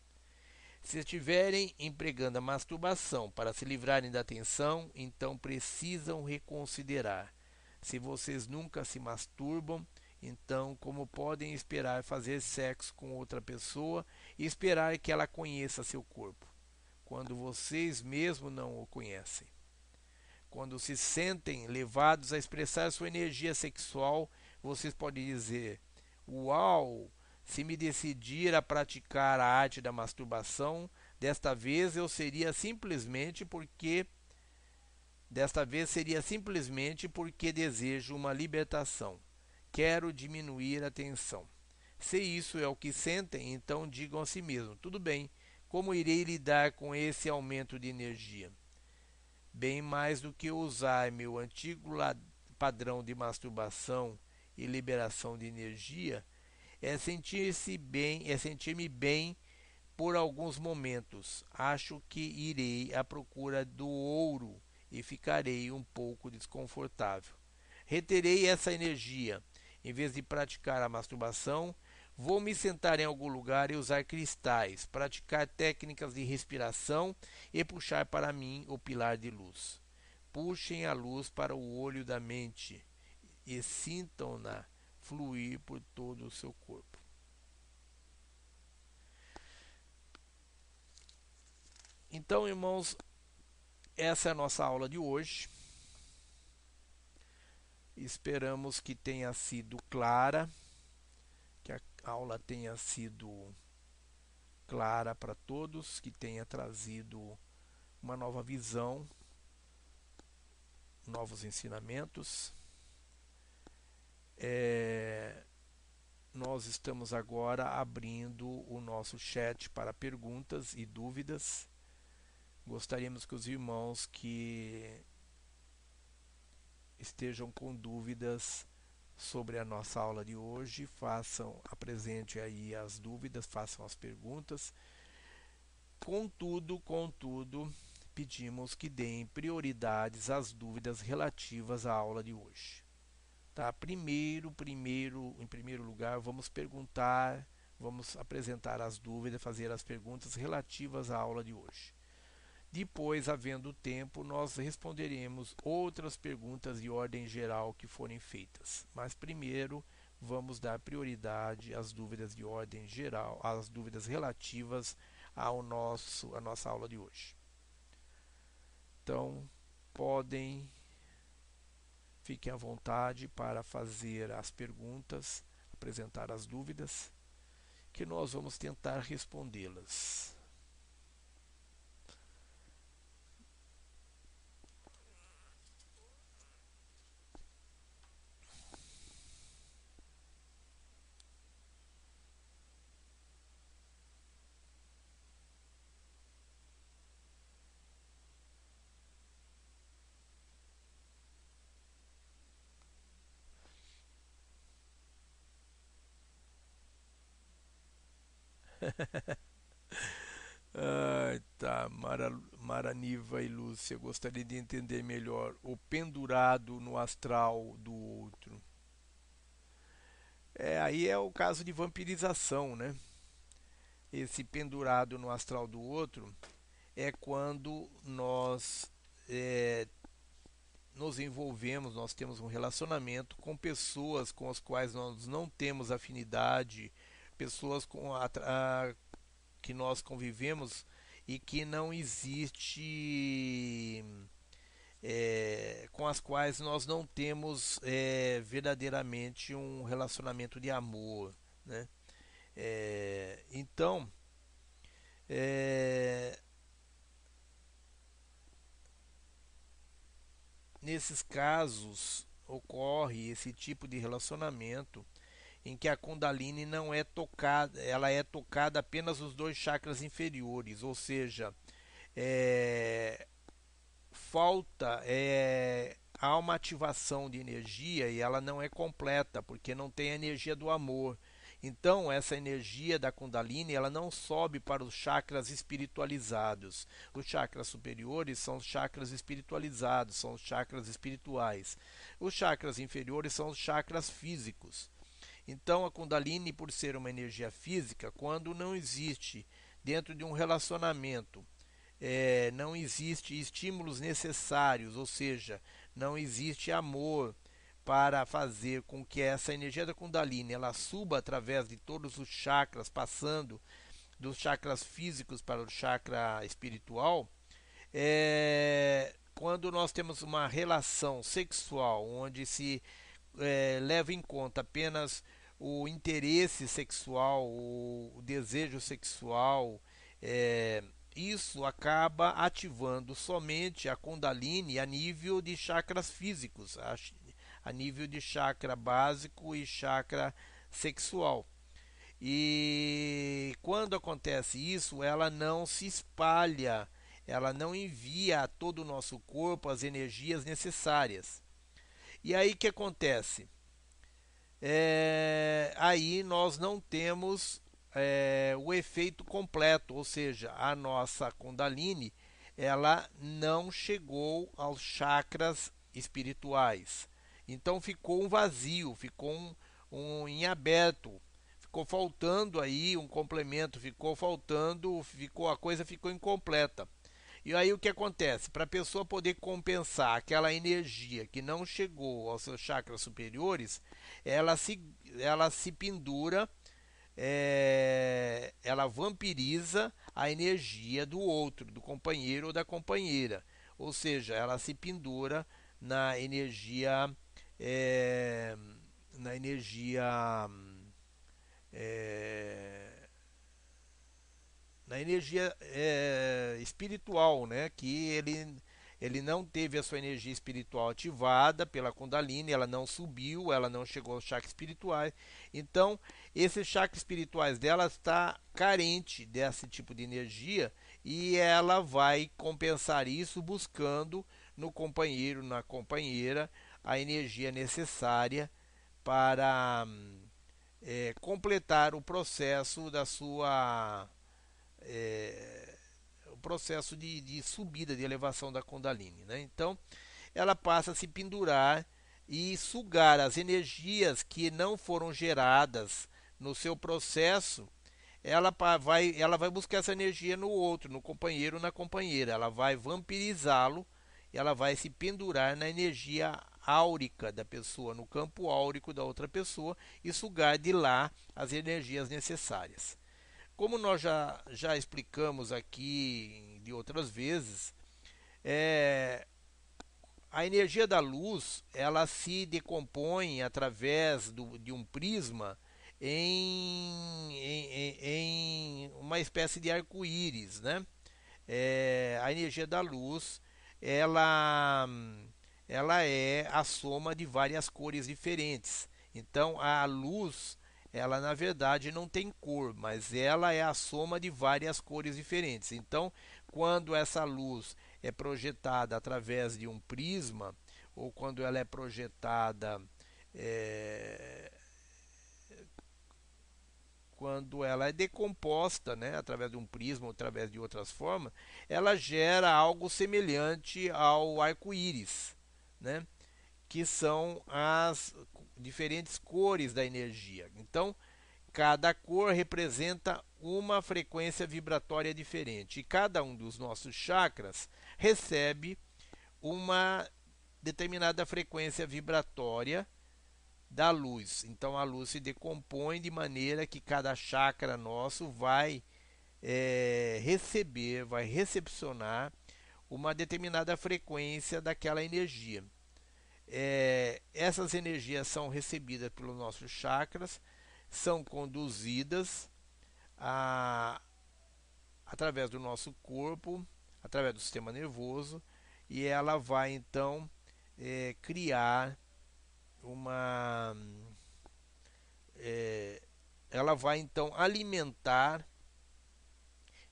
Se estiverem empregando a masturbação para se livrarem da tensão, então precisam reconsiderar. Se vocês nunca se masturbam, então como podem esperar fazer sexo com outra pessoa e esperar que ela conheça seu corpo, quando vocês mesmo não o conhecem? Quando se sentem levados a expressar sua energia sexual, vocês podem dizer: Uau! Se me decidir a praticar a arte da masturbação, desta vez eu seria simplesmente porque desta vez seria simplesmente porque desejo uma libertação. Quero diminuir a tensão. Se isso é o que sentem, então digam a si mesmo: tudo bem, como irei lidar com esse aumento de energia? Bem mais do que usar meu antigo padrão de masturbação e liberação de energia, é sentir-se bem, é sentir-me bem por alguns momentos. Acho que irei à procura do ouro e ficarei um pouco desconfortável. Reterei essa energia. Em vez de praticar a masturbação, vou me sentar em algum lugar e usar cristais, praticar técnicas de respiração e puxar para mim o pilar de luz. Puxem a luz para o olho da mente e sintam-na fluir por todo o seu corpo. Então, irmãos, essa é a nossa aula de hoje. Esperamos que tenha sido clara, aula tenha sido clara para todos, que tenha trazido uma nova visão, novos ensinamentos. É, nós estamos agora abrindo o nosso chat para perguntas e dúvidas. Gostaríamos que os irmãos que estejam com dúvidas sobre a nossa aula de hoje façam, apresente aí as dúvidas, façam as perguntas. Contudo, contudo, pedimos que deem prioridades às dúvidas relativas à aula de hoje. Tá? Primeiro, primeiro, em primeiro lugar, vamos perguntar, vamos apresentar as dúvidas, fazer as perguntas relativas à aula de hoje. Depois, havendo tempo, nós responderemos outras perguntas de ordem geral que forem feitas. Mas primeiro, vamos dar prioridade às dúvidas de ordem geral, às dúvidas relativas ao nosso, à nossa aula de hoje. Então, podem, fiquem à vontade para fazer as perguntas, apresentar as dúvidas, que nós vamos tentar respondê-las. Ah, tá, Mara, Maraniva e Lúcia, gostaria de entender melhor o pendurado no astral do outro. É, aí é o caso de vampirização, né? Esse pendurado no astral do outro é quando nós é, nos envolvemos, nós temos um relacionamento com pessoas com as quais nós não temos afinidade, pessoas com a, a, que nós convivemos e que não existe é, com as quais nós não temos é, verdadeiramente um relacionamento de amor, né? É, então, nesses casos ocorre esse tipo de relacionamento em que a Kundalini não é tocada, ela é tocada apenas os dois chakras inferiores, ou seja, é, falta é, há uma ativação de energia e ela não é completa porque não tem a energia do amor. Então, essa energia da Kundalini ela não sobe para os chakras espiritualizados. Os chakras superiores são os chakras espiritualizados, são os chakras espirituais. Os chakras inferiores são os chakras físicos. Então, a Kundalini, por ser uma energia física, quando não existe dentro de um relacionamento, é, não existe estímulos necessários, ou seja, não existe amor para fazer com que essa energia da Kundalini ela suba através de todos os chakras, passando dos chakras físicos para o chakra espiritual, é, quando nós temos uma relação sexual onde se é, leva em conta apenas o interesse sexual, o, desejo sexual, é, isso acaba ativando somente a Kundalini a nível de chakras físicos, a, a nível de chakra básico e chakra sexual. E quando acontece isso, ela não se espalha, ela não envia a todo o nosso corpo as energias necessárias. E aí que acontece? É, aí nós não temos é, o efeito completo, ou seja, a nossa Kundalini ela não chegou aos chakras espirituais. Então ficou um vazio, ficou um, um em aberto, ficou faltando aí um complemento, ficou faltando, ficou a coisa ficou incompleta. E aí o que acontece? Para a pessoa poder compensar aquela energia que não chegou aos seus chakras superiores, ela se, ela se pendura, é, ela vampiriza a energia do outro, do companheiro ou da companheira. Ou seja, ela se pendura na energia. É, na energia. É, na energia é, espiritual, né? Que ele ele não teve a sua energia espiritual ativada pela Kundalini, ela não subiu, ela não chegou aos chakras espirituais. Então, esses chakras espirituais dela está carente desse tipo de energia e ela vai compensar isso buscando no companheiro, na companheira, a energia necessária para é, completar o processo da sua é, o processo de, de, subida, de elevação da Kundalini. Né? Então, ela passa a se pendurar e sugar as energias que não foram geradas no seu processo, ela vai, ela vai buscar essa energia no outro, no companheiro, na companheira. Ela vai vampirizá-lo, ela vai se pendurar na energia áurica da pessoa, no campo áurico da outra pessoa e sugar de lá as energias necessárias. Como nós já, já explicamos aqui de outras vezes, é, a energia da luz ela se decompõe através do, de um prisma em, em, em uma espécie de arco-íris, né? É, a energia da luz ela ela é a soma de várias cores diferentes. Então a luz ela na verdade não tem cor, mas ela é a soma de várias cores diferentes. Então, quando essa luz é projetada através de um prisma, ou quando ela é projetada é, quando ela é decomposta né, através de um prisma ou através de outras formas, ela gera algo semelhante ao arco-íris, né, que são as diferentes cores da energia. Então, cada cor representa uma frequência vibratória diferente e cada um dos nossos chakras recebe uma determinada frequência vibratória da luz. Então a luz se decompõe de maneira que cada chakra nosso vai é, receber, vai recepcionar uma determinada frequência daquela energia. É, essas energias são recebidas pelos nossos chakras, são conduzidas a, através do nosso corpo, através do sistema nervoso, e ela vai então é, criar uma. É, ela vai então alimentar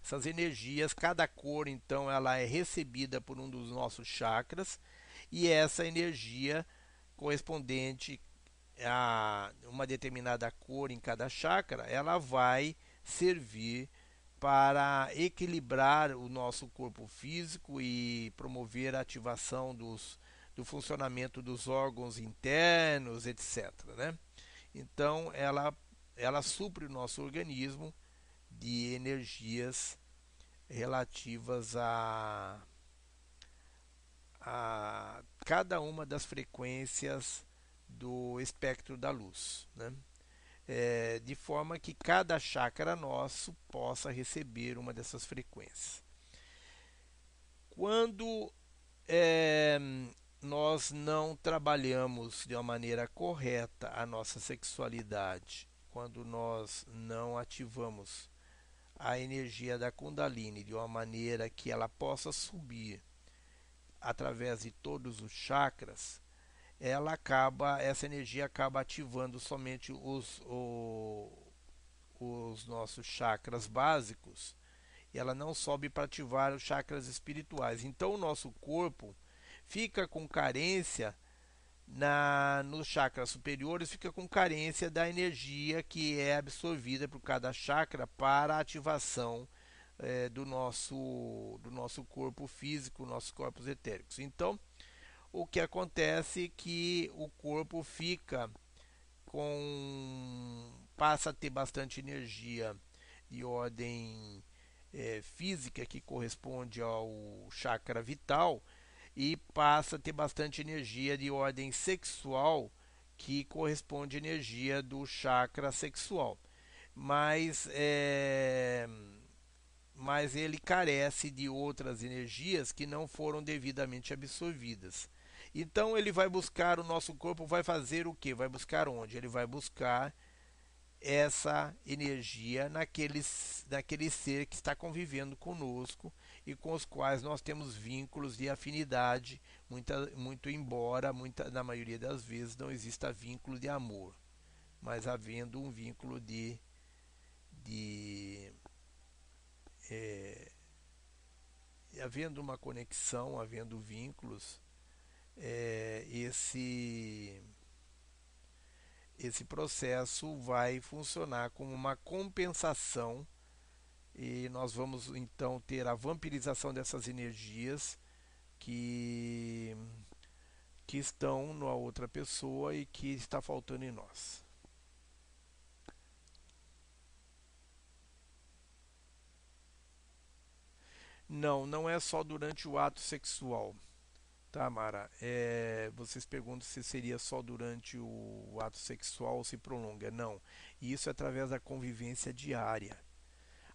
essas energias. Cada cor então ela é recebida por um dos nossos chakras e essa energia correspondente a uma determinada cor em cada chakra, ela vai servir para equilibrar o nosso corpo físico e promover a ativação dos, do funcionamento dos órgãos internos, etc. Né? Então, ela, ela supre o nosso organismo de energias relativas a, a cada uma das frequências do espectro da luz. Né? É, de forma que cada chácara nosso possa receber uma dessas frequências. Quando é, nós não trabalhamos de uma maneira correta a nossa sexualidade, quando nós não ativamos a energia da Kundalini de uma maneira que ela possa subir através de todos os chakras, ela acaba, essa energia acaba ativando somente os, o, os nossos chakras básicos e ela não sobe para ativar os chakras espirituais. Então o nosso corpo fica com carência na nos chakras superiores fica com carência da energia que é absorvida por cada chakra para a ativação é, do nosso do nosso corpo físico, nossos corpos etéricos. Então, o que acontece é que o corpo fica com passa a ter bastante energia de ordem é, física que corresponde ao chakra vital e passa a ter bastante energia de ordem sexual, que corresponde à energia do chakra sexual. Mas, é, mas ele carece de outras energias que não foram devidamente absorvidas. Então ele vai buscar, o nosso corpo vai fazer o que? Vai buscar onde? Ele vai buscar essa energia naquele, naquele ser que está convivendo conosco e com os quais nós temos vínculos de afinidade, muita, muito embora muita, na maioria das vezes não exista vínculo de amor, mas havendo um vínculo de, de é, havendo uma conexão, havendo vínculos, é, esse esse processo vai funcionar como uma compensação e nós vamos então ter a vampirização dessas energias que, que estão na outra pessoa e que está faltando em nós. Não, não é só durante o ato sexual. Tá, Mara? É, vocês perguntam se seria só durante o ato sexual ou se prolonga. Não. Isso é através da convivência diária.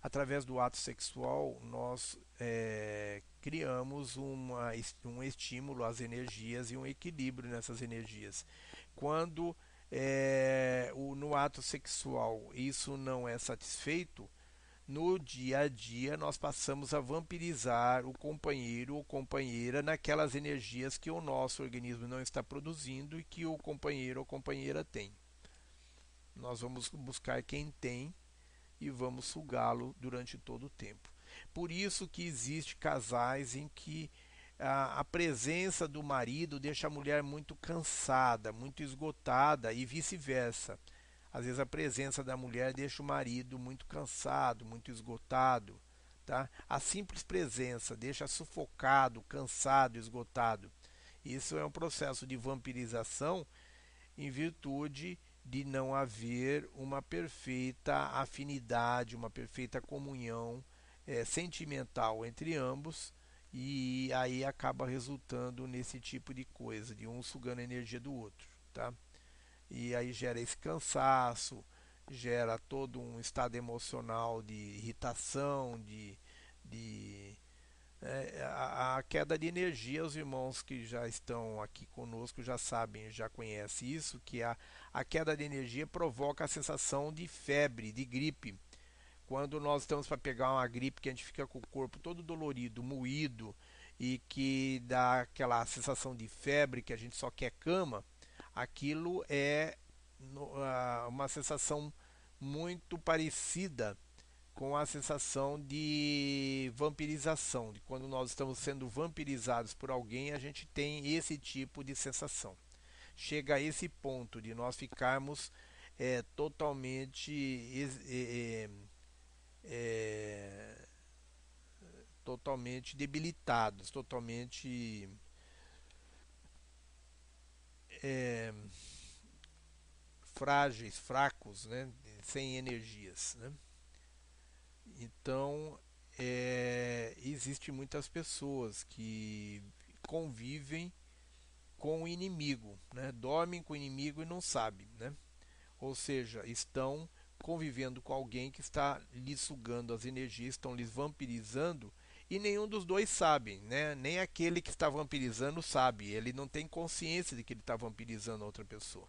Através do ato sexual, nós é, criamos uma, um estímulo às energias e um equilíbrio nessas energias. Quando é, o, no ato sexual isso não é satisfeito, no dia a dia nós passamos a vampirizar o companheiro ou companheira naquelas energias que o nosso organismo não está produzindo e que o companheiro ou companheira tem. Nós vamos buscar quem tem e vamos sugá-lo durante todo o tempo. Por isso que existe casais em que a, a presença do marido deixa a mulher muito cansada, muito esgotada e vice-versa às vezes a presença da mulher deixa o marido muito cansado, muito esgotado. Tá? A simples presença deixa sufocado, cansado, esgotado. Isso é um processo de vampirização em virtude de não haver uma perfeita afinidade, uma perfeita comunhão é, sentimental entre ambos e aí acaba resultando nesse tipo de coisa, de um sugando a energia do outro, tá? E aí gera esse cansaço, gera todo um estado emocional de irritação, de, de é, a, a, queda de energia. Os irmãos que já estão aqui conosco já sabem, já conhecem isso, que a, a queda de energia provoca a sensação de febre, de gripe. Quando nós estamos para pegar uma gripe que a gente fica com o corpo todo dolorido, moído e que dá aquela sensação de febre que a gente só quer cama, aquilo é uma sensação muito parecida com a sensação de vampirização, de quando nós estamos sendo vampirizados por alguém, a gente tem esse tipo de sensação. Chega a esse ponto de nós ficarmos é, totalmente é, é, totalmente debilitados, totalmente é, frágeis, fracos, né? sem energias. Né? Então, é, existe muitas pessoas que convivem com o inimigo, né? dormem com o inimigo e não sabem. Né? Ou seja, estão convivendo com alguém que está lhes sugando as energias, estão lhes vampirizando e nenhum dos dois sabe, né? Nem aquele que está vampirizando sabe, ele não tem consciência de que ele está vampirizando outra pessoa.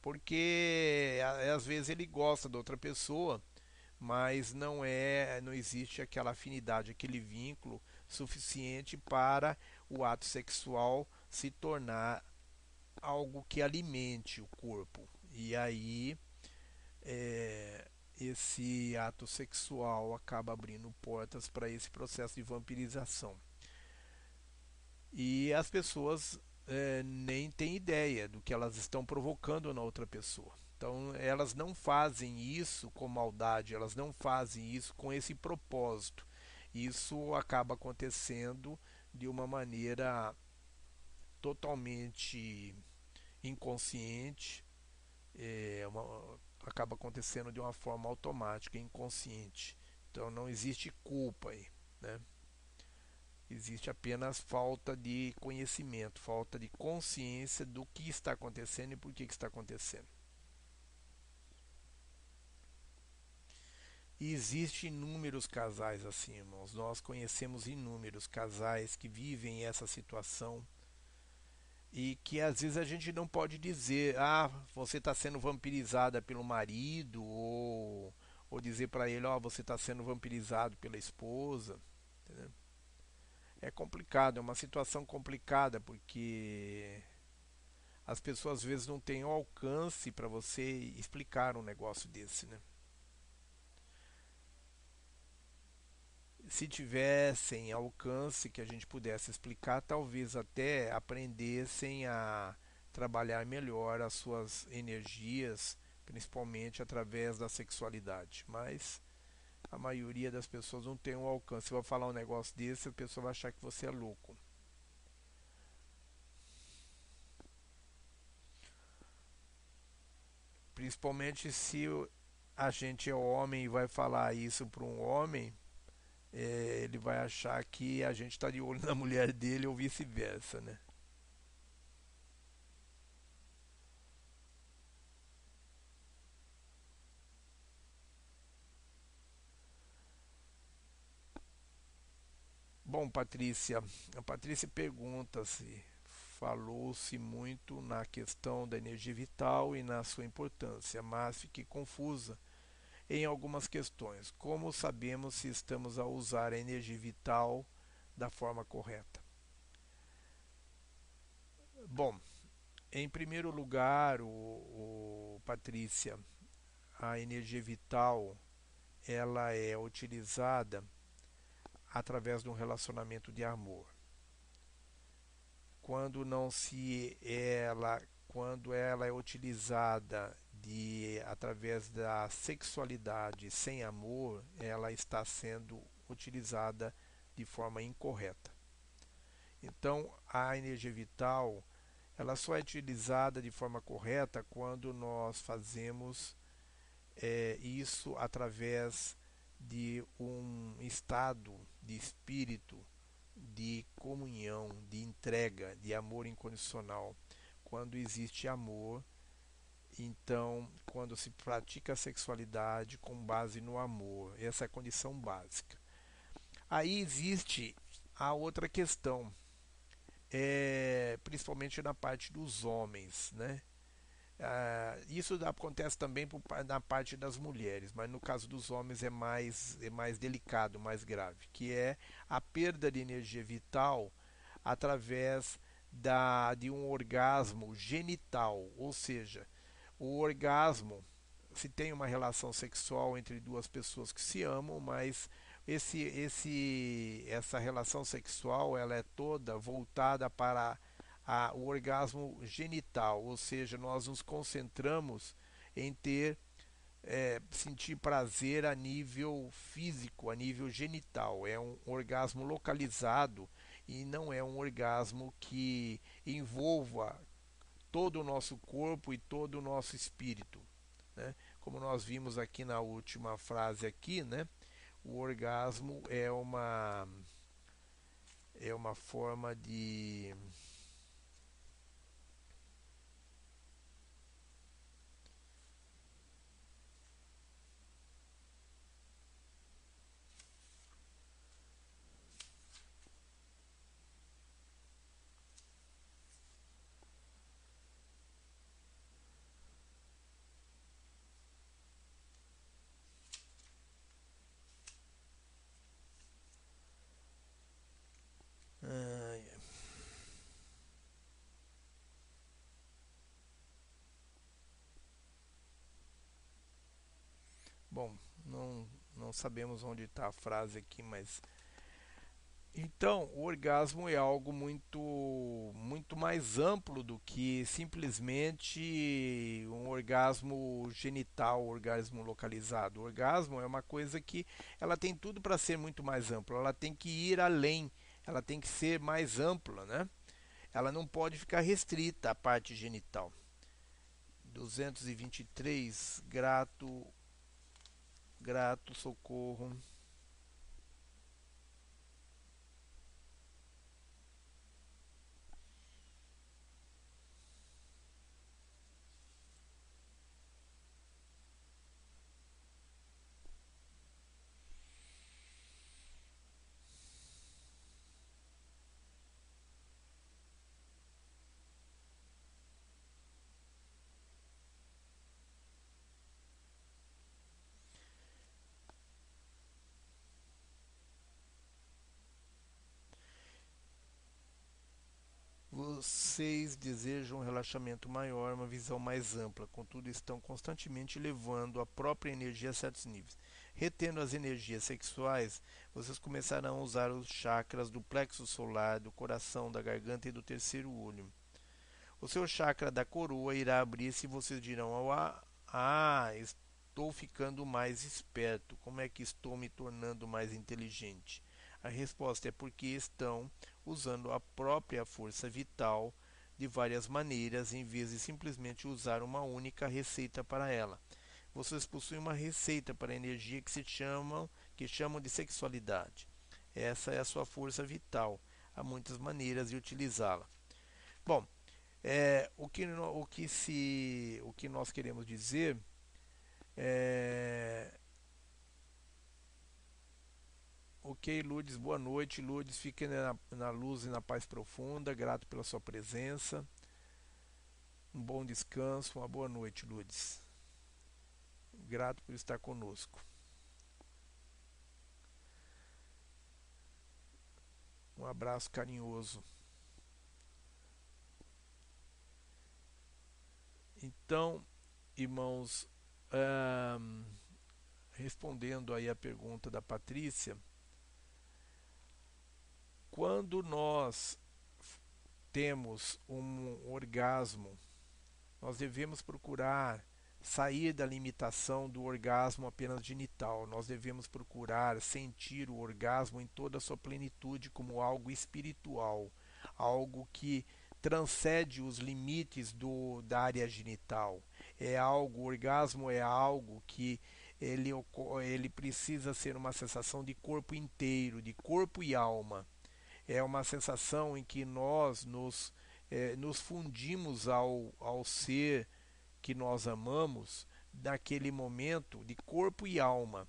Porque às vezes ele gosta da outra pessoa, mas não é, não existe aquela afinidade, aquele vínculo suficiente para o ato sexual se tornar algo que alimente o corpo. E aí é, esse ato sexual acaba abrindo portas para esse processo de vampirização. E as pessoas é, nem têm ideia do que elas estão provocando na outra pessoa. Então elas não fazem isso com maldade, elas não fazem isso com esse propósito. Isso acaba acontecendo de uma maneira totalmente inconsciente, é, uma, acaba acontecendo de uma forma automática, inconsciente. Então não existe culpa aí, né? Existe apenas falta de conhecimento, falta de consciência do que está acontecendo e por que, que está acontecendo. E inúmeros casais assim, irmãos. Nós conhecemos inúmeros casais que vivem essa situação e que às vezes a gente não pode dizer, ah, você está sendo vampirizada pelo marido, ou, ou dizer para ele, ó, oh, você está sendo vampirizado pela esposa. É complicado, é uma situação complicada, porque as pessoas às vezes não têm o alcance para você explicar um negócio desse, né? se tivessem alcance que a gente pudesse explicar, talvez até aprendessem a trabalhar melhor as suas energias, principalmente através da sexualidade. Mas a maioria das pessoas não tem um alcance. Se eu falar um negócio desse, a pessoa vai achar que você é louco. Principalmente se a gente é homem e vai falar isso para um homem, é, ele vai achar que a gente está de olho na mulher dele ou vice-versa, né? Bom, Patrícia, a Patrícia pergunta se falou-se muito na questão da energia vital e na sua importância, mas fiquei confusa em algumas questões. Como sabemos se estamos a usar a energia vital da forma correta? Bom, em primeiro lugar, o, o Patrícia, a energia vital ela é utilizada através de um relacionamento de amor. Quando não se ela, quando ela é utilizada de através da sexualidade sem amor, ela está sendo utilizada de forma incorreta. Então, a energia vital, ela só é utilizada de forma correta quando nós fazemos é, isso através de um estado de espírito de comunhão, de entrega, de amor incondicional. Quando existe amor, então, quando se pratica a sexualidade com base no amor, essa é a condição básica. Aí existe a outra questão, é, principalmente na parte dos homens, né? Ah, isso acontece também na parte das mulheres, mas no caso dos homens é mais, é mais delicado, mais grave, que é a perda de energia vital através da, de um orgasmo genital, ou seja, o orgasmo, se tem uma relação sexual entre duas pessoas que se amam, mas esse, esse, essa relação sexual ela é toda voltada para a, o orgasmo genital, ou seja, nós nos concentramos em ter é, sentir prazer a nível físico, a nível genital. É um orgasmo localizado e não é um orgasmo que envolva todo o nosso corpo e todo o nosso espírito. Né? Como nós vimos aqui na última frase aqui, né? o orgasmo é uma é uma forma de Bom, não, não sabemos onde está a frase aqui, mas então, o orgasmo é algo muito muito mais amplo do que simplesmente um orgasmo genital, orgasmo localizado. O orgasmo é uma coisa que ela tem tudo para ser muito mais ampla. Ela tem que ir além, ela tem que ser mais ampla, né? Ela não pode ficar restrita à parte genital. 223 grato grato, socorro. Vocês desejam um relaxamento maior, uma visão mais ampla, contudo estão constantemente levando a própria energia a certos níveis. Retendo as energias sexuais, vocês começarão a usar os chakras do plexo solar, do coração, da garganta e do terceiro olho. O seu chakra da coroa irá abrir-se e vocês dirão: ah, ah, estou ficando mais esperto. Como é que estou me tornando mais inteligente? A resposta é porque estão usando a própria força vital de várias maneiras em vez de simplesmente usar uma única receita para ela. Vocês possuem uma receita para a energia que se chamam, que chamam de sexualidade. Essa é a sua força vital. Há muitas maneiras de utilizá-la. Bom, é, o, que, o, que se, o que nós queremos dizer é, Ok, Lourdes, boa noite. Lourdes, fique na, na, luz e na paz profunda. Grato pela sua presença. Um bom descanso, uma boa noite, Lourdes. Grato por estar conosco. Um abraço carinhoso. Então, irmãos, respondendo aí a pergunta da Patrícia, quando nós temos um orgasmo, nós devemos procurar sair da limitação do orgasmo apenas genital. Nós devemos procurar sentir o orgasmo em toda a sua plenitude como algo espiritual, algo que transcende os limites do, da área genital. É algo, o orgasmo é algo que ele, ele precisa ser uma sensação de corpo inteiro, de corpo e alma. É uma sensação em que nós nos, é, nos fundimos ao, ao ser que nós amamos naquele momento de corpo e alma.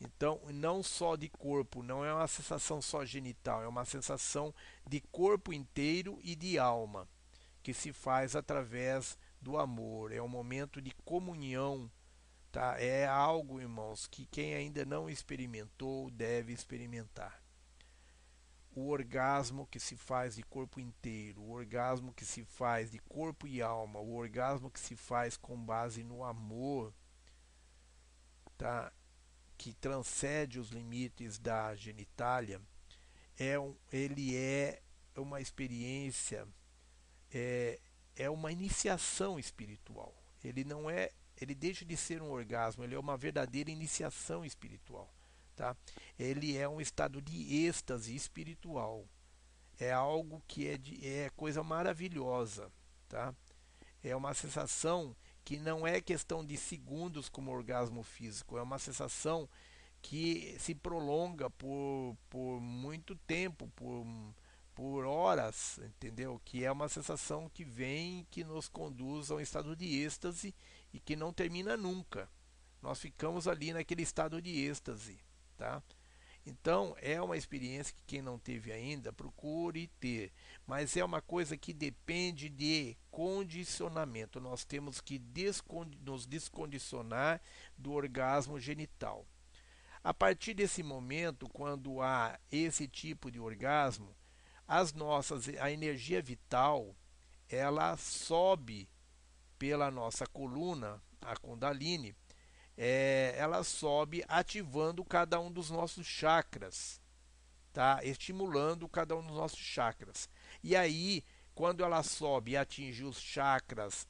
Então, não só de corpo, não é uma sensação só genital, é uma sensação de corpo inteiro e de alma, que se faz através do amor. É um momento de comunhão, tá? É algo, irmãos, que quem ainda não experimentou deve experimentar. O orgasmo que se faz de corpo inteiro, o orgasmo que se faz de corpo e alma, o orgasmo que se faz com base no amor, tá? que transcende os limites da genitália, é um, ele é uma experiência, é, é uma iniciação espiritual. Ele não é, ele deixa de ser um orgasmo, ele é uma verdadeira iniciação espiritual, tá? Ele é um estado de êxtase espiritual. É algo que é, de, é coisa maravilhosa, tá? É uma sensação que não é questão de segundos como orgasmo físico, é uma sensação que se prolonga por, por muito tempo, por, por horas, entendeu? Que é uma sensação que vem, que nos conduz a um estado de êxtase e que não termina nunca. Nós ficamos ali naquele estado de êxtase, tá? Então, é uma experiência que quem não teve ainda, procure ter. Mas é uma coisa que depende de condicionamento. Nós temos que descondi nos descondicionar do orgasmo genital. A partir desse momento, quando há esse tipo de orgasmo, as nossas a energia vital, ela sobe pela nossa coluna, a Kundalini, é, ela sobe ativando cada um dos nossos chakras, tá? Estimulando cada um dos nossos chakras. E aí, quando ela sobe e atinge os chakras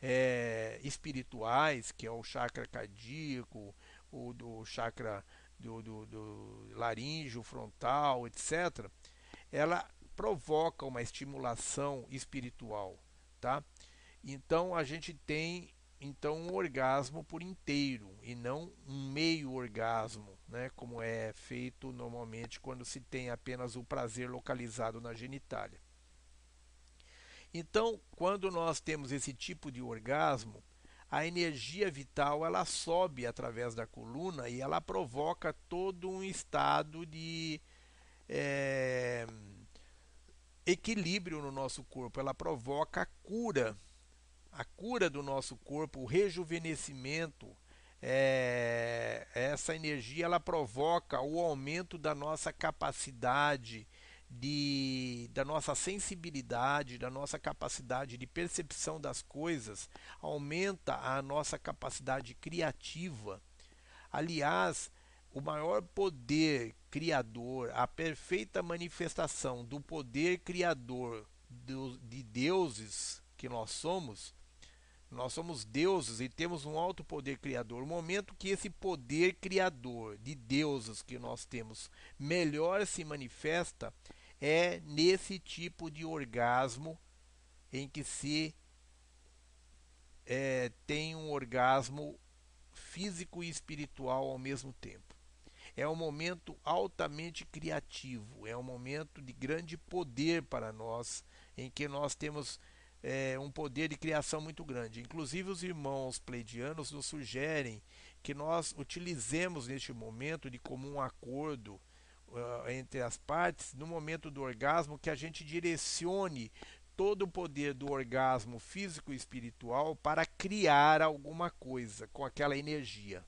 é, espirituais, que é o chakra cardíaco, o do chakra do, do, do laríngeo, frontal, etc., ela provoca uma estimulação espiritual, tá? Então a gente tem então um orgasmo por inteiro e não um meio orgasmo, né, como é feito normalmente quando se tem apenas o prazer localizado na genitália. Então, quando nós temos esse tipo de orgasmo, a energia vital ela sobe através da coluna e ela provoca todo um estado de é, equilíbrio no nosso corpo. Ela provoca a cura a cura do nosso corpo, o rejuvenescimento, é, essa energia ela provoca o aumento da nossa capacidade de, da nossa sensibilidade, da nossa capacidade de percepção das coisas, aumenta a nossa capacidade criativa. Aliás, o maior poder criador, a perfeita manifestação do poder criador do, de deuses que nós somos, nós somos deuses e temos um alto poder criador. O momento que esse poder criador de deuses que nós temos melhor se manifesta é nesse tipo de orgasmo em que se é, tem um orgasmo físico e espiritual ao mesmo tempo. É um momento altamente criativo, é um momento de grande poder para nós, em que nós temos é, um poder de criação muito grande. Inclusive, os irmãos pleidianos nos sugerem que nós utilizemos neste momento de comum acordo uh, entre as partes, no momento do orgasmo, que a gente direcione todo o poder do orgasmo físico e espiritual para criar alguma coisa com aquela energia,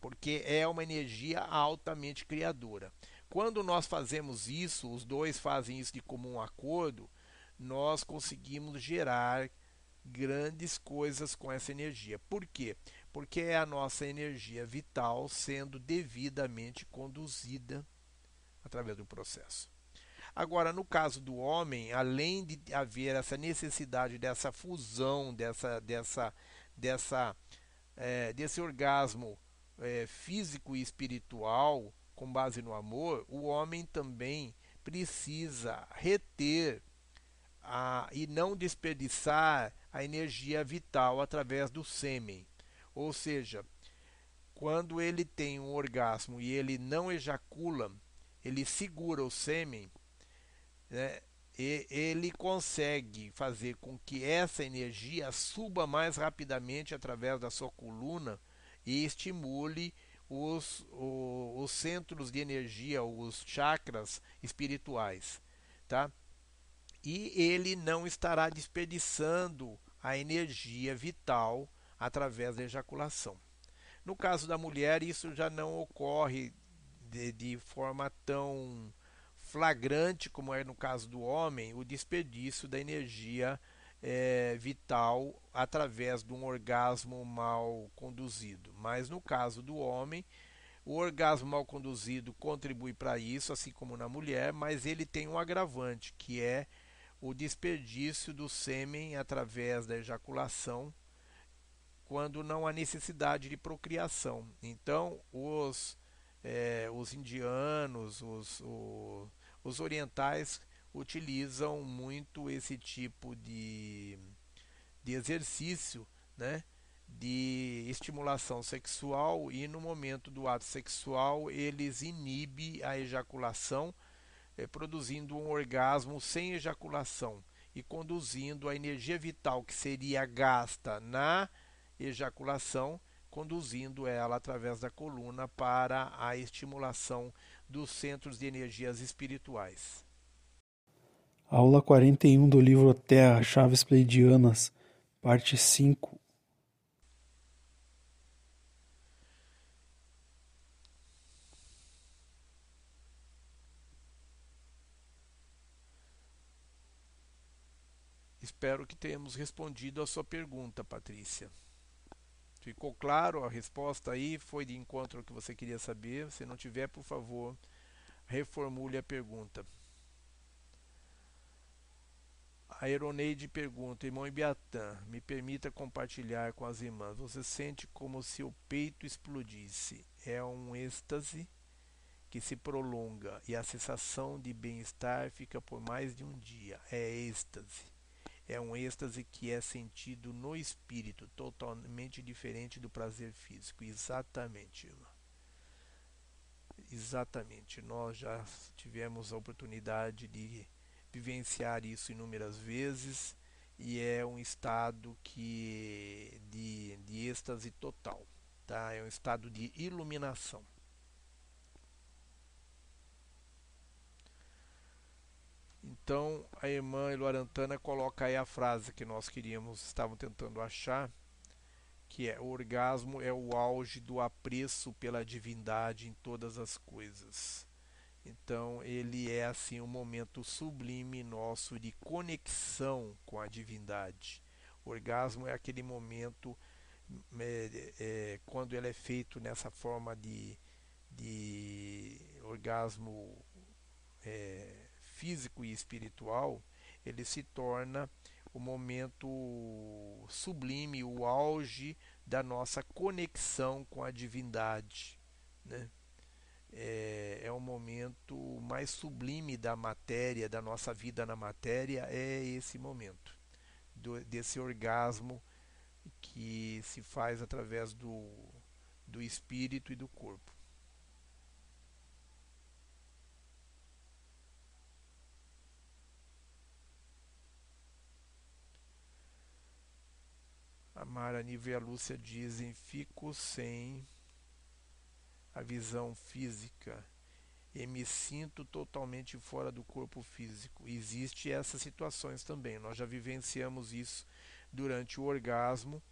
porque é uma energia altamente criadora. Quando nós fazemos isso, os dois fazem isso de comum acordo, nós conseguimos gerar grandes coisas com essa energia. Por quê? Porque é a nossa energia vital sendo devidamente conduzida através do processo. Agora, no caso do homem, além de haver essa necessidade dessa fusão, dessa, dessa, dessa, é, desse orgasmo é, físico e espiritual com base no amor, o homem também precisa reter a, e não desperdiçar a energia vital através do sêmen. Ou seja, quando ele tem um orgasmo e ele não ejacula, ele segura o sêmen, né, e ele consegue fazer com que essa energia suba mais rapidamente através da sua coluna e estimule os, os, os centros de energia, os chakras espirituais, tá? E ele não estará desperdiçando a energia vital através da ejaculação. No caso da mulher, isso já não ocorre de, de forma tão flagrante, como é no caso do homem, o desperdício da energia é, vital através de um orgasmo mal conduzido. Mas no caso do homem, o orgasmo mal conduzido contribui para isso, assim como na mulher, mas ele tem um agravante, que é o desperdício do sêmen através da ejaculação, quando não há necessidade de procriação. Então, os, é, os indianos, os, os os orientais utilizam muito esse tipo de, de exercício, né? de estimulação sexual e no momento do ato sexual eles inibem a ejaculação, eh, produzindo um orgasmo sem ejaculação e conduzindo a energia vital que seria gasta na ejaculação, conduzindo ela através da coluna para a estimulação dos centros de energias espirituais.
Aula 41 do livro Terra, Chaves Pleidianas, parte 5.
Espero que tenhamos respondido a sua pergunta, Patrícia. Ficou claro a resposta aí? Foi de encontro ao que você queria saber? Se não tiver, por favor, reformule a pergunta. A Eroneide pergunta, irmão Ibiatã, me permita compartilhar com as irmãs. Você sente como se o peito explodisse. É um êxtase que se prolonga e a sensação de bem-estar fica por mais de um dia. É êxtase é um êxtase que é sentido no espírito, totalmente diferente do prazer físico. Exatamente, irmã. Exatamente. Nós já tivemos a oportunidade de vivenciar isso inúmeras vezes e é um estado que de, de êxtase total, tá? É um estado de iluminação. Então a irmã Eloarantana coloca aí a frase que nós queríamos, estavam tentando achar, que é o orgasmo é o auge do apreço pela divindade em todas as coisas. Então ele é assim um momento sublime nosso de conexão com a divindade. O orgasmo é aquele momento é, é, quando ele é feito nessa forma de, de orgasmo é, físico e espiritual, ele se torna o momento sublime, o auge da nossa conexão com a divindade. Né? É, é o momento mais sublime da matéria, da nossa vida na matéria, é esse momento. do, desse orgasmo que se faz através do, do espírito e do corpo. Mara Nive e a Lúcia dizem: fico sem a visão física e me sinto totalmente fora do corpo físico. Existe essas situações também. Nós já vivenciamos isso durante o orgasmo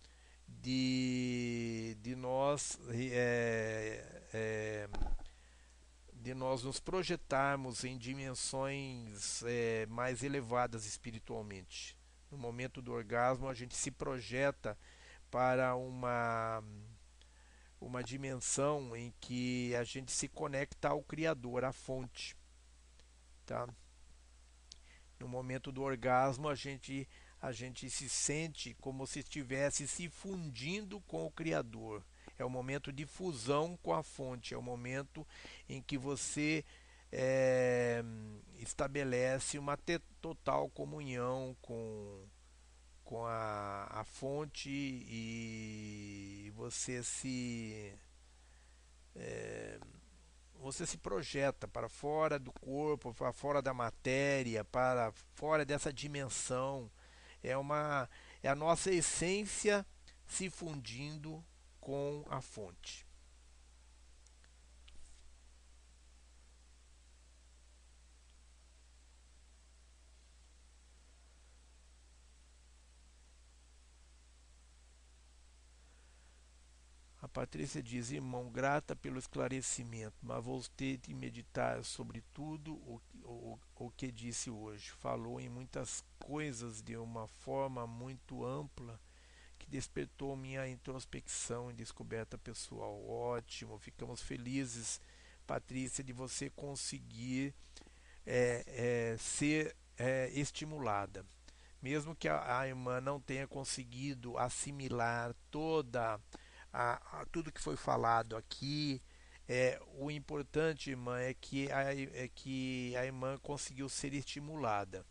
de, de nós é, é, de nós nos projetarmos em dimensões é, mais elevadas espiritualmente. No momento do orgasmo, a gente se projeta para uma uma dimensão em que a gente se conecta ao Criador, à fonte. Tá? No momento do orgasmo, a gente, a gente se sente como se estivesse se fundindo com o Criador. É o momento de fusão com a fonte, é o momento em que você é, estabelece uma total comunhão com, com a, a fonte e você se é, você se projeta para fora do corpo, para fora da matéria, para fora dessa dimensão. É uma é a nossa essência se fundindo com a fonte. Patrícia diz, irmão, grata pelo esclarecimento, mas vou ter de meditar sobre tudo o, o, o que disse hoje. Falou em muitas coisas de uma forma muito ampla que despertou minha introspecção e descoberta pessoal. Ótimo, ficamos felizes, Patrícia, de você conseguir é, é, ser é, estimulada. Mesmo que a, a irmã não tenha conseguido assimilar toda a a, a tudo que foi falado aqui. É, o importante, irmã, é que, a, é que a irmã conseguiu ser estimulada.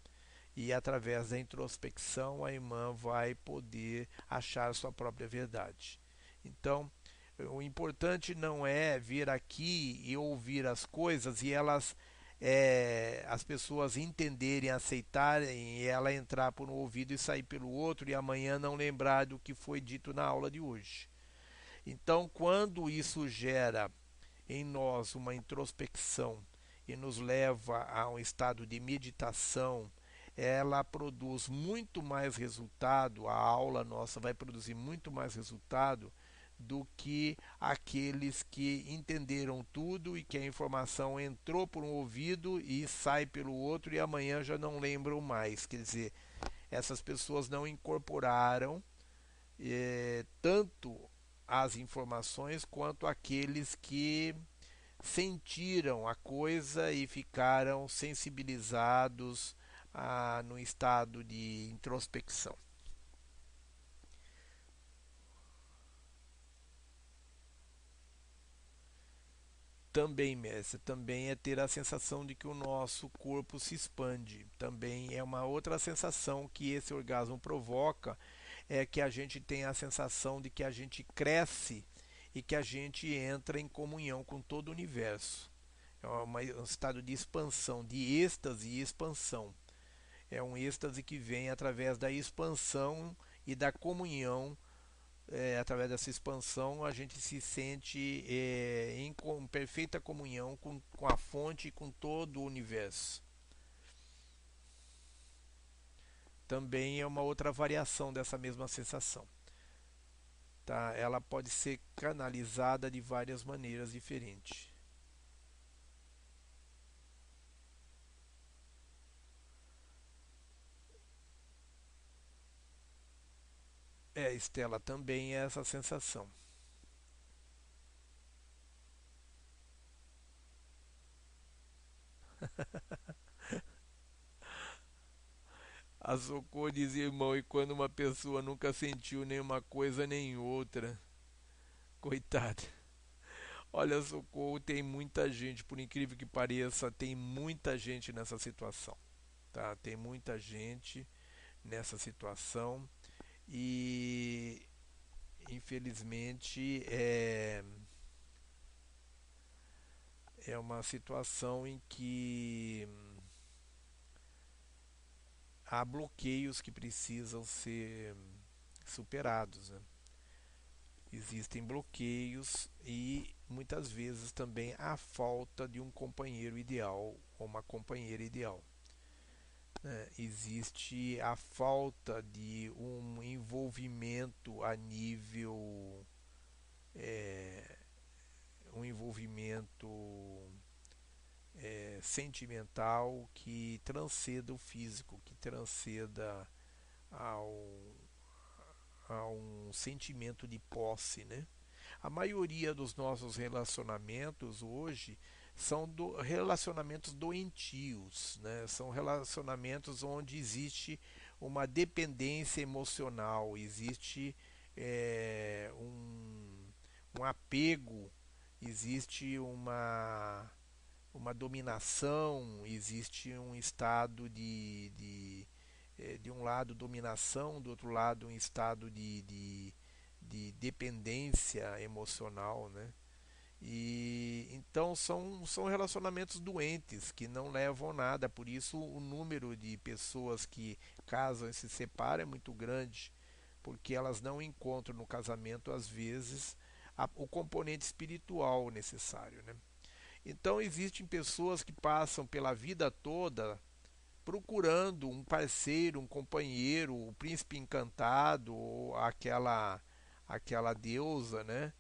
E através da introspecção, a irmã vai poder achar a sua própria verdade. Então, o importante não é vir aqui e ouvir as coisas e elas é, as pessoas entenderem, aceitarem e ela entrar por um ouvido e sair pelo outro e amanhã não lembrar do que foi dito na aula de hoje. Então, quando isso gera em nós uma introspecção e nos leva a um estado de meditação, ela produz muito mais resultado, a aula nossa vai produzir muito mais resultado do que aqueles que entenderam tudo e que a informação entrou por um ouvido e sai pelo outro e amanhã já não lembram mais. Quer dizer, essas pessoas não incorporaram eh, tanto as informações quanto aqueles que sentiram a coisa e ficaram sensibilizados ah, no estado de introspecção. Também, mestre, também é ter a sensação de que o nosso corpo se expande. Também é uma outra sensação que esse orgasmo provoca é que a gente tem a sensação de que a gente cresce e que a gente entra em comunhão com todo o universo. É um estado de expansão, de êxtase e expansão. É um êxtase que vem através da expansão e da comunhão. É, através dessa expansão, a gente se sente é, em perfeita comunhão com, com a fonte e com todo o universo. Também é uma outra variação dessa mesma sensação. Tá? Ela pode ser canalizada de várias maneiras diferentes. É, Estela, também é essa sensação. A Socorro dizia, irmão, e quando uma pessoa nunca sentiu nenhuma coisa nem outra. Coitada. Olha, Socorro, tem muita gente, por incrível que pareça, tem muita gente nessa situação. Tá? Tem muita gente nessa situação e infelizmente é, é uma situação em que há bloqueios que precisam ser superados. Né? Existem bloqueios e muitas vezes também a falta de um companheiro ideal ou uma companheira ideal. Né? Existe a falta de um envolvimento a nível é, um envolvimento é, sentimental que transceda o físico, que transceda ao, a um sentimento de posse, né? A maioria dos nossos relacionamentos hoje são do, relacionamentos doentios, né? são relacionamentos onde existe uma dependência emocional, existe é, um, um apego, existe uma, uma dominação, existe um estado de, de, é, de um lado dominação, do outro lado um estado de, de, de dependência emocional, né? E então são, são relacionamentos doentes que não levam a nada, por isso o número de pessoas que casam e se separam é muito grande, porque elas não encontram no casamento às vezes a, o componente espiritual necessário, né? Então existem pessoas que passam pela vida toda procurando um parceiro, um companheiro, o príncipe encantado, ou aquela aquela deusa, né?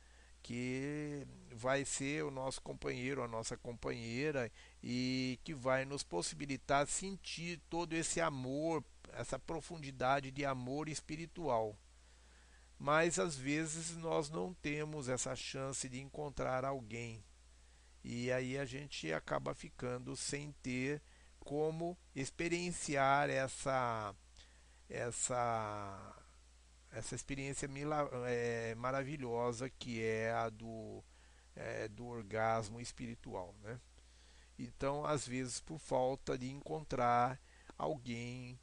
que vai ser o nosso companheiro, a nossa companheira e que vai nos possibilitar sentir todo esse amor, essa profundidade de amor espiritual. Mas às vezes nós não temos essa chance de encontrar alguém. E aí a gente acaba ficando sem ter como experienciar essa essa essa experiência é, maravilhosa que é a do, é, do orgasmo espiritual. Né? Então, às vezes, por falta de encontrar alguém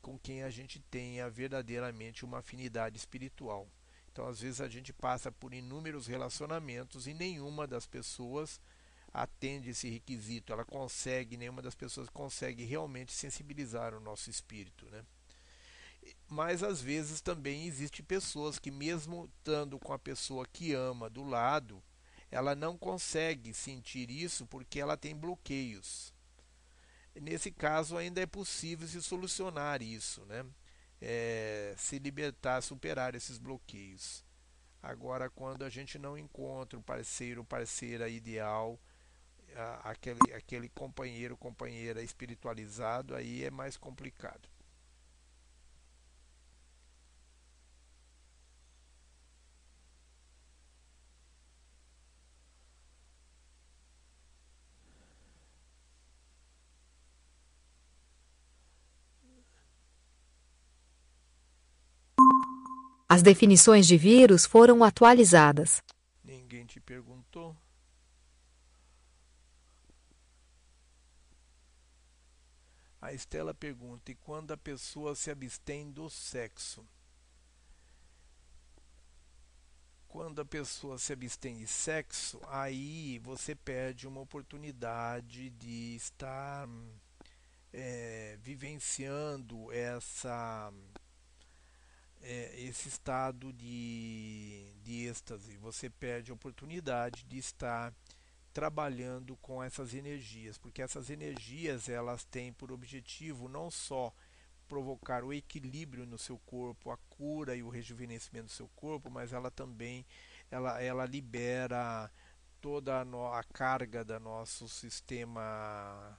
com quem a gente tenha verdadeiramente uma afinidade espiritual. Então, às vezes, a gente passa por inúmeros relacionamentos e nenhuma das pessoas atende esse requisito, ela consegue, nenhuma das pessoas consegue realmente sensibilizar o nosso espírito. Né? mas às vezes também existe pessoas que mesmo estando com a pessoa que ama do lado, ela não consegue sentir isso porque ela tem bloqueios. Nesse caso ainda é possível se solucionar isso, né? É, se libertar, superar esses bloqueios. Agora, quando a gente não encontra o parceiro, parceira ideal, aquele, aquele companheiro, companheira espiritualizado, aí é mais complicado.
As definições de vírus foram atualizadas.
Ninguém te perguntou? A Estela pergunta: e quando a pessoa se abstém do sexo? Quando a pessoa se abstém de sexo, aí você perde uma oportunidade de estar é, vivenciando essa é, esse estado de, de êxtase, você perde a oportunidade de estar trabalhando com essas energias, porque essas energias elas têm por objetivo não só provocar o equilíbrio no seu corpo, a cura e o rejuvenescimento do seu corpo, mas ela também ela, ela libera toda a, no, a carga do nosso sistema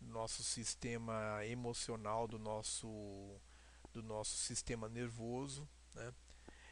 nosso sistema emocional do nosso do nosso sistema nervoso, né?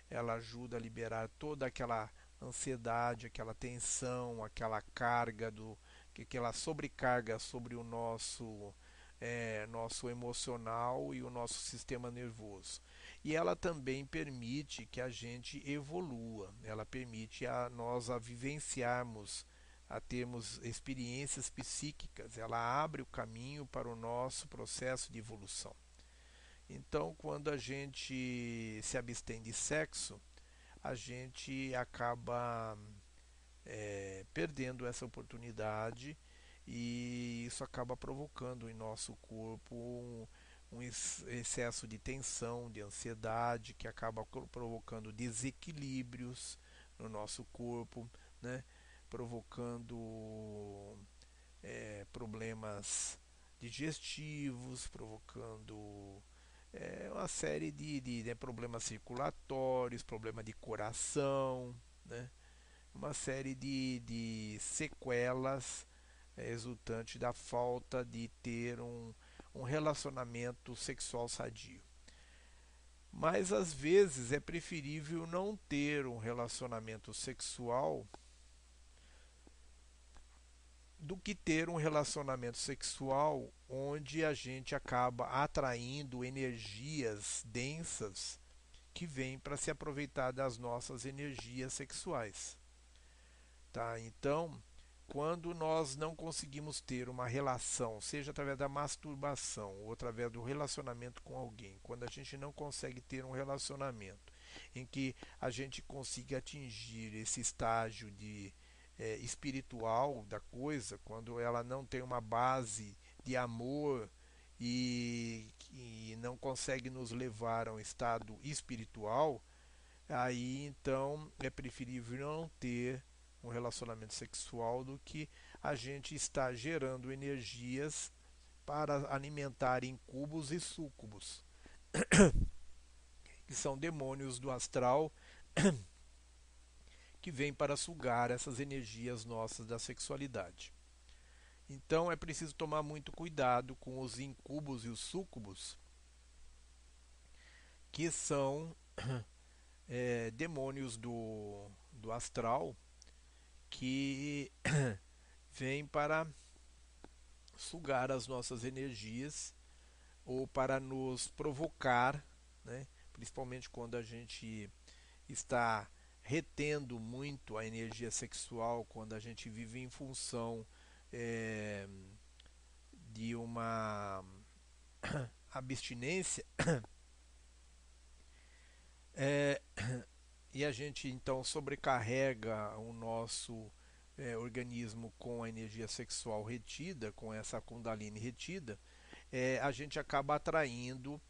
ela ajuda a liberar toda aquela ansiedade, aquela tensão, aquela carga do aquela sobrecarga sobre o nosso é, nosso emocional e o nosso sistema nervoso. E ela também permite que a gente evolua, ela permite a nós a vivenciarmos, a termos experiências psíquicas, ela abre o caminho para o nosso processo de evolução. Então, quando a gente se abstém de sexo, a gente acaba é, perdendo essa oportunidade e isso acaba provocando em nosso corpo um, um excesso de tensão, de ansiedade, que acaba provocando desequilíbrios no nosso corpo, né? provocando é, problemas digestivos, provocando é, uma série de, de, né, problemas circulatórios, problema de coração, né? uma série de, de sequelas é, resultantes da falta de ter um, um relacionamento sexual sadio. Mas às vezes é preferível não ter um relacionamento sexual do que ter um relacionamento sexual onde a gente acaba atraindo energias densas que vêm para se aproveitar das nossas energias sexuais. Tá? Então, quando nós não conseguimos ter uma relação, seja através da masturbação ou através do relacionamento com alguém, quando a gente não consegue ter um relacionamento em que a gente consiga atingir esse estágio de é, espiritual da coisa, quando ela não tem uma base de amor e, e não consegue nos levar a um estado espiritual, aí então é preferível não ter um relacionamento sexual do que a gente está gerando energias para alimentar incubos e súcubos, que são demônios do astral que vêm para sugar essas energias nossas da sexualidade. Então é preciso tomar muito cuidado com os incubos e os súcubos, que são é, demônios do, do astral que vêm para sugar as nossas energias ou para nos provocar, né? principalmente quando a gente está retendo muito a energia sexual, quando a gente vive em função é, de uma abstinência. É, e a gente então sobrecarrega o nosso é, organismo com a energia sexual retida, com essa Kundalini retida, é, a gente acaba atraindo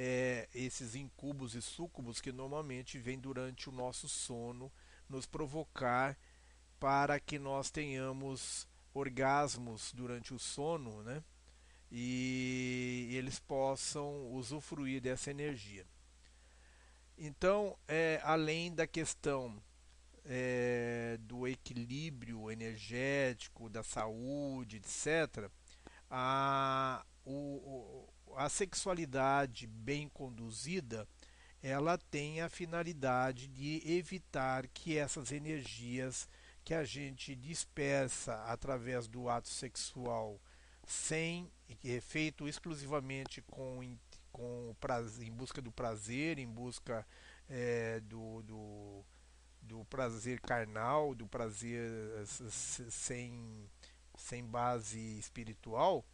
é, esses incubos e súcubos que normalmente vêm durante o nosso sono nos provocar para que nós tenhamos orgasmos durante o sono, né? E eles possam usufruir dessa energia. Então, é, além da questão é, do equilíbrio energético, da saúde, etc., a, o, a sexualidade bem conduzida ela tem a finalidade de evitar que essas energias que a gente dispersa através do ato sexual sem é feito exclusivamente com com prazer, em busca do prazer, em busca é, do, do, do, prazer carnal, do prazer sem, sem base espiritual,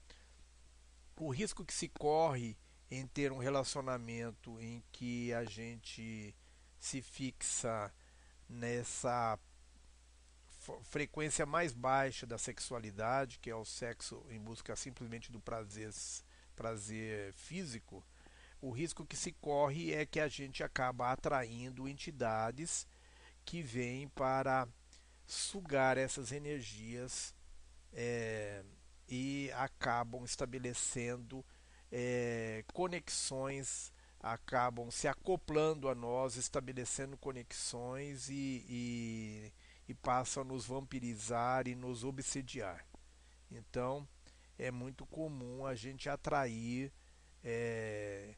o risco que se corre em ter um relacionamento em que a gente se fixa nessa frequência mais baixa da sexualidade, que é o sexo em busca simplesmente do prazer, prazer físico, o risco que se corre é que a gente acaba atraindo entidades que vêm para sugar essas energias é, e acabam estabelecendo é, conexões, acabam se acoplando a nós, estabelecendo conexões e, e, e passam a nos vampirizar e nos obsediar. Então é muito comum a gente atrair é,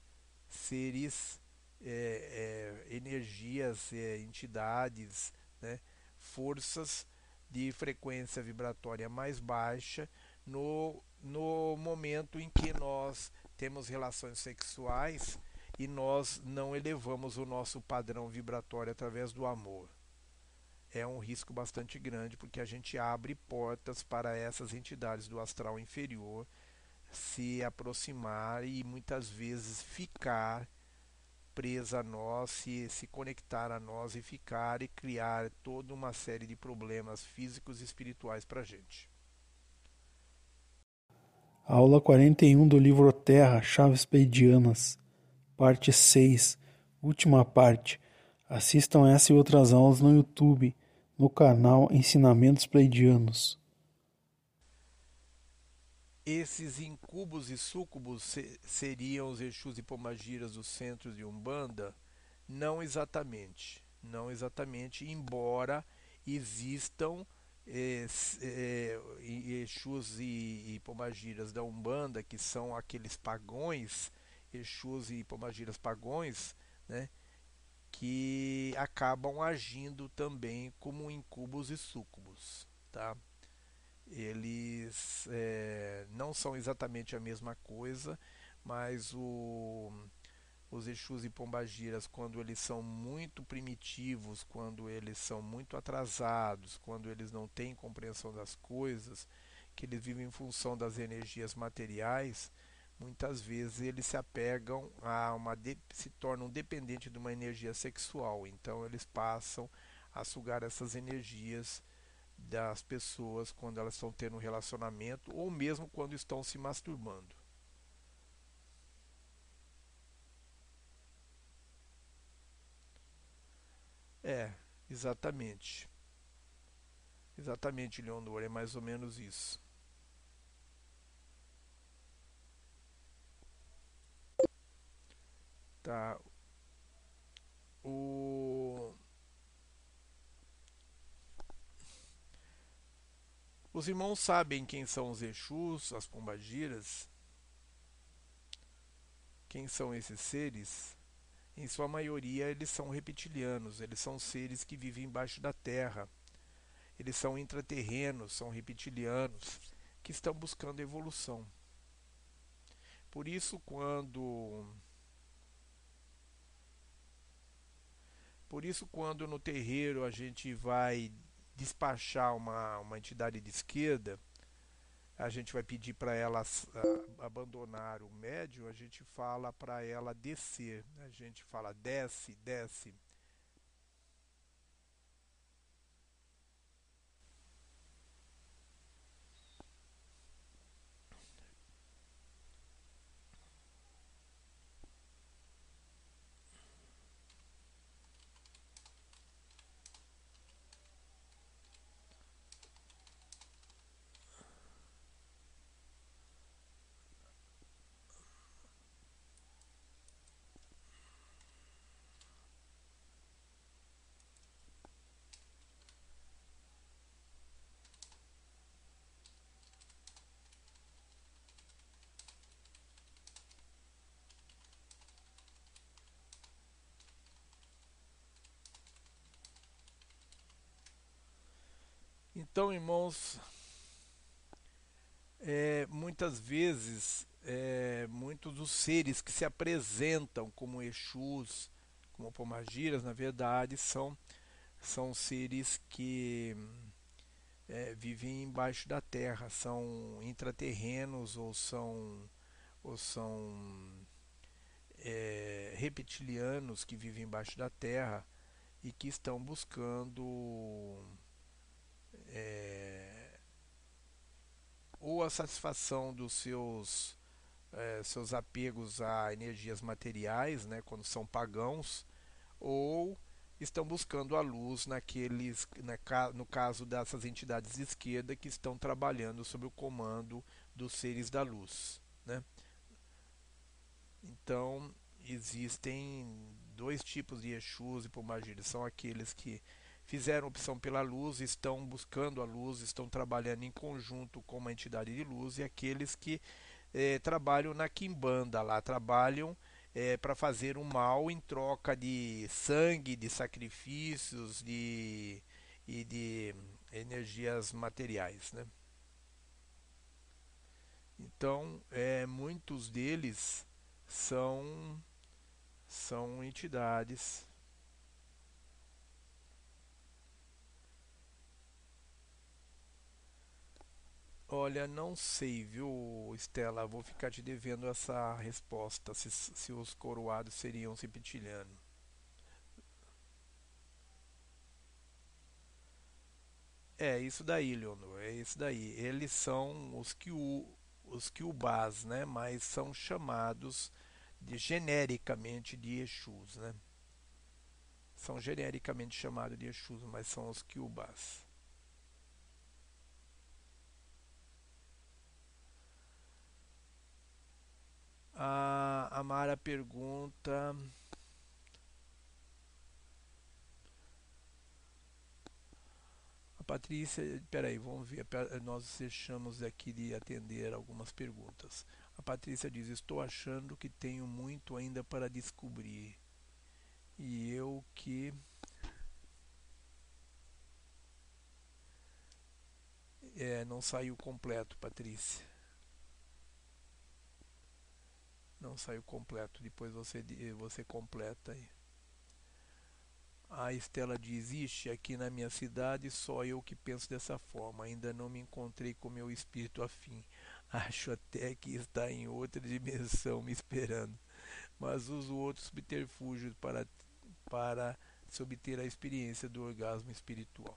seres, é, é, energias, entidades, né, forças de frequência vibratória mais baixa no, no momento em que nós temos relações sexuais e nós não elevamos o nosso padrão vibratório através do amor. É um risco bastante grande porque a gente abre portas para essas entidades do astral inferior se aproximar e muitas vezes ficar presa a nós, se, se conectar a nós e ficar e criar toda uma série de problemas físicos e espirituais para a gente.
Aula 41 do livro Terra, Chaves Pleidianas, parte 6, última parte. Assistam essa e outras aulas no YouTube, no canal Ensinamentos Pleidianos.
Esses incubos e súcubos se, seriam os Exus e Pomagiras dos centros de Umbanda? Não exatamente. Não exatamente, embora existam é, é, Exus e, e Pomagiras da Umbanda, que são aqueles pagões, Exus e Pomagiras pagões, né, que acabam agindo também como incubos e súcubos. Tá? eles é, não são exatamente a mesma coisa, mas o, os Exus e Pombagiras, quando eles são muito primitivos, quando eles são muito atrasados, quando eles não têm compreensão das coisas, que eles vivem em função das energias materiais, muitas vezes eles se apegam a uma se tornam dependentes de uma energia sexual, então eles passam a sugar essas energias das pessoas quando elas estão tendo um relacionamento ou mesmo quando estão se masturbando. É, exatamente. Exatamente, Leonor, é mais ou menos isso. Tá. O Os irmãos sabem quem são os Exus, as Pombagiras? Quem são esses seres? Em sua maioria, eles são reptilianos, eles são seres que vivem embaixo da terra. Eles são intraterrenos, são reptilianos, que estão buscando evolução. Por isso, quando Por isso, quando no terreiro a gente vai despachar uma, uma entidade de esquerda, a gente vai pedir para ela uh, abandonar o médio, a gente fala para ela descer. A gente fala desce, desce. Então, irmãos, é, muitas vezes, é, muitos dos seres que se apresentam como Exus, como Pomagiras, na verdade, são, são seres que é, vivem embaixo da terra, são intraterrenos ou são, ou são é, reptilianos que vivem embaixo da terra e que estão buscando é, ou a satisfação dos seus é, seus apegos a energias materiais, né, quando são pagãos, ou estão buscando a luz naqueles, na, no caso dessas entidades de esquerda que estão trabalhando sob o comando dos seres da luz. Né? Então existem dois tipos de Exus e Pombagiris, são aqueles que fizeram opção pela luz, estão buscando a luz, estão trabalhando em conjunto com uma entidade de luz e aqueles que eh, trabalham na Kimbanda lá, trabalham eh, para fazer um mal em troca de sangue, de sacrifícios de, e de energias materiais. Né? Então, é, muitos deles são, são entidades Olha, não sei, viu, Estela? Vou ficar te devendo essa resposta, se, se os coroados seriam septilhano. É, isso daí, Leonor, é isso daí. Eles são os que o, os né? Mas são chamados de, genericamente de Exus, né? São genericamente chamados de Exus, mas são os Kyubás. A, Mara pergunta. A Patrícia, peraí, vamos ver. Nós deixamos aqui de atender algumas perguntas. A Patrícia diz: Estou achando que tenho muito ainda para descobrir. E eu que. É, não saiu completo, Patrícia. Não saiu completo. Depois você, você completa aí. A Estela diz: Existe aqui na minha cidade só eu que penso dessa forma. Ainda não me encontrei com meu espírito afim. Acho até que está em outra dimensão me esperando. Mas uso outros subterfúgios para, para se obter a experiência do orgasmo espiritual.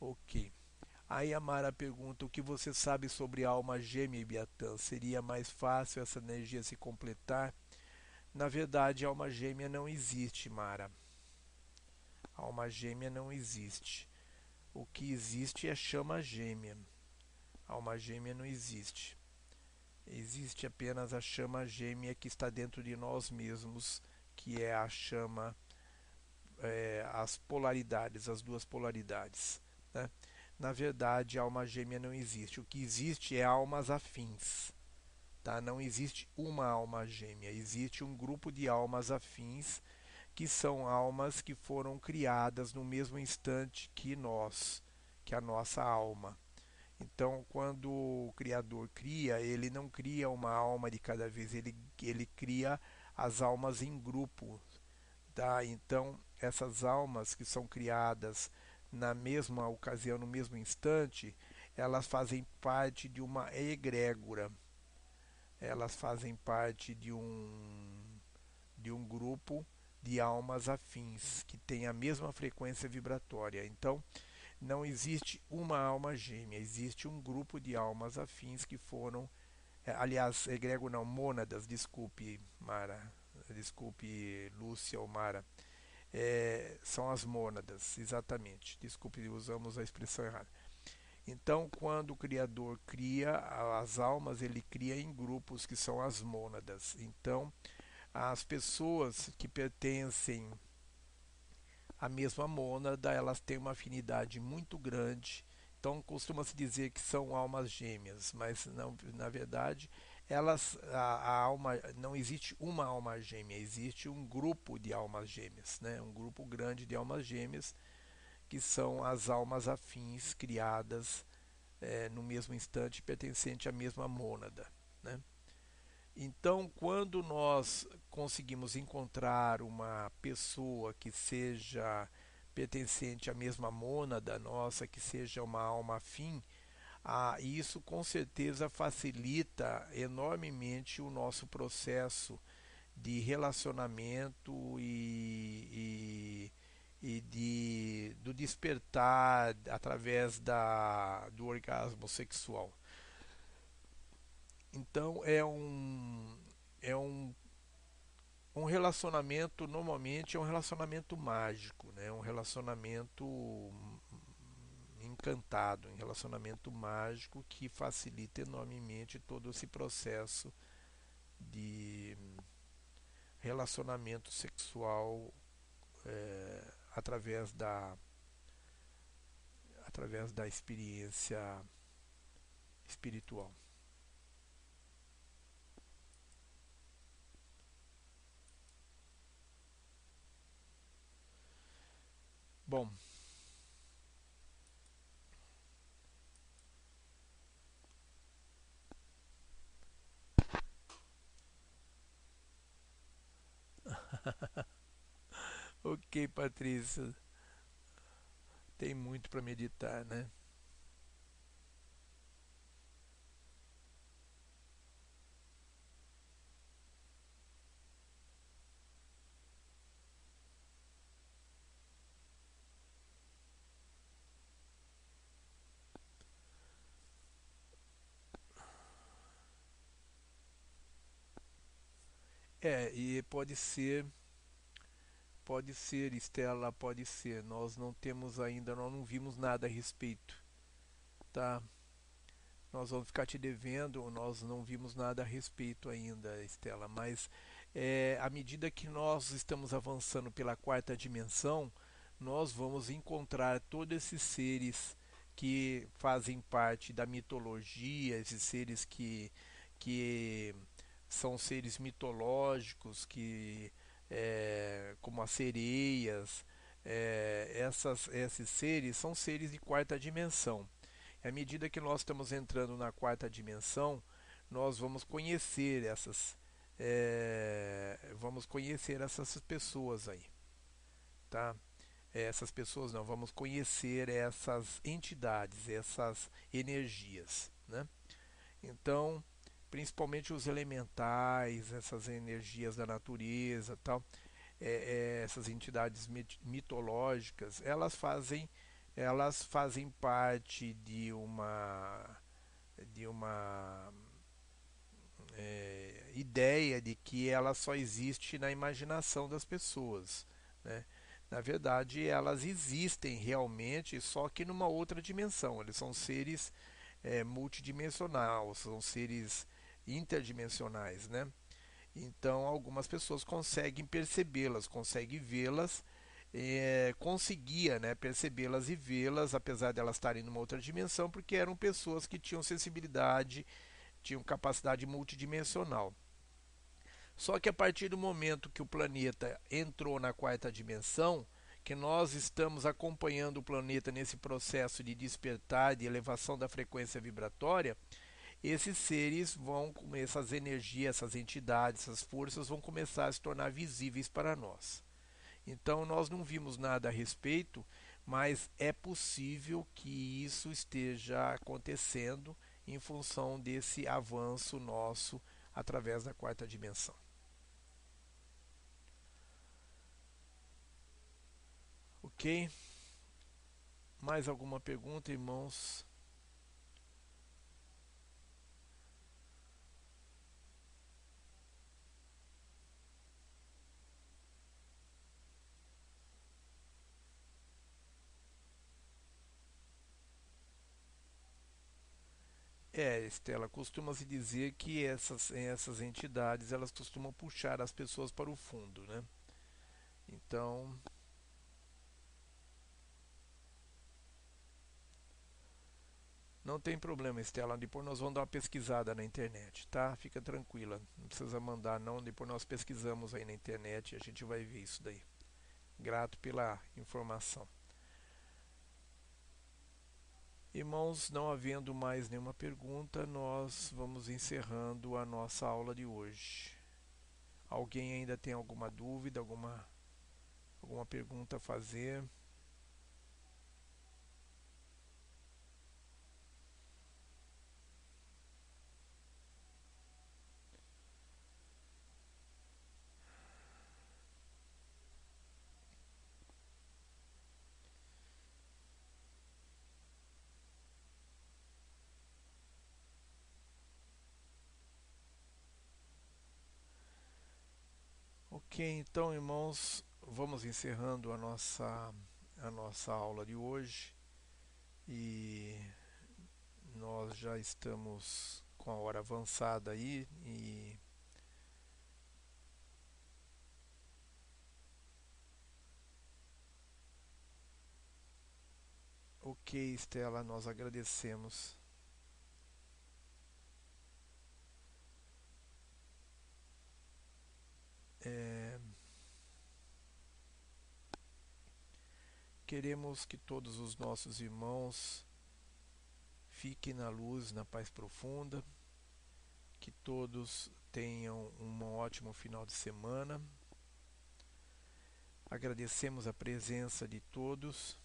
Ok. Aí a Mara pergunta o que você sabe sobre a alma gêmea Ibiatã. Seria mais fácil essa energia se completar? Na verdade, a alma gêmea não existe, Mara. A alma gêmea não existe. O que existe é chama gêmea. A alma gêmea não existe. Existe apenas a chama gêmea que está dentro de nós mesmos, que é a chama, é, as polaridades, as duas polaridades. Né? Na verdade, alma gêmea não existe. O que existe é almas afins. Tá? Não existe uma alma gêmea, existe um grupo de almas afins que são almas que foram criadas no mesmo instante que nós, que a nossa alma. Então, quando o Criador cria, ele não cria uma alma de cada vez, ele, ele cria as almas em grupo. Tá? Então, essas almas que são criadas na mesma ocasião, no mesmo instante, elas fazem parte de uma egrégora. Elas fazem parte de um de um grupo de almas afins que tem a mesma frequência vibratória. Então, não existe uma alma gêmea, existe um grupo de almas afins que foram, é, aliás, egrégora não, mônadas, desculpe, Mara, desculpe, Lúcia ou Mara é, são as mônadas, exatamente. Desculpe, usamos a expressão errada. Então, quando o Criador cria as almas, ele cria em grupos que são as mônadas. Então, as pessoas que pertencem à mesma mônada, elas têm uma afinidade muito grande. Então, costuma-se dizer que são almas gêmeas, mas não, na verdade elas a, a, alma não existe uma alma gêmea, existe um grupo de almas gêmeas, né? Um grupo grande de almas gêmeas que são as almas afins criadas é, no mesmo instante pertencente à mesma mônada, né? Então, quando nós conseguimos encontrar uma pessoa que seja pertencente à mesma mônada nossa, que seja uma alma afim, ah, isso com certeza facilita enormemente o nosso processo de relacionamento e, e, e de, do despertar através da, do orgasmo sexual. Então é um, é um, um relacionamento, normalmente é um relacionamento mágico, né? um relacionamento encantado, um relacionamento mágico que facilita enormemente todo esse processo de relacionamento sexual é, através da através da experiência espiritual. Bom, ok, Patrícia. Tem muito para meditar, né? É, e pode ser Pode ser, Estela, pode ser. Nós não temos ainda, nós não vimos nada a respeito. Tá? Nós vamos ficar te devendo, nós não vimos nada a respeito ainda, Estela, mas é, à medida que nós estamos avançando pela quarta dimensão, nós vamos encontrar todos esses seres que fazem parte da mitologia, esses seres que, que são seres mitológicos, que é, como as sereias, é, essas, esses seres são seres de quarta dimensão. E à medida que nós estamos entrando na quarta dimensão, nós vamos conhecer essas, é, vamos conhecer essas pessoas aí, tá? Essas pessoas não, vamos conhecer essas entidades, essas energias, né? Então, principalmente os elementais, essas energias da natureza, tal, é, é, essas entidades mitológicas, elas fazem, elas fazem parte de uma, de uma é, ideia de que ela só existe na imaginação das pessoas, né? Na verdade, elas existem realmente, só que numa outra dimensão. Eles são seres é, multidimensionais, são seres interdimensionais, né? Então, algumas pessoas conseguem percebê-las, conseguem vê-las, é, conseguia né, percebê-las e vê-las, apesar de elas estarem numa outra dimensão, porque eram pessoas que tinham sensibilidade, tinham capacidade multidimensional. Só que a partir do momento que o planeta entrou na quarta dimensão, que nós estamos acompanhando o planeta nesse processo de despertar, de elevação da frequência vibratória, esses seres vão, essas energias, essas entidades, essas forças vão começar a se tornar visíveis para nós. Então nós não vimos nada a respeito, mas é possível que isso esteja acontecendo em função desse avanço nosso através da quarta dimensão. Ok? Mais alguma pergunta, irmãos? É, Estela, costuma-se dizer que essas, essas entidades elas costumam puxar as pessoas para o fundo, né? Então, não tem problema, Estela. Depois nós vamos dar uma pesquisada na internet, tá? Fica tranquila, não precisa mandar não. Depois nós pesquisamos aí na internet e a gente vai ver isso daí. Grato pela informação. Irmãos, não havendo mais nenhuma pergunta, nós vamos encerrando a nossa aula de hoje. Alguém ainda tem alguma dúvida, alguma, alguma pergunta a fazer? Ok, então, irmãos, vamos encerrando a nossa, a nossa aula de hoje e nós já estamos com a hora avançada aí e Ok, Estela, nós agradecemos. É... Queremos que todos os nossos irmãos fiquem na luz, na paz profunda, que todos tenham um ótimo final de semana. Agradecemos a presença de todos